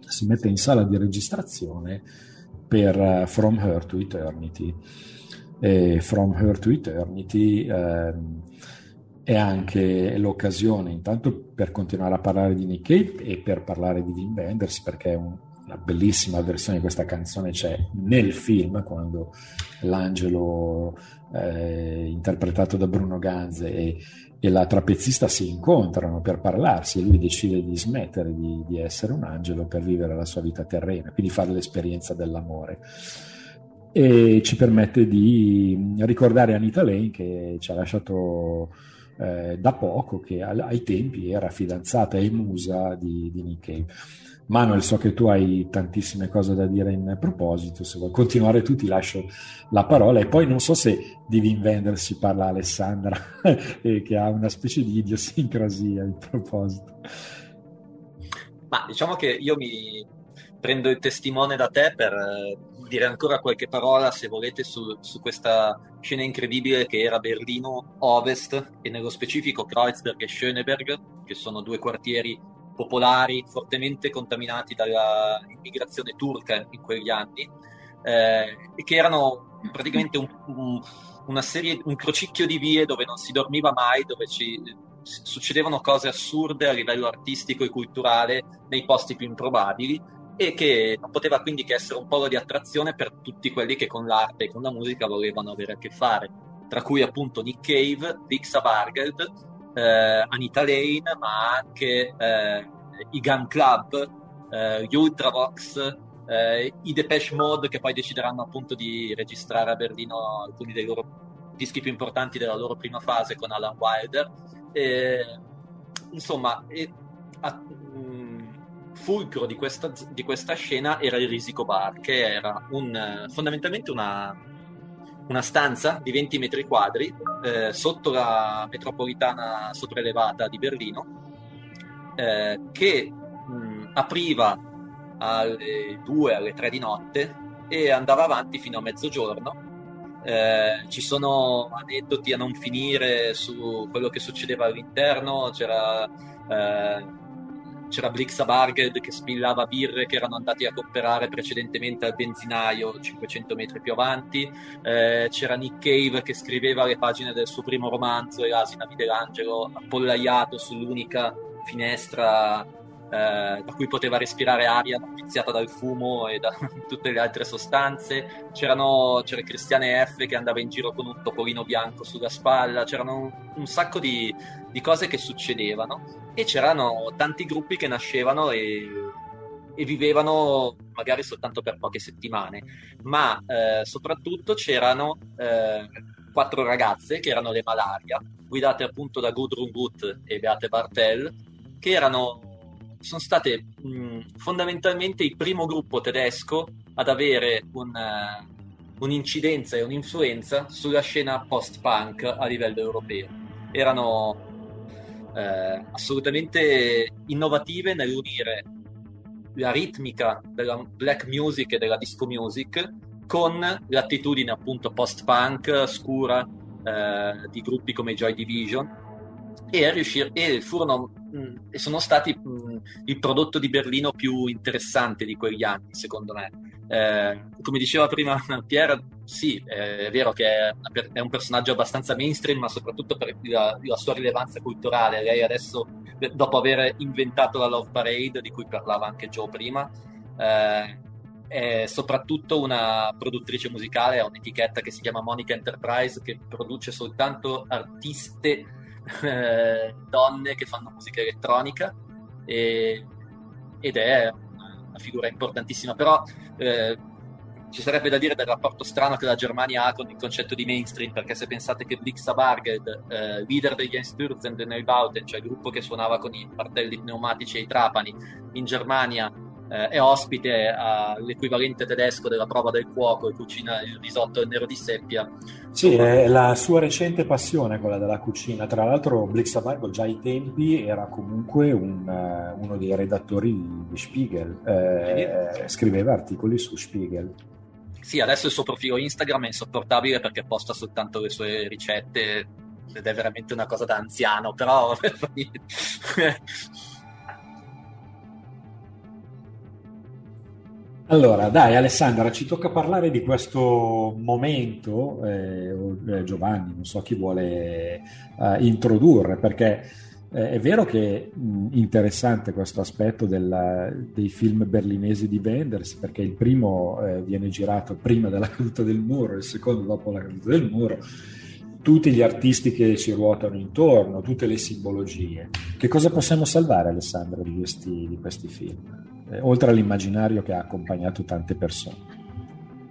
si mette in sala di registrazione per eh, From Her to Eternity. E From Her to Eternity ehm, è anche l'occasione intanto per continuare a parlare di Nick Cave e per parlare di Wim Wenders perché un- una bellissima versione di questa canzone c'è nel film quando l'angelo eh, interpretato da Bruno Ganze e, e la trapezzista si incontrano per parlarsi e lui decide di smettere di, di essere un angelo per vivere la sua vita terrena, quindi fare l'esperienza dell'amore. e ci permette di ricordare Anita Lane che ci ha lasciato eh, da poco, che ai tempi era fidanzata e musa di, di Nick Cave. Manuel, so che tu hai tantissime cose da dire in proposito, se vuoi continuare tu ti lascio la parola e poi non so se di Wim Wenders si parla Alessandra, che ha una specie di idiosincrasia in proposito. Ma diciamo che io mi prendo il testimone da te per eh, dire ancora qualche parola, se volete, su, su questa scena incredibile che era Berlino Ovest e nello specifico Kreuzberg e Schöneberg, che sono due quartieri popolari fortemente contaminati dalla immigrazione turca in quegli anni eh, che erano praticamente un, un, una serie, un crocicchio di vie dove non si dormiva mai, dove ci, succedevano cose assurde a livello artistico e culturale nei posti più improbabili e che non poteva quindi che essere un polo di attrazione per tutti quelli che con l'arte e con la musica volevano avere a che fare, tra cui appunto Nick Cave, Dixa Bargeld, eh, Anita Lane, ma anche eh, i Gun Club, eh, gli Ultravox, eh, i Depeche Mode che poi decideranno appunto di registrare a Berlino alcuni dei loro dischi più importanti della loro prima fase con Alan Wilder. E, insomma, e, a, fulcro di questa, di questa, scena era il Risico Bar, che era un, fondamentalmente una una stanza di 20 metri quadri eh, sotto la metropolitana sopraelevata di Berlino eh, che mh, apriva alle 2, alle 3 di notte e andava avanti fino a mezzogiorno. Eh, ci sono aneddoti a non finire su quello che succedeva all'interno, c'era eh, c'era Blixa Barged che spillava birre che erano andati a comprare precedentemente al benzinaio 500 metri più avanti, eh, c'era Nick Cave che scriveva le pagine del suo primo romanzo, L'asina di Delangelo, appollaiato sull'unica finestra eh, da cui poteva respirare aria viziata dal fumo e da tutte le altre sostanze. C'erano, c'era Cristiane F che andava in giro con un topolino bianco sulla spalla, c'erano un, un sacco di, di, cose che succedevano. E c'erano tanti gruppi che nascevano e, e vivevano magari soltanto per poche settimane, ma eh, soprattutto c'erano eh, quattro ragazze che erano le Malaria, guidate appunto da Gudrun Gut e Beate Bartel, che erano sono state mh, fondamentalmente il primo gruppo tedesco ad avere un, uh, un'incidenza e un'influenza sulla scena post-punk a livello europeo. Erano uh, assolutamente innovative nell'unire la ritmica della black music e della disco music con l'attitudine appunto post-punk scura uh, di gruppi come Joy Division e, riuscir- e furono mh, e sono stati mh, il prodotto di Berlino più interessante di quegli anni, secondo me. Eh, come diceva prima Pierre, sì, è vero che è, un personaggio abbastanza mainstream, ma soprattutto per la, la, sua rilevanza culturale. Lei adesso, dopo aver inventato la Love Parade, di cui parlava anche Joe prima, eh, è soprattutto una produttrice musicale, ha un'etichetta che si chiama Monica Enterprise, che produce soltanto artiste eh, donne che fanno musica elettronica e, ed è una figura importantissima. Però eh, ci sarebbe da dire del rapporto strano che la Germania ha con il concetto di mainstream, perché se pensate che Blixa Bargeld, eh, leader degli Einstürzen del Neubauten, cioè il gruppo che suonava con i martelli pneumatici e i trapani, in Germania eh, è ospite all'equivalente tedesco della prova del cuoco e cucina il risotto nero di seppia. Sì, è la sua recente passione quella della cucina. Tra l'altro Blix Abargo già ai tempi era comunque un, uh, uno dei redattori di Spiegel, eh, scriveva articoli su Spiegel. Sì, adesso il suo profilo Instagram è insopportabile perché posta soltanto le sue ricette ed è veramente una cosa da anziano, però Allora, dai Alessandra, ci tocca parlare di questo momento, eh, eh, Giovanni, non so chi vuole eh, introdurre, perché eh, è vero che è interessante questo aspetto della, dei film berlinesi di Wenders, perché il primo eh, viene girato prima della caduta del muro, il secondo dopo la caduta del muro, tutti gli artisti che ci ruotano intorno, tutte le simbologie. Che cosa possiamo salvare, Alessandra, di questi, di questi film? Eh, oltre all'immaginario che ha accompagnato tante persone?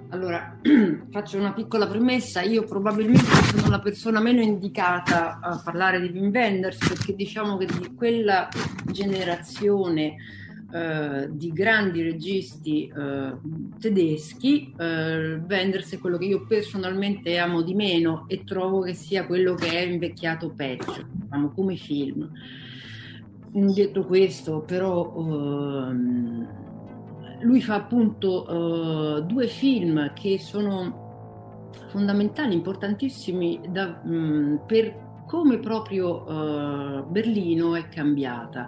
Allora, faccio una piccola premessa, io probabilmente sono la persona meno indicata a parlare di Wim Wenders perché diciamo che di quella generazione eh, di grandi registi eh, tedeschi, eh, Wenders è quello che io personalmente amo di meno e trovo che sia quello che è invecchiato peggio, diciamo, come film. Detto questo, però ehm, lui fa appunto eh, due film che sono fondamentali, importantissimi da, mh, per come proprio eh, Berlino è cambiata.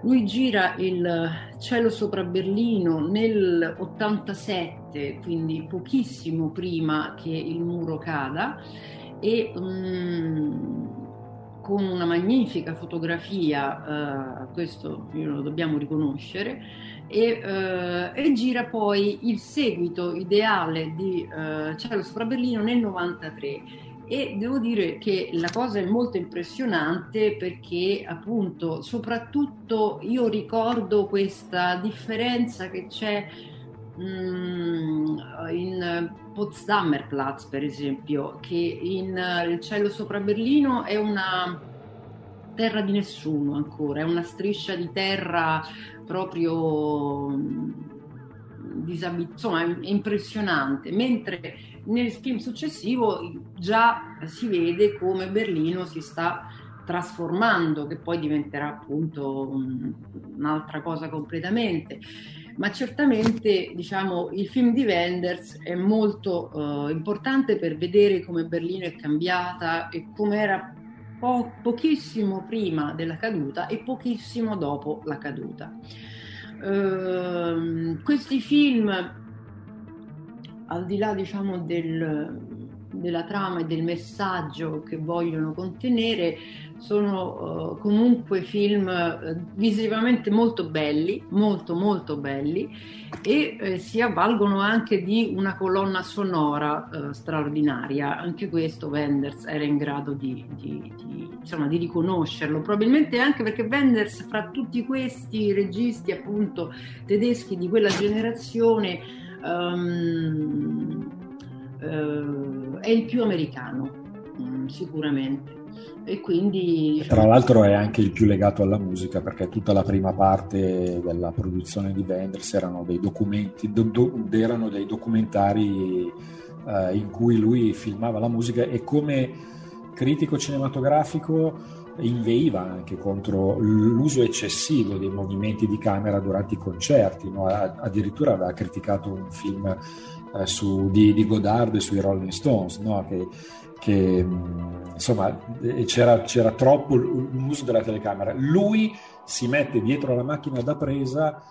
Lui gira il cielo sopra Berlino nel 87, quindi pochissimo prima che il muro cada e um, con una magnifica fotografia, uh, questo lo dobbiamo riconoscere, e, uh, e, gira poi il seguito ideale di uh, Cielo sopra Berlino nel 93 e devo dire che la cosa è molto impressionante perché appunto soprattutto io ricordo questa differenza che c'è in Potsdamer Platz per esempio che in Il cielo sopra Berlino è una terra di nessuno ancora, è una striscia di terra proprio mm, disabit- insomma impressionante mentre nel film successivo già si vede come Berlino si sta trasformando, che poi diventerà appunto un'altra cosa completamente. Ma certamente diciamo, il film di Wenders è molto uh, importante per vedere come Berlino è cambiata e come era po- pochissimo prima della caduta e pochissimo dopo la caduta. Uh, questi film al di là diciamo, del, della trama e del messaggio che vogliono contenere, sono uh, comunque film uh, visivamente molto belli, molto molto belli e uh, si avvalgono anche di una colonna sonora straordinaria. Anche questo Wenders era in grado di, di, di, insomma, di, riconoscerlo, probabilmente anche perché Wenders fra tutti questi registi appunto tedeschi di quella generazione um, uh, è il più americano, um, sicuramente. E quindi. Diciamo, Tra l'altro è anche il più legato alla musica perché tutta la prima parte della produzione di Wenders erano dei documenti, do, do, erano dei documentari uh, in cui lui filmava la musica e come critico cinematografico inveiva anche contro l'uso eccessivo dei movimenti di camera durante i concerti, no? addirittura aveva criticato un film eh, su, di, di, Godard sui Rolling Stones, no? che, che insomma c'era, c'era troppo l'uso della telecamera. Lui si mette dietro la macchina da presa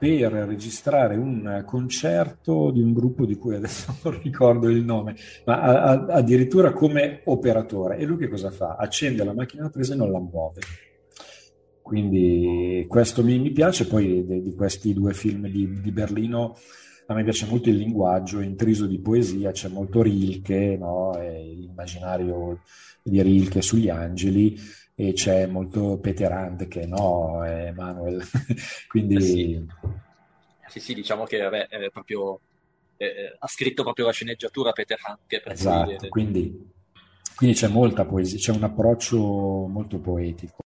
per registrare un concerto di un gruppo di cui adesso non ricordo il nome, ma a, a, addirittura come operatore. E lui che cosa fa? Accende la macchina da presa e non la muove. Quindi questo mi, mi piace, poi di, di, questi due film di, di, Berlino a me piace molto il linguaggio intriso di poesia, c'è molto Rilke, no? l'immaginario di Rilke sugli angeli, e c'è molto Peter Handke, no, Emanuel? Quindi... Eh sì. sì. sì, diciamo che vabbè, è proprio, eh, ha scritto proprio la sceneggiatura Peter Handke. esatto, quindi, quindi c'è molta poesia, c'è un approccio molto poetico.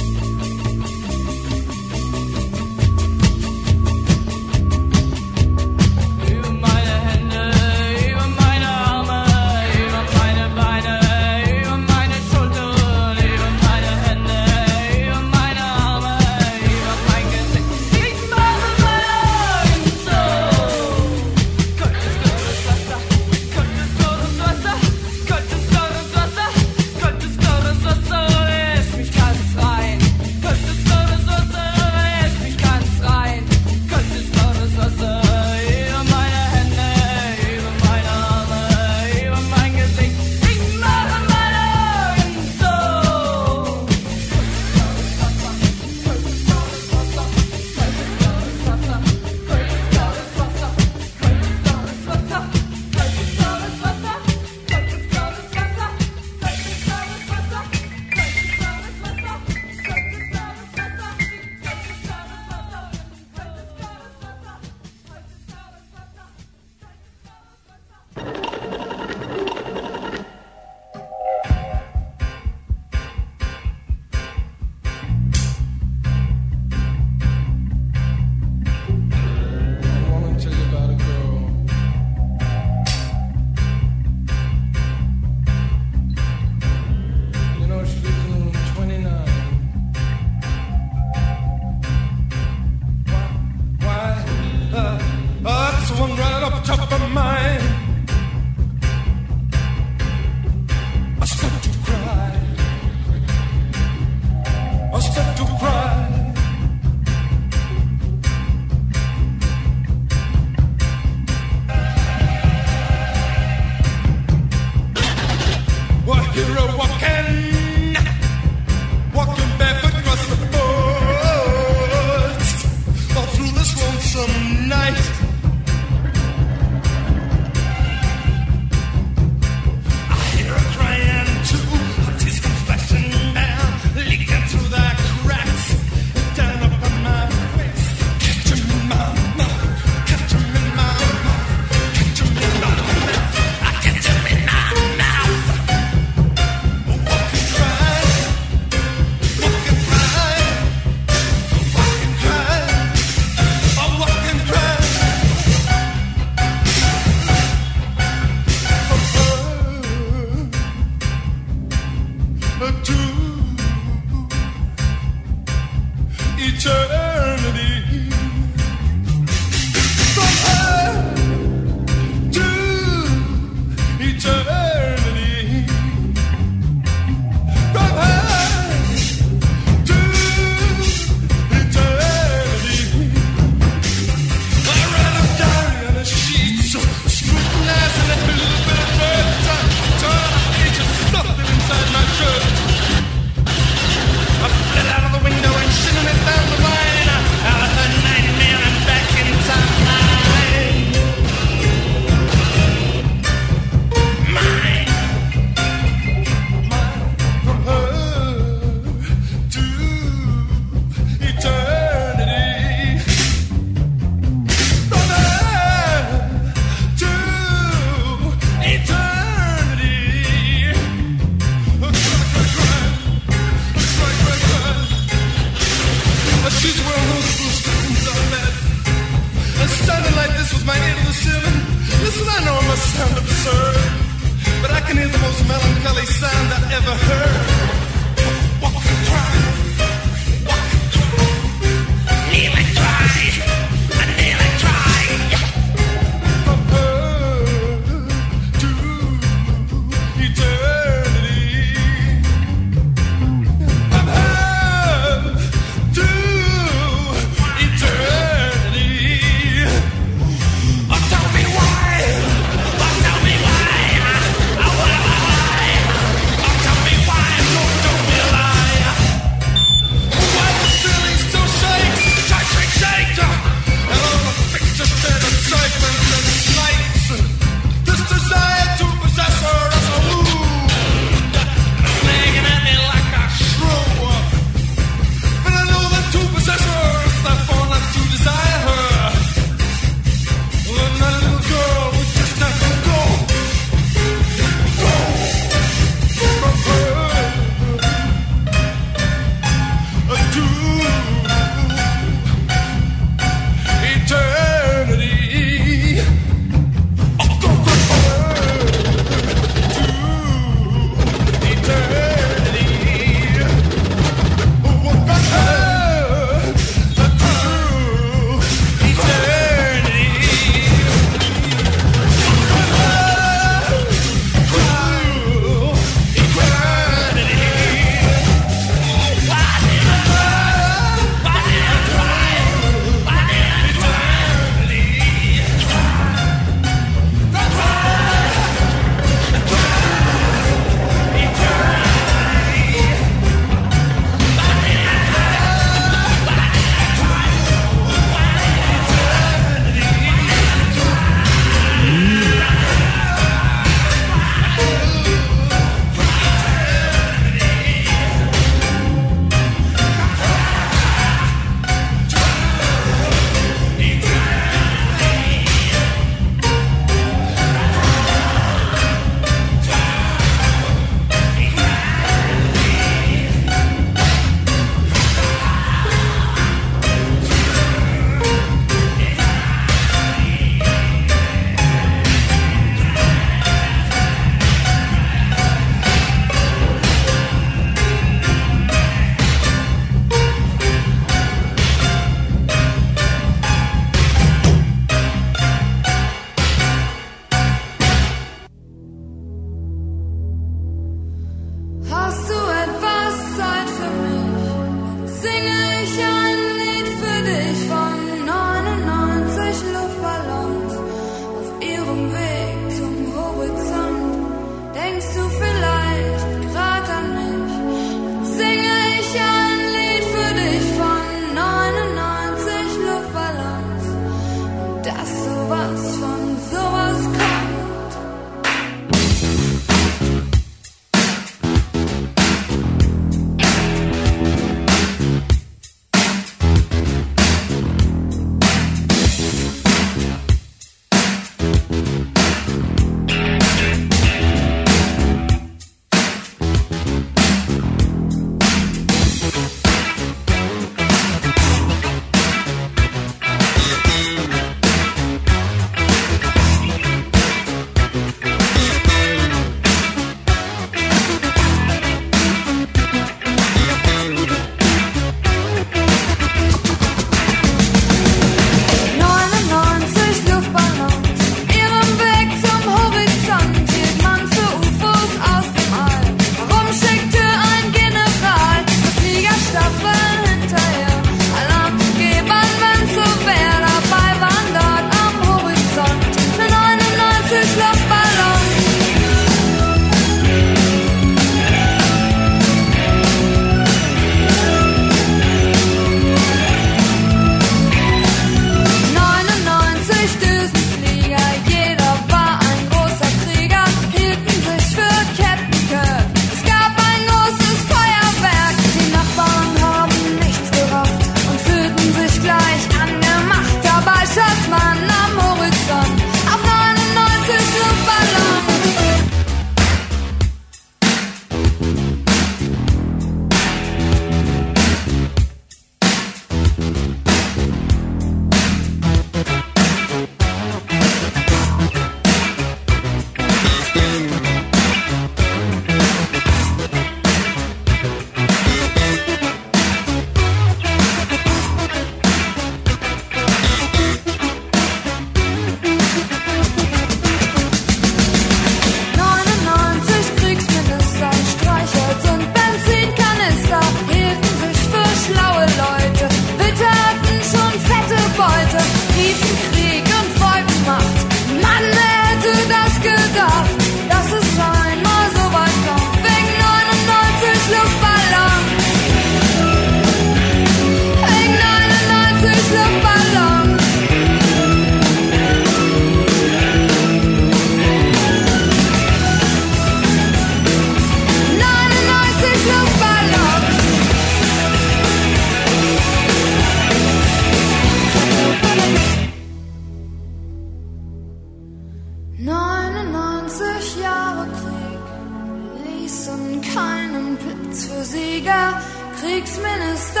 Kriegsminister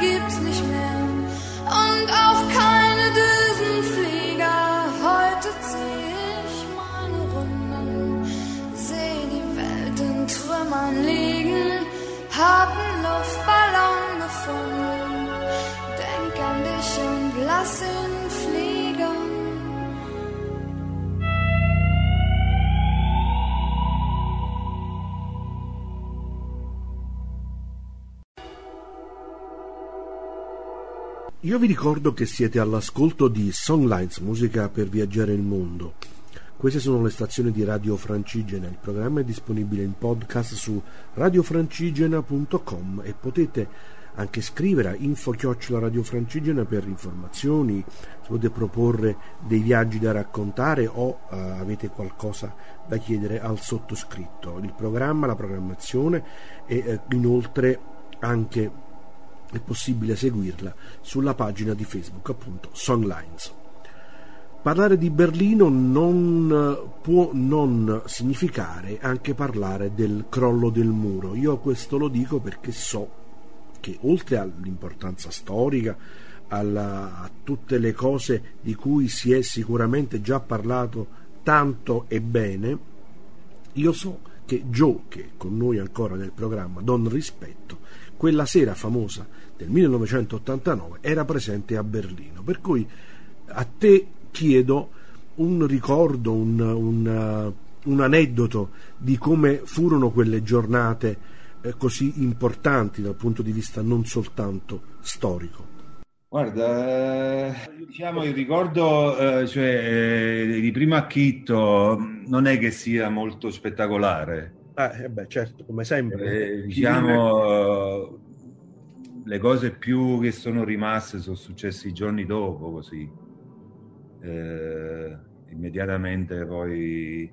gibt's nicht mehr und auch keine Düsenflieger. Heute zieh ich meine Runden, seh die Welt in Trümmern liegen, hab einen Luftballon gefunden, denk an dich und lass ihn Io vi ricordo che siete all'ascolto di Songlines, musica per viaggiare il mondo. Queste sono le stazioni di Radio Francigena, il programma è disponibile in podcast su radiofrancigena.com e potete anche scrivere a info Radio Francigena per informazioni, se potete proporre dei viaggi da raccontare o eh, avete qualcosa da chiedere al sottoscritto. Il programma, la programmazione e eh, inoltre anche è possibile seguirla sulla pagina di Facebook, appunto Songlines. Parlare di Berlino non può non significare anche parlare del crollo del muro. Io questo lo dico perché so che oltre all'importanza storica, alla, a tutte le cose di cui si è sicuramente già parlato tanto e bene, io so che Joe, che è con noi ancora nel programma Don Rispetto, quella sera famosa del 1989 era presente a Berlino. Per cui a te chiedo un ricordo, un, un, un aneddoto di come furono quelle giornate eh, così importanti dal punto di vista non soltanto storico. Guarda, eh, diciamo il ricordo eh, cioè, eh, di primo acchitto non è che sia molto spettacolare. Eh, beh, certo, come sempre. Eh, diciamo, le cose più che sono rimaste sono successe i giorni dopo, così. Eh, immediatamente poi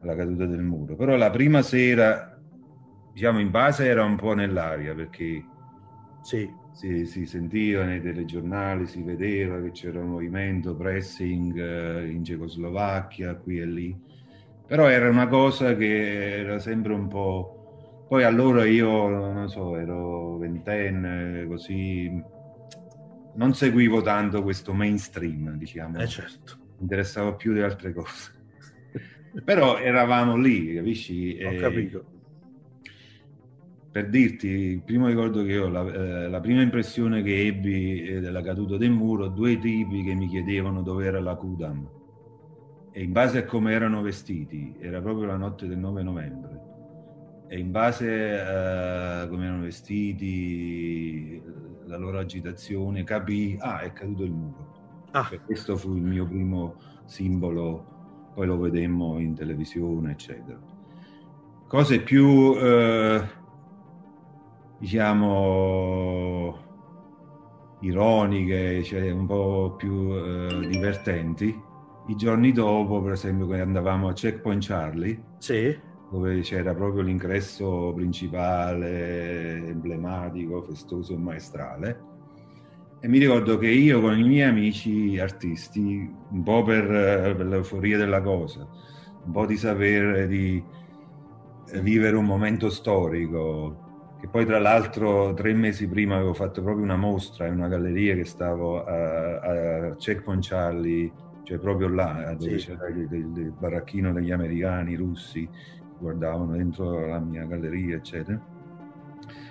alla caduta del muro. Però la prima sera, diciamo, in base era un po' nell'aria perché sì. si, si sentiva nei telegiornali, si vedeva che c'era un movimento pressing eh, in Cecoslovacchia, qui e lì. Però era una cosa che era sempre un po' Poi allora io, non so, ero ventenne, così non seguivo tanto questo mainstream, diciamo. Eh certo. Mi interessava più di altre cose. Però eravamo lì, capisci? Ho capito. Per dirti, il primo ricordo che ho, la, eh, la prima impressione che ebbi eh, della caduta del muro, due tipi che mi chiedevano dove era la Kudam. E in base a come erano vestiti, era proprio la notte del 9 novembre e in base a come erano vestiti, la loro agitazione, capì, ah, è caduto il muro. Ah. Cioè, questo fu il mio primo simbolo, poi lo vedemmo in televisione, eccetera. Cose più, eh, diciamo, ironiche, cioè un po' più eh, divertenti. I giorni dopo, per esempio, quando andavamo a Checkpoint Charlie, sì dove c'era proprio l'ingresso principale, emblematico, festoso e maestrale. E mi ricordo che io con i miei amici artisti, un po' per, per l'euforia della cosa, un po' di sapere di vivere un momento storico, che poi tra l'altro tre mesi prima avevo fatto proprio una mostra in una galleria che stavo a, a Checkpoint Charlie, cioè proprio là dove sì. c'era il, il, il baracchino degli americani, russi, guardavano dentro la mia galleria, eccetera.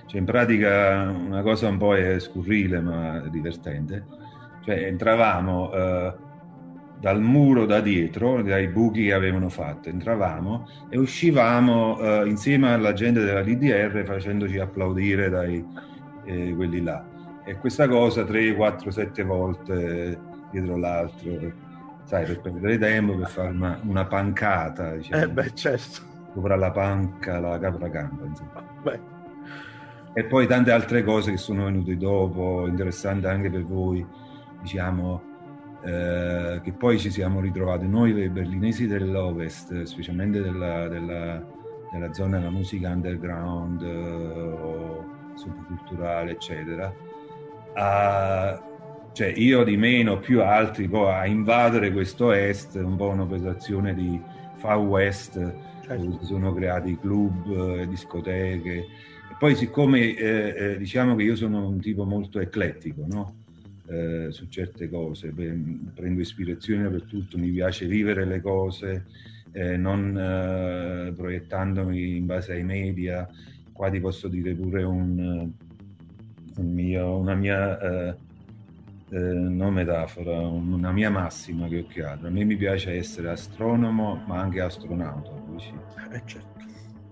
Cioè, in pratica una cosa un po' scurrile ma divertente. Cioè, entravamo eh, dal muro da dietro, dai buchi che avevano fatto, entravamo e uscivamo eh, insieme alla gente della DDR facendoci applaudire dai eh, quelli là. E questa cosa 3, 4, 7 volte dietro l'altro, sai, per perdere tempo, per fare una, una pancata. Diciamo. Eh beh, certo sopra la panca, la capra campa, insomma. Beh. E poi tante altre cose che sono venute dopo, interessanti anche per voi, diciamo, eh, che poi ci siamo ritrovati noi, berlinesi dell'Ovest, specialmente della, della, della zona della musica underground eh, o subculturale, eccetera, a, cioè io di meno, più altri, poi a invadere questo est, un po' una pesazione di Far West, dove si sono creati club, eh, discoteche. E poi siccome eh, eh, diciamo che io sono un tipo molto eclettico, no? Eh, su certe cose, prendo ispirazione per tutto, mi piace vivere le cose, eh, non eh, proiettandomi in base ai media. Qua ti posso dire pure un, un mio, una mia eh, non metafora, una mia massima che ho creato. A me mi piace essere astronomo, ma anche astronauta. Eh, certo.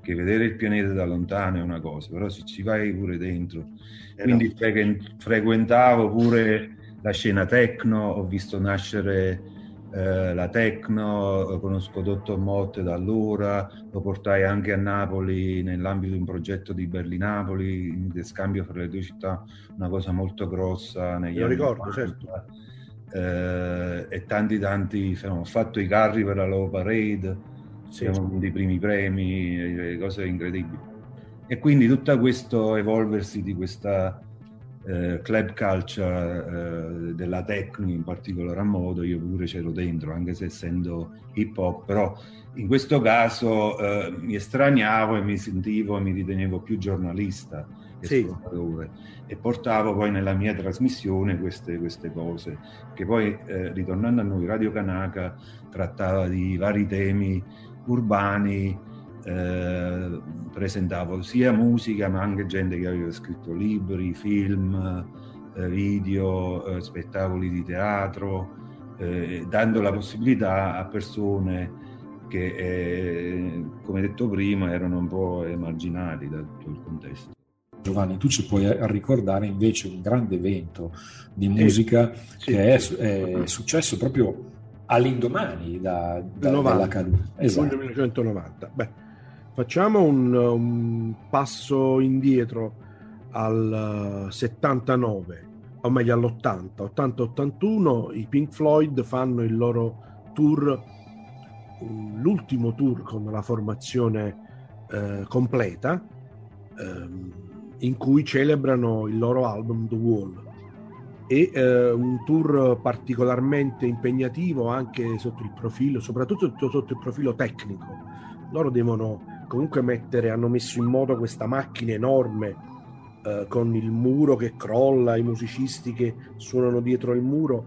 Che vedere il pianeta da lontano è una cosa, però se ci vai pure dentro. Eh, Quindi no. fre- frequentavo pure la scena techno, ho visto nascere eh, la techno, conosco Dottor Motte da allora, lo portai anche a Napoli nell'ambito di un progetto di Berlinapoli, in scambio fra le due città, una cosa molto grossa negli lo anni ricordo, 90. certo. Eh, e tanti tanti ho fatto i carri per la Low Parade siamo uno dei primi premi eh, cose incredibili e quindi tutto questo evolversi di questa eh, club culture eh, della techno in particolar modo io pure c'ero dentro anche se essendo hip hop però in questo caso eh, mi estraniavo e mi sentivo e mi ritenevo più giornalista Sì. e portavo poi nella mia trasmissione queste, queste cose che poi eh, ritornando a noi Radio Kanaka trattava di vari temi urbani eh, presentavo sia musica ma anche gente che aveva scritto libri, film, eh, video, eh, spettacoli di teatro, eh, dando la possibilità a persone che, eh, come detto prima, erano un po' emarginati da tutto il contesto. Giovanni, tu ci puoi ricordare invece un grande evento di musica sì, che è, sì. è successo proprio all'indomani da, da- 90, della caduta. Esatto. giugno 1990. Beh, facciamo un, un passo indietro al eh, 79, o meglio all'80, 80-81, i Pink Floyd fanno il loro tour, l'ultimo tour con la formazione eh, completa, ehm, in cui celebrano il loro album The Wall e eh, un tour particolarmente impegnativo anche sotto il profilo, soprattutto sotto il profilo tecnico. Loro devono comunque mettere, hanno messo in moto questa macchina enorme eh, con il muro che crolla, i musicisti che suonano dietro il muro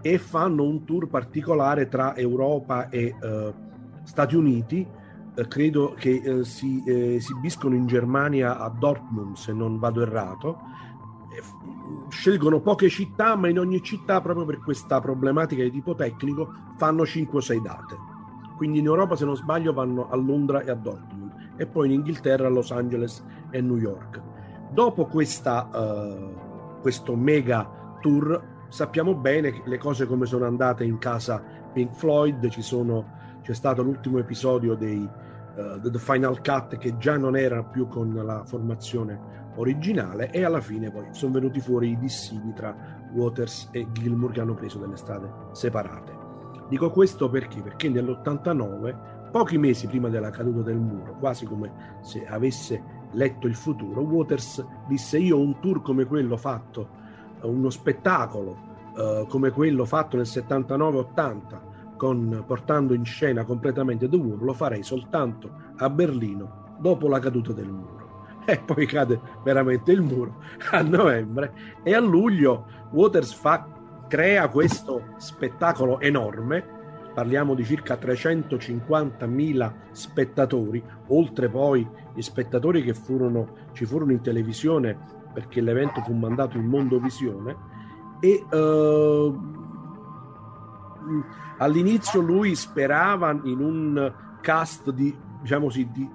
e fanno un tour particolare tra Europa e eh, Stati Uniti. Eh, credo che eh, si eh, esibiscono in Germania a Dortmund, se non vado errato. Scelgono poche città, ma in ogni città, proprio per questa problematica di tipo tecnico, fanno 5 o 6 date. Quindi in Europa, se non sbaglio, vanno a Londra e a Dortmund, e poi in Inghilterra a Los Angeles e New York. Dopo questa, eh, questo mega tour, sappiamo bene le cose come sono andate in casa Pink Floyd. Sono, c'è stato l'ultimo episodio dei eh, The Final Cut che già non era più con la formazione originale e alla fine poi sono venuti fuori i dissidi tra Waters e Gilmour che hanno preso delle strade separate. Dico questo perché? Perché nell'89, pochi mesi prima della caduta del muro, quasi come se avesse letto il futuro, Waters disse io un tour come quello fatto, eh, uno spettacolo eh, come quello fatto nel 79-80, con, portando in scena completamente The Wall, lo farei soltanto a Berlino dopo la caduta del muro. E poi cade veramente il muro a novembre e a luglio Waters fa, crea questo spettacolo enorme. Parliamo di circa 350.000 spettatori, oltre poi gli spettatori che furono, ci furono in televisione perché l'evento fu mandato in Mondovisione. E eh, all'inizio lui sperava in un cast di, diciamo così, di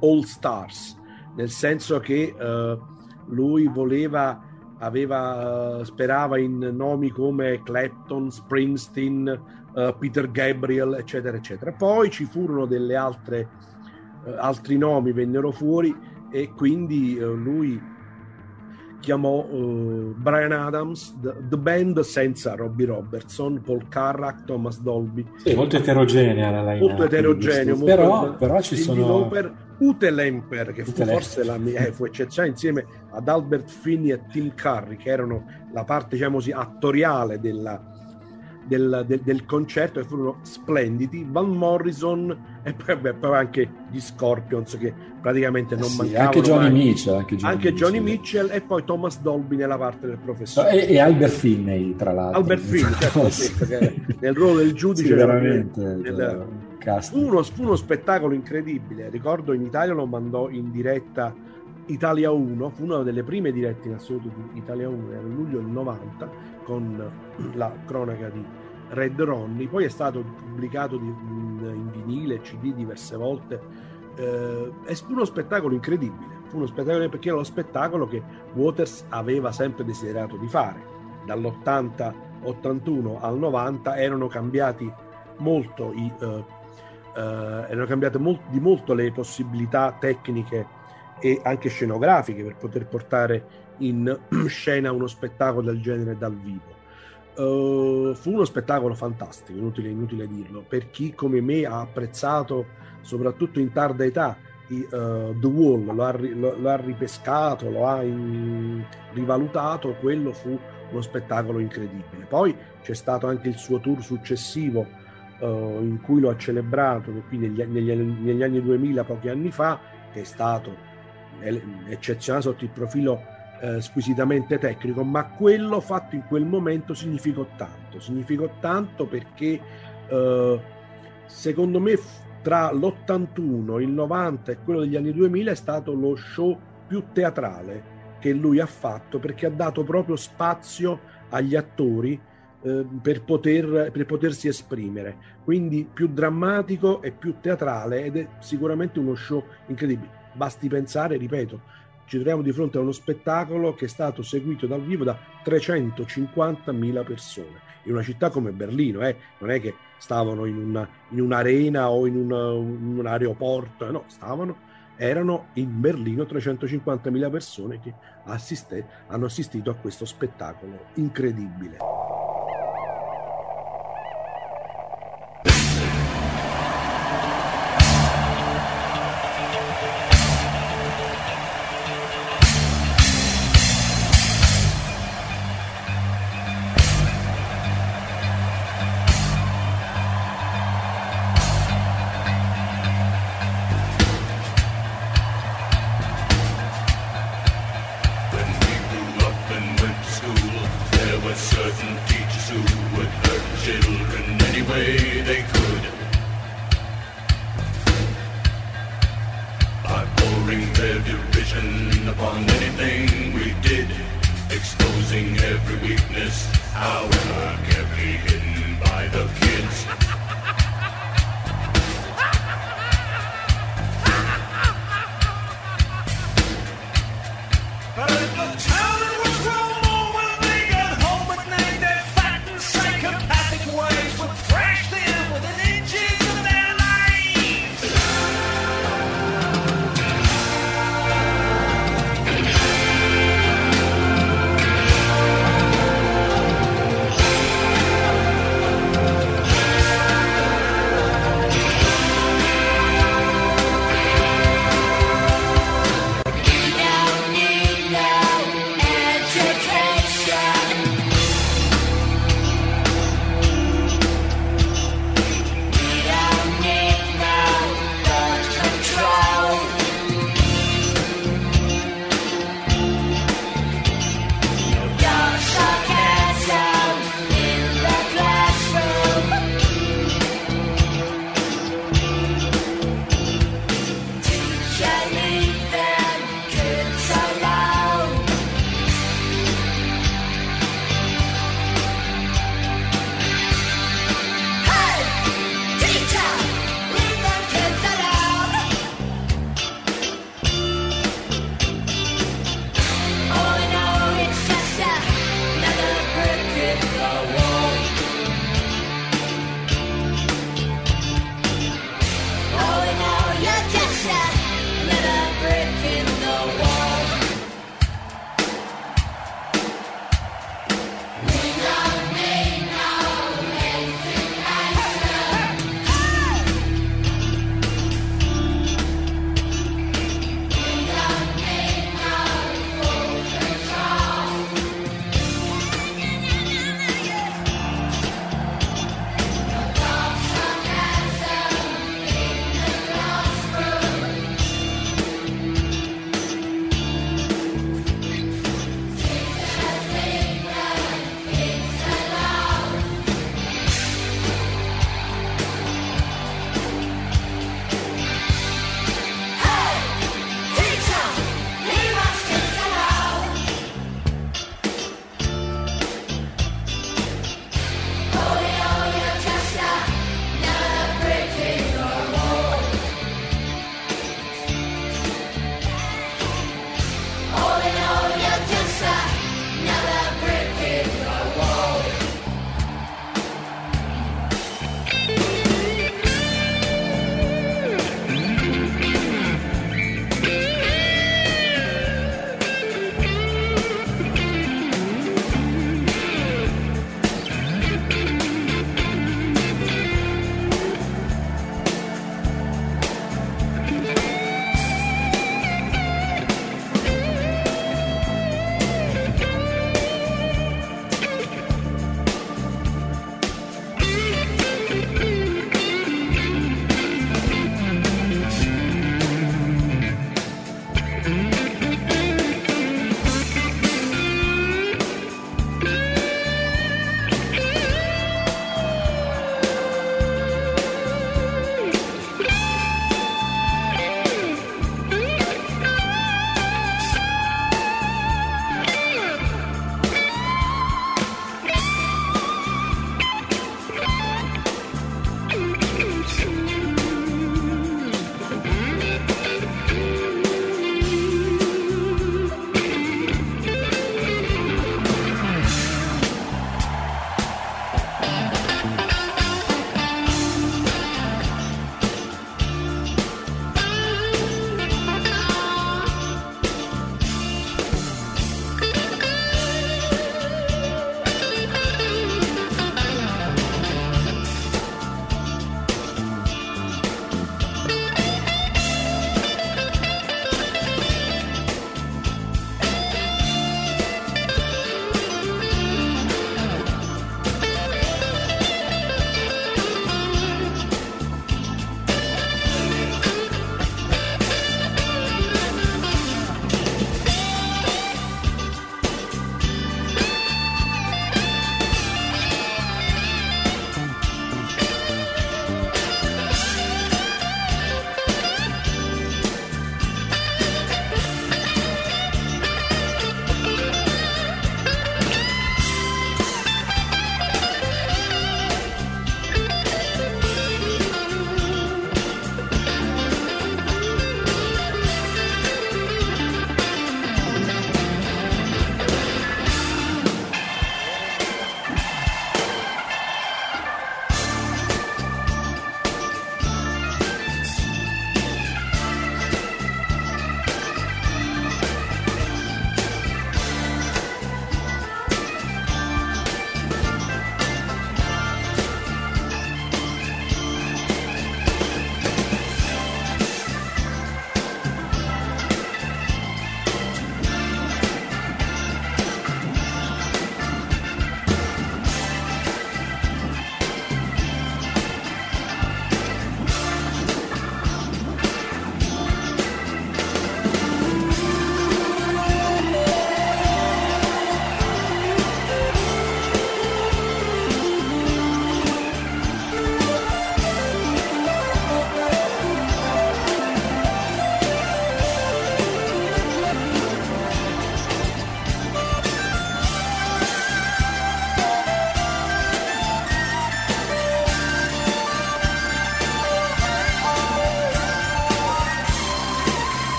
all stars, nel senso che eh, lui voleva aveva, sperava in nomi come Clapton, Springsteen, uh, Peter Gabriel, eccetera, eccetera. Poi ci furono delle altre, uh, altri nomi vennero fuori e quindi uh, lui chiamò Brian Adams, the, the, Band senza Robbie Robertson, Paul Carrack, Thomas Dolby. Sì, molto eterogenea la line Molto eterogeneo, molto però, però ci sono... Lauper, Ute Lemper, che fu forse la mia, eh, fu eccezione insieme ad Albert Finney e Tim Curry, che erano la parte, diciamo così, attoriale della, del, del- del concerto e furono splendidi. Van Morrison e poi, vabbè, poi anche gli Scorpions che praticamente non Eh Sì, mancavano anche Johnny mai. Mitchell, anche Johnny Anche Johnny Mitchell. Mitchell e poi Thomas Dolby nella parte del professore. E, e Albert Finney, tra l'altro. Albert Finney, certo, sì, nel ruolo del giudice Sì, era veramente. nel- cioè, fu, uno, fu uno spettacolo incredibile. Ricordo in Italia lo mandò in diretta Italia 1, fu una delle prime dirette in assoluto di Italia 1, era luglio del 90, con la cronaca di Red Ronnie. Poi è stato pubblicato in, in vinile, CD diverse volte. Eh, e fu uno spettacolo incredibile. Fu uno spettacolo perché era lo spettacolo che Waters aveva sempre desiderato di fare. Dall'80-81 al 90 erano cambiati molto i, eh, eh, erano cambiate mol- di molto le possibilità tecniche e anche scenografiche per poter portare in scena uno spettacolo del genere dal vivo. Eh, fu uno spettacolo fantastico, inutile, inutile dirlo, per chi come me ha apprezzato soprattutto in tarda età i, eh, The Wall, lo ha, lo- lo ha ripescato, lo ha in- rivalutato, quello fu uno spettacolo incredibile. Poi c'è stato anche il suo tour successivo eh, in cui lo ha celebrato qui negli, negli- negli anni 2000, pochi anni fa, che è stato eccezionale sotto il profilo eh, squisitamente tecnico, ma quello fatto in quel momento significò tanto, significò tanto perché eh, secondo me tra l'81, il 90 e quello degli anni 2000 è stato lo show più teatrale che lui ha fatto perché ha dato proprio spazio agli attori eh, per, poter, per potersi esprimere. Quindi più drammatico e più teatrale ed è sicuramente uno show incredibile. Basti pensare, ripeto, ci troviamo di fronte a uno spettacolo che è stato seguito dal vivo da 350.000 persone in una città come Berlino, eh? non è che stavano in, una, in un'arena o in, una- in un aeroporto, eh, no, stavano, erano in Berlino 350.000 persone che assiste- hanno assistito a questo spettacolo incredibile.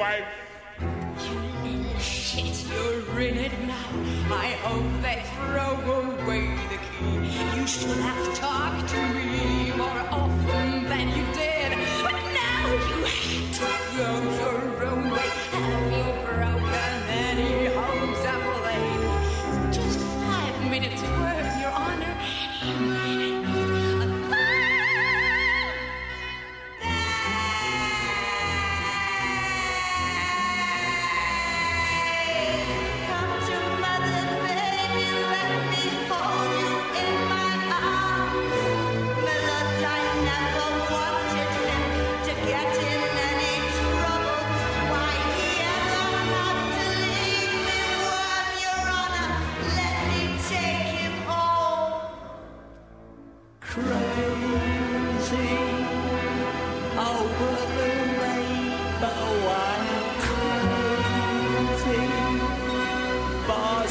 wife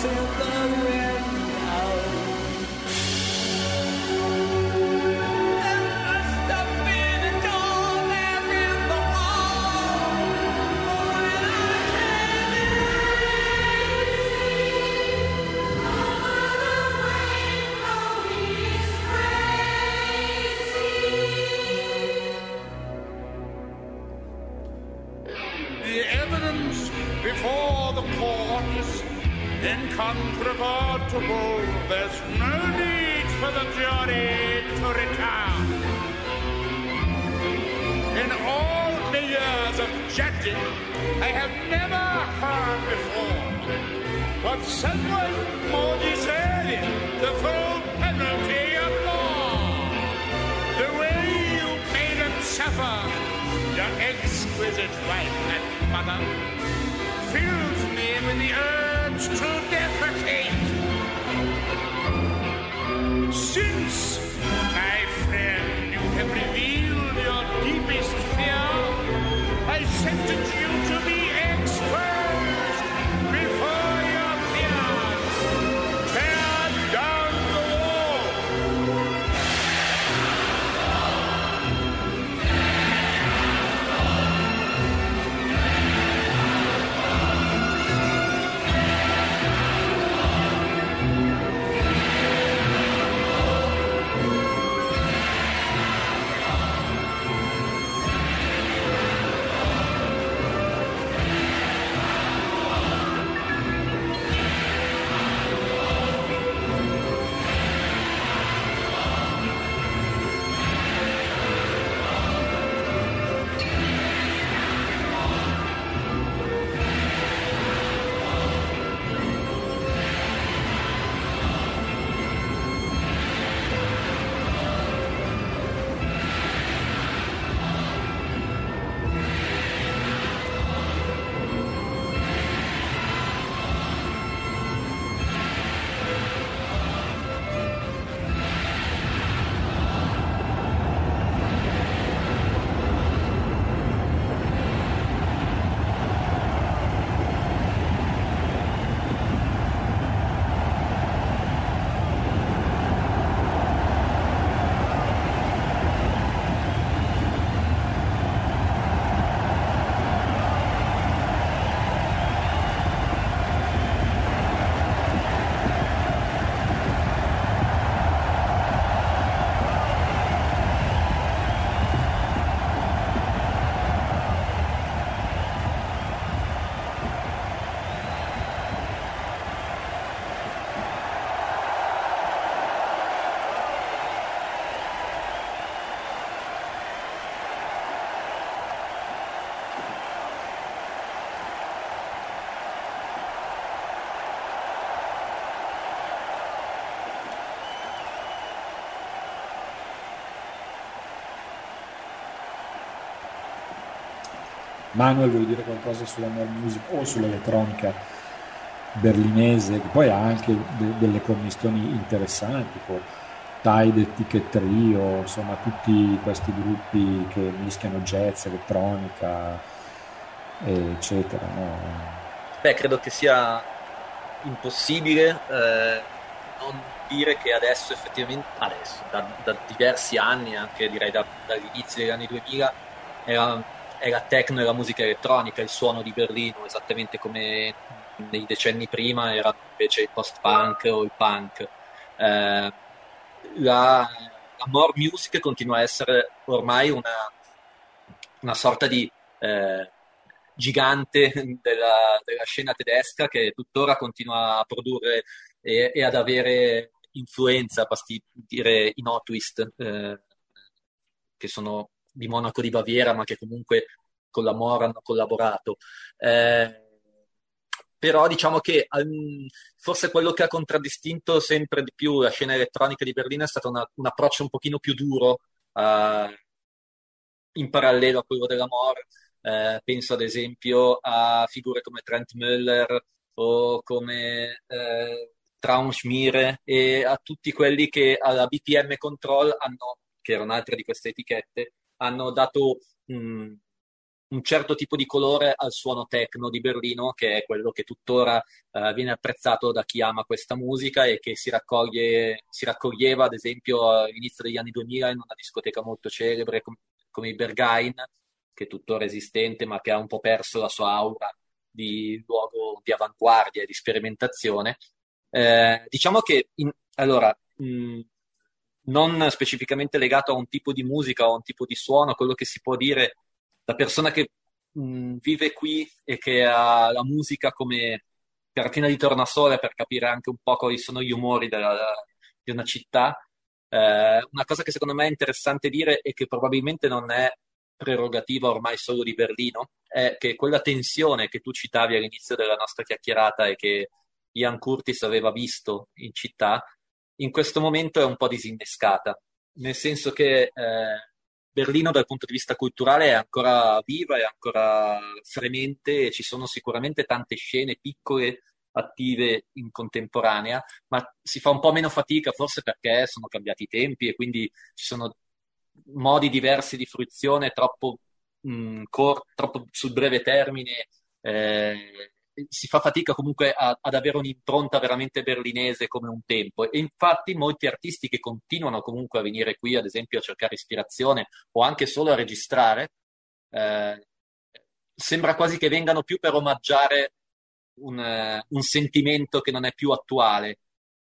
to the end. Manuel vuoi dire qualcosa sulla Nord Music o sull'elettronica berlinese, che poi ha anche de- delle commissioni interessanti, con Tide, Ticket Trio, insomma tutti questi gruppi che mischiano jazz, elettronica, eccetera. No? Beh, credo che sia impossibile eh, non dire che adesso effettivamente, adesso, da, da diversi anni, anche direi da, dall'inizio degli anni 2000, era la techno e la musica elettronica, il suono di Berlino, esattamente come nei decenni prima era invece il post-punk o il punk. Eh, la, la more music continua a essere ormai una, una sorta di eh, gigante della, della, scena tedesca che tuttora continua a produrre e, e ad avere influenza, basti dire i No Twist, eh, che sono di Monaco di Baviera, ma che comunque con la Mora hanno collaborato. Eh, però diciamo che um, forse quello che ha contraddistinto sempre di più la scena elettronica di Berlino è stato una, un approccio un pochino più duro uh, in parallelo a quello della Mor. Uh, penso ad esempio a figure come Trent Müller o come uh, Traumschmire e a tutti quelli che alla BPM Control hanno, che erano altre di queste etichette, hanno dato mh, un certo tipo di colore al suono techno di Berlino, che è quello che tuttora uh, viene apprezzato da chi ama questa musica e che si, raccoglie, si raccoglieva, ad esempio, all'inizio degli anni 2000 in una discoteca molto celebre com- come il Berghain, che è tuttora esistente, ma che ha un po' perso la sua aura di luogo di avanguardia e di sperimentazione. Eh, diciamo che, in, allora, mh, non specificamente legato a un tipo di musica o a un tipo di suono, quello che si può dire da persona che mh, vive qui e che ha la musica come cartina di tornasole per capire anche un po' quali sono gli umori della, di una città. Eh, una cosa che secondo me è interessante dire e che probabilmente non è prerogativa ormai solo di Berlino è che quella tensione che tu citavi all'inizio della nostra chiacchierata e che Ian Curtis aveva visto in città, in questo momento è un po' disinnescata, nel senso che eh, Berlino dal punto di vista culturale è ancora viva, è ancora fremente e ci sono sicuramente tante scene piccole attive in contemporanea, ma si fa un po' meno fatica forse perché sono cambiati i tempi e quindi ci sono modi diversi di fruizione troppo, mh, cor- troppo sul breve termine. Eh, si fa fatica comunque a, ad avere un'impronta veramente berlinese come un tempo. E infatti molti artisti che continuano comunque a venire qui, ad esempio, a cercare ispirazione o anche solo a registrare, eh, sembra quasi che vengano più per omaggiare un, uh, un sentimento che non è più attuale,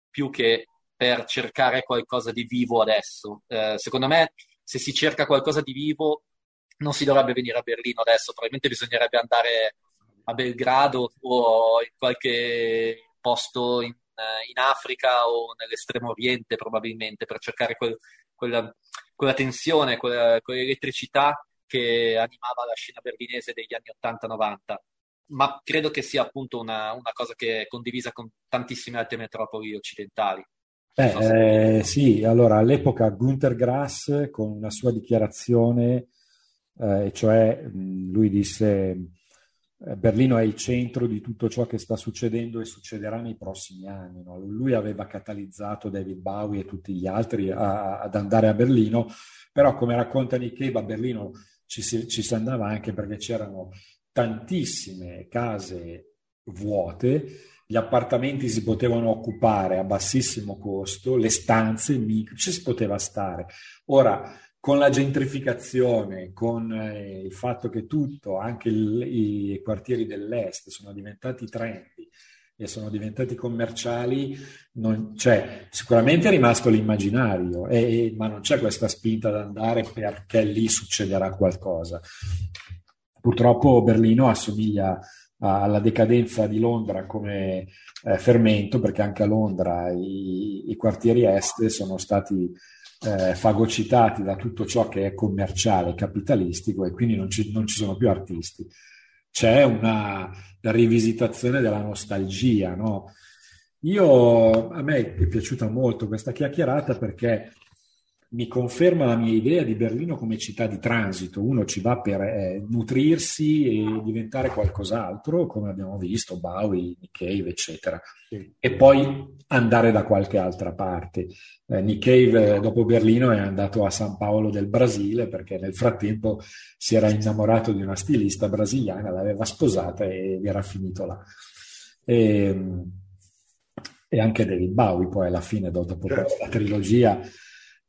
più che per cercare qualcosa di vivo adesso. Eh, secondo me, se si cerca qualcosa di vivo, non si dovrebbe venire a Berlino adesso, probabilmente bisognerebbe andare a Belgrado o in qualche posto in, eh, in Africa o nell'estremo oriente probabilmente per cercare quel, quella, quella, tensione, quella, quell'elettricità che animava la scena berlinese degli anni 80-90 ma credo che sia appunto una, una, cosa che è condivisa con tantissime altre metropoli occidentali. Beh, eh, sì, allora all'epoca Günter Grass con una sua dichiarazione, eh, cioè lui disse Berlino è il centro di tutto ciò che sta succedendo e succederà nei prossimi anni. No? Lui aveva catalizzato David Bowie e tutti gli altri a, ad andare a Berlino, però come racconta Cave a Berlino ci si, ci si andava anche perché c'erano tantissime case vuote, gli appartamenti si potevano occupare a bassissimo costo, le stanze, ci si poteva stare. Ora, con la gentrificazione, con eh, il fatto che tutto, anche il, i quartieri dell'est, sono diventati trendy e sono diventati commerciali, non, cioè, sicuramente è rimasto l'immaginario, e, ma non c'è questa spinta ad andare perché lì succederà qualcosa. Purtroppo Berlino assomiglia alla decadenza di Londra come eh, fermento, perché anche a Londra i, i quartieri est sono stati eh, fagocitati da tutto ciò che è commerciale, capitalistico e quindi non ci, non ci sono più artisti. C'è una rivisitazione della nostalgia, no? Io, a me è piaciuta molto questa chiacchierata perché mi conferma la mia idea di Berlino come città di transito. Uno ci va per eh, nutrirsi e diventare qualcos'altro, come abbiamo visto, Bowie, Nick Cave, eccetera, sì. e poi andare da qualche altra parte. Eh, Nick Cave, dopo Berlino, è andato a San Paolo del Brasile perché nel frattempo si era innamorato di una stilista brasiliana, l'aveva sposata ed era finito là. E, e anche David Bowie, poi alla fine, dopo certo. questa trilogia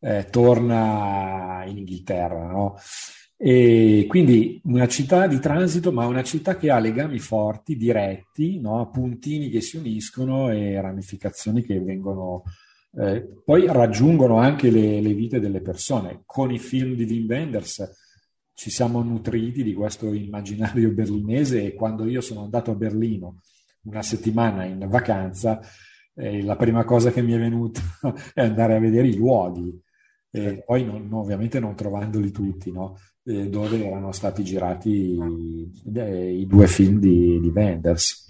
eh, torna in Inghilterra, no? E quindi una città di transito, ma una città che ha legami forti, diretti, no? puntini che si uniscono e ramificazioni che vengono, eh, poi raggiungono anche le, le, vite delle persone. Con i film di Wim Wenders ci siamo nutriti di questo immaginario berlinese e quando io sono andato a Berlino una settimana in vacanza, eh, la prima cosa che mi è venuta è andare a vedere i luoghi. E poi non, ovviamente non trovandoli tutti, no? eh, dove erano stati girati i, i due film di, di Wenders.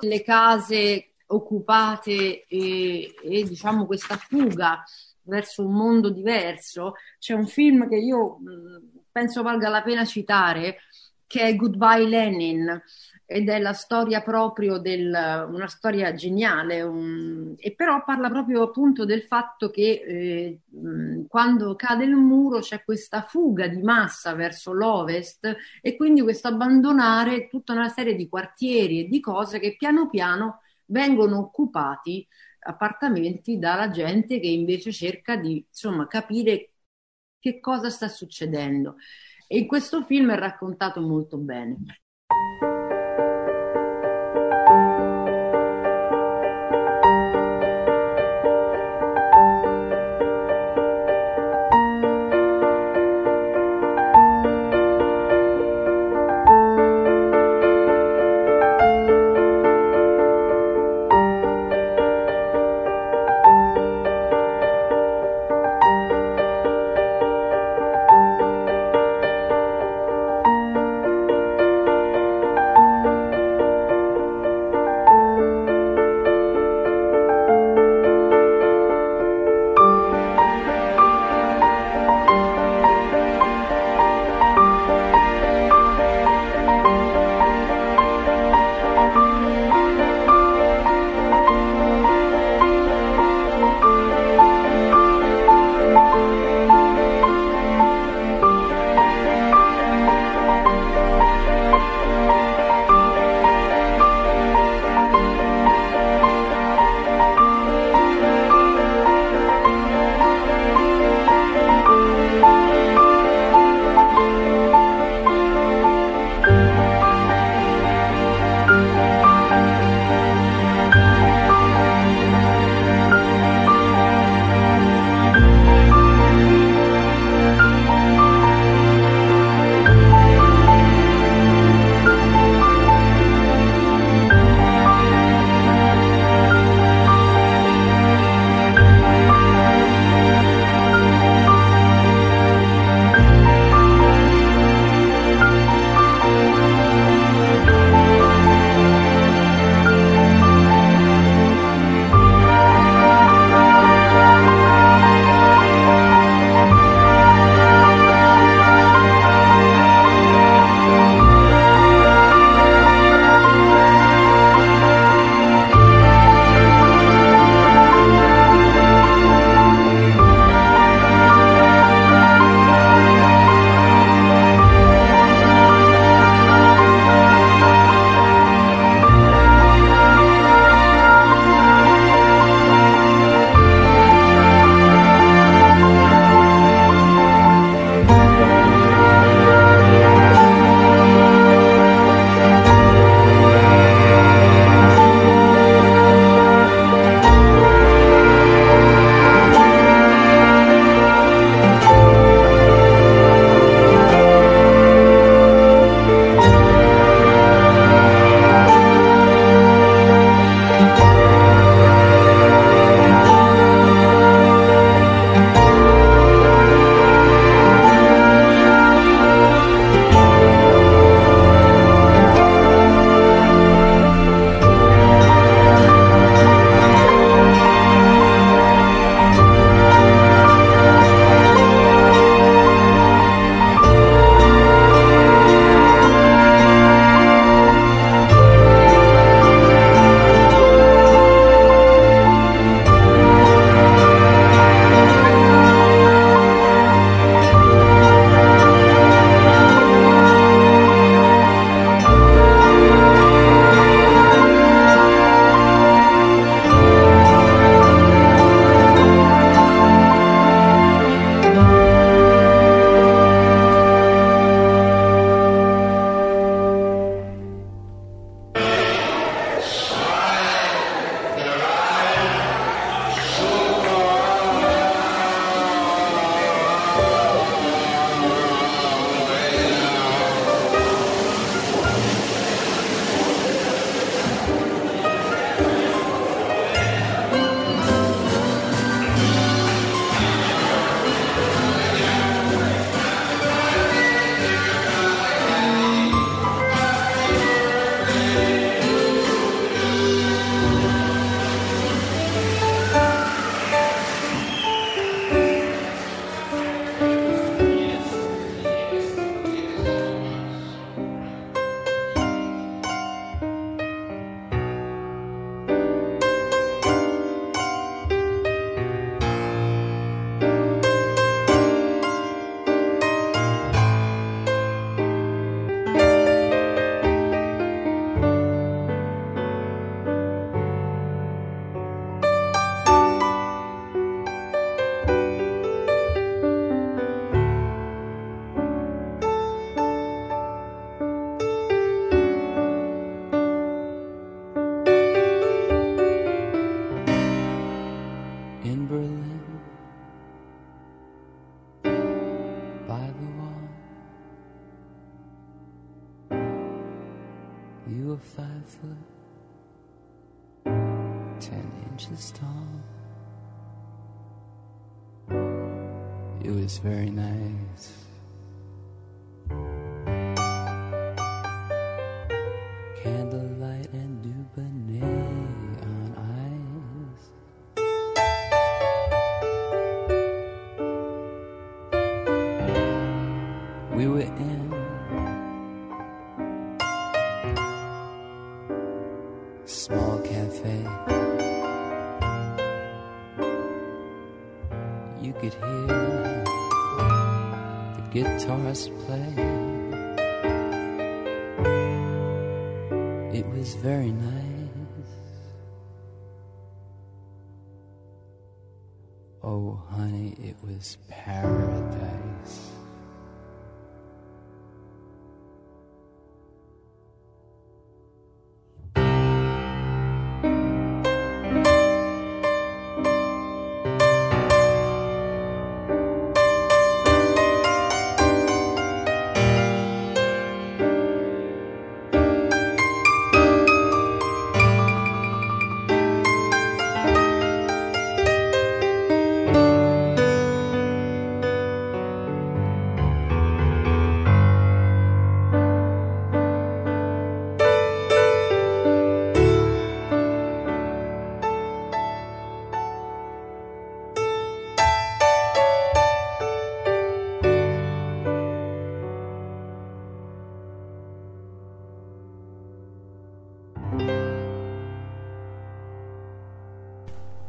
Le case occupate e, e diciamo questa fuga verso un mondo diverso. C'è un film che io penso valga la pena citare, che è Goodbye Lenin, ed è la storia proprio del, una storia geniale, un, e però parla proprio appunto del fatto che eh, quando cade il muro c'è questa fuga di massa verso l'ovest e quindi questo abbandonare tutta una serie di quartieri e di cose che piano piano vengono occupati appartamenti dalla gente che invece cerca di insomma capire che cosa sta succedendo. E in questo film è raccontato molto bene.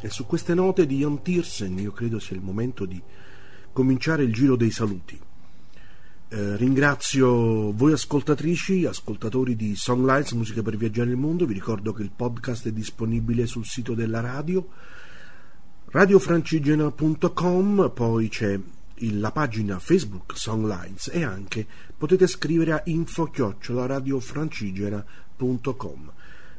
E su queste note di Jon Tiersen io credo sia il momento di cominciare il giro dei saluti. Eh, ringrazio voi ascoltatrici, ascoltatori di Songlights, Musica per Viaggiare il Mondo. Vi ricordo che il podcast è disponibile sul sito della radio, radiofrancigena.com, poi c'è la pagina Facebook Songlights e anche potete scrivere a info-radiofrancigena.com.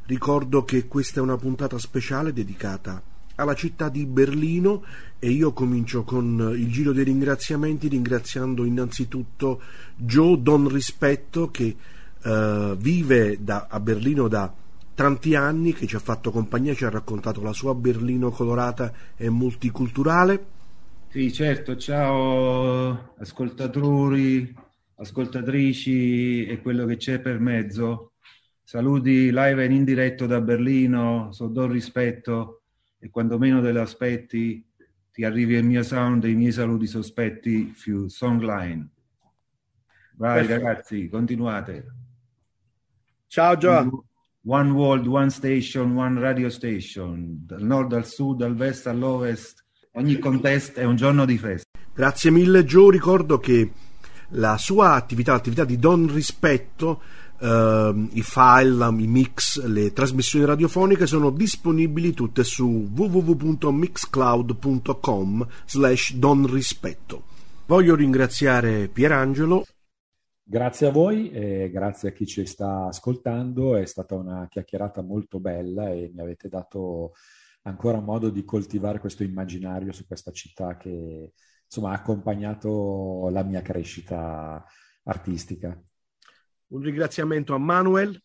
Ricordo che questa è una puntata speciale dedicata alla città di Berlino e io comincio con il giro dei ringraziamenti ringraziando innanzitutto Joe Don Rispetto che eh, vive da- a Berlino da tanti anni, che ci ha fatto compagnia, ci ha raccontato la sua Berlino colorata e multiculturale. Sì, certo, ciao ascoltatori, ascoltatrici e quello che c'è per mezzo. Saluti live e in diretto da Berlino, so do rispetto e quando meno te l'aspetti ti arrivi il mio sound e i miei saluti sospetti su Songline. Vai Perfetto. ragazzi, continuate. Ciao Gio. One world, one station, one radio station, dal nord al sud, dal vest all'ovest, ogni contesto è un giorno di festa. Grazie mille Joe, ricordo che la sua attività, l'attività di Don Rispetto, ehm, i file, i mix, le trasmissioni radiofoniche sono disponibili tutte su www.mixcloud.com slash donrispetto. Voglio ringraziare Pierangelo. Grazie a voi e grazie a chi ci sta ascoltando, è stata una chiacchierata molto bella e mi avete dato ancora modo di coltivare questo immaginario su questa città che insomma ha accompagnato la mia crescita artistica. Un ringraziamento a Manuel.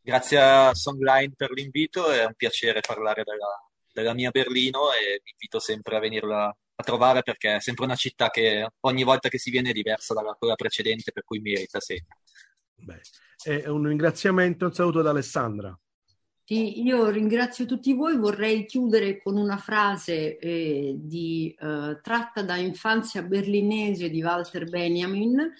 Grazie a Songline per l'invito, è un piacere parlare della, della mia Berlino e vi invito sempre a venirla a trovare perché è sempre una città che ogni volta che si viene è diversa dalla quella precedente, per cui merita sempre. E un ringraziamento, un saluto ad Alessandra. Sì, io ringrazio tutti voi, vorrei chiudere con una frase eh, di, eh, tratta da Infanzia berlinese di Walter Benjamin,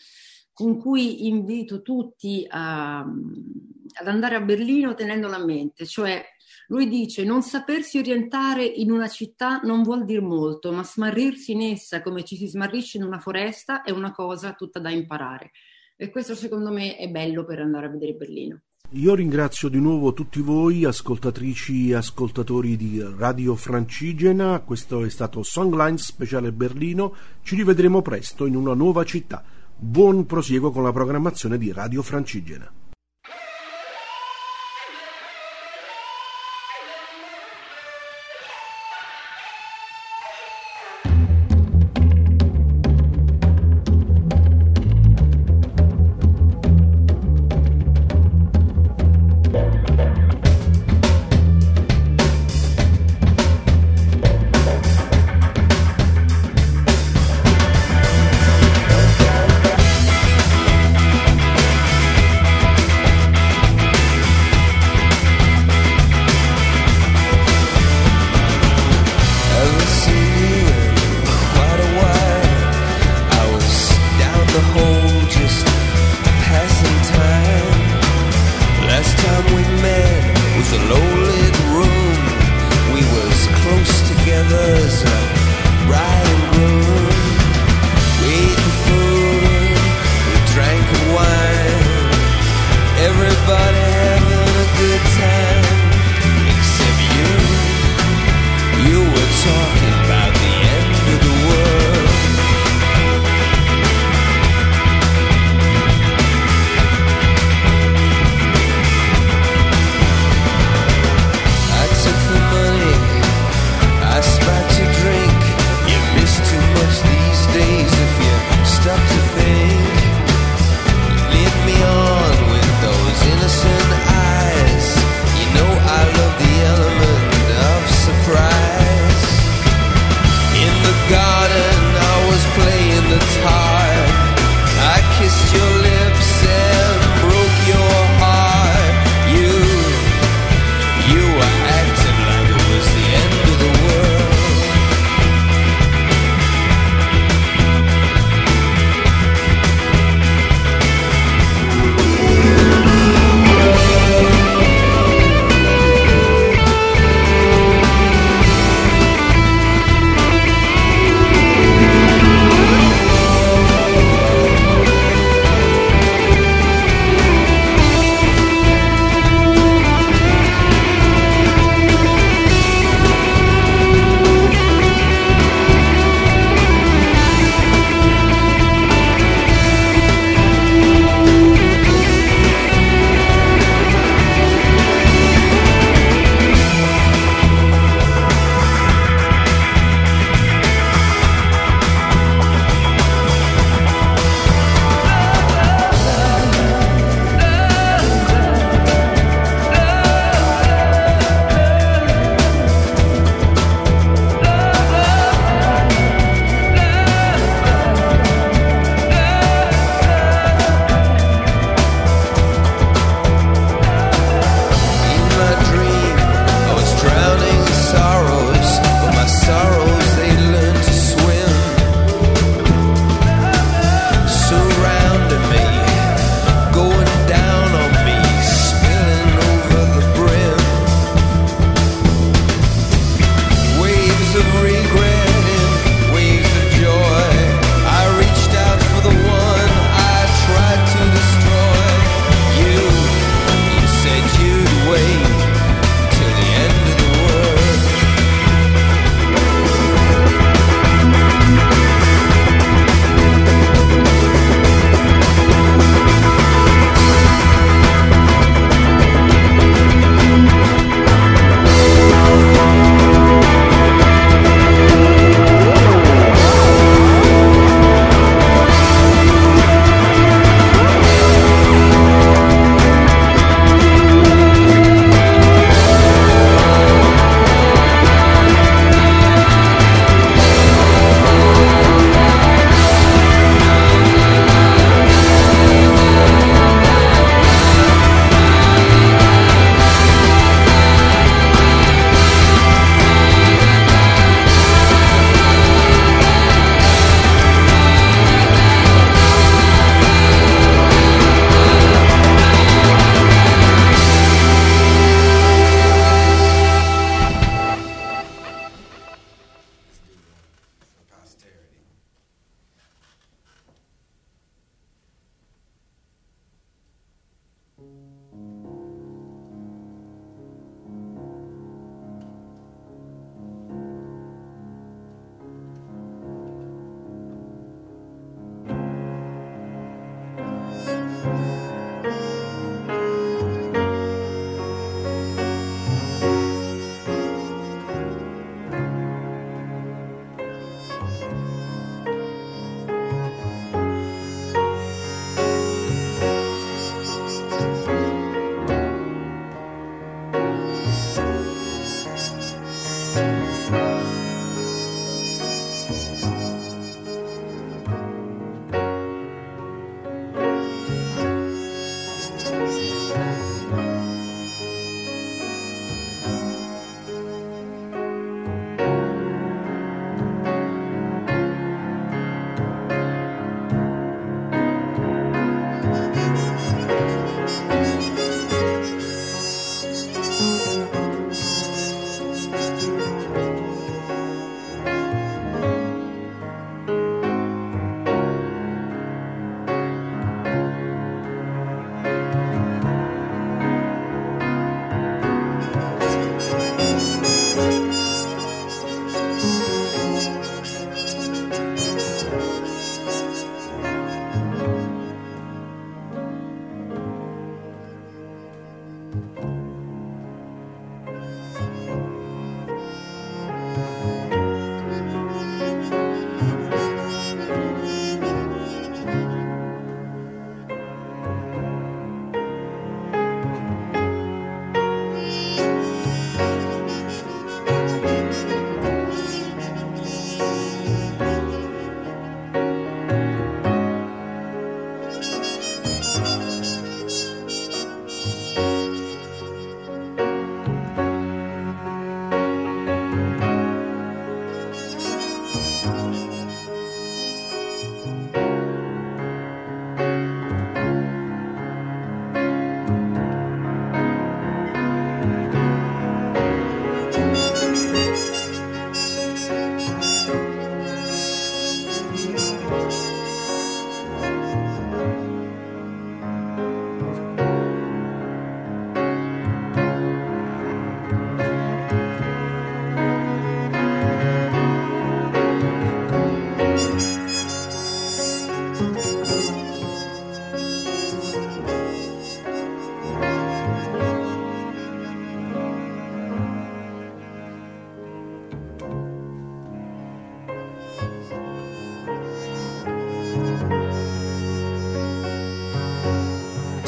con cui invito tutti a- ad andare a Berlino tenendola a mente, cioè lui dice non sapersi orientare in una città non vuol dire molto, ma smarrirsi in essa come ci si smarrisce in una foresta è una cosa tutta da imparare. E questo secondo me è bello per andare a vedere Berlino. Io ringrazio di nuovo tutti voi, ascoltatrici e ascoltatori di Radio Francigena. Questo è stato Songline Speciale Berlino. Ci rivedremo presto in una nuova città. Buon prosieguo con la programmazione di Radio Francigena.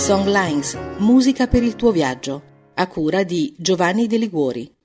Songlines, musica per il tuo viaggio, a cura di Giovanni De Liguori.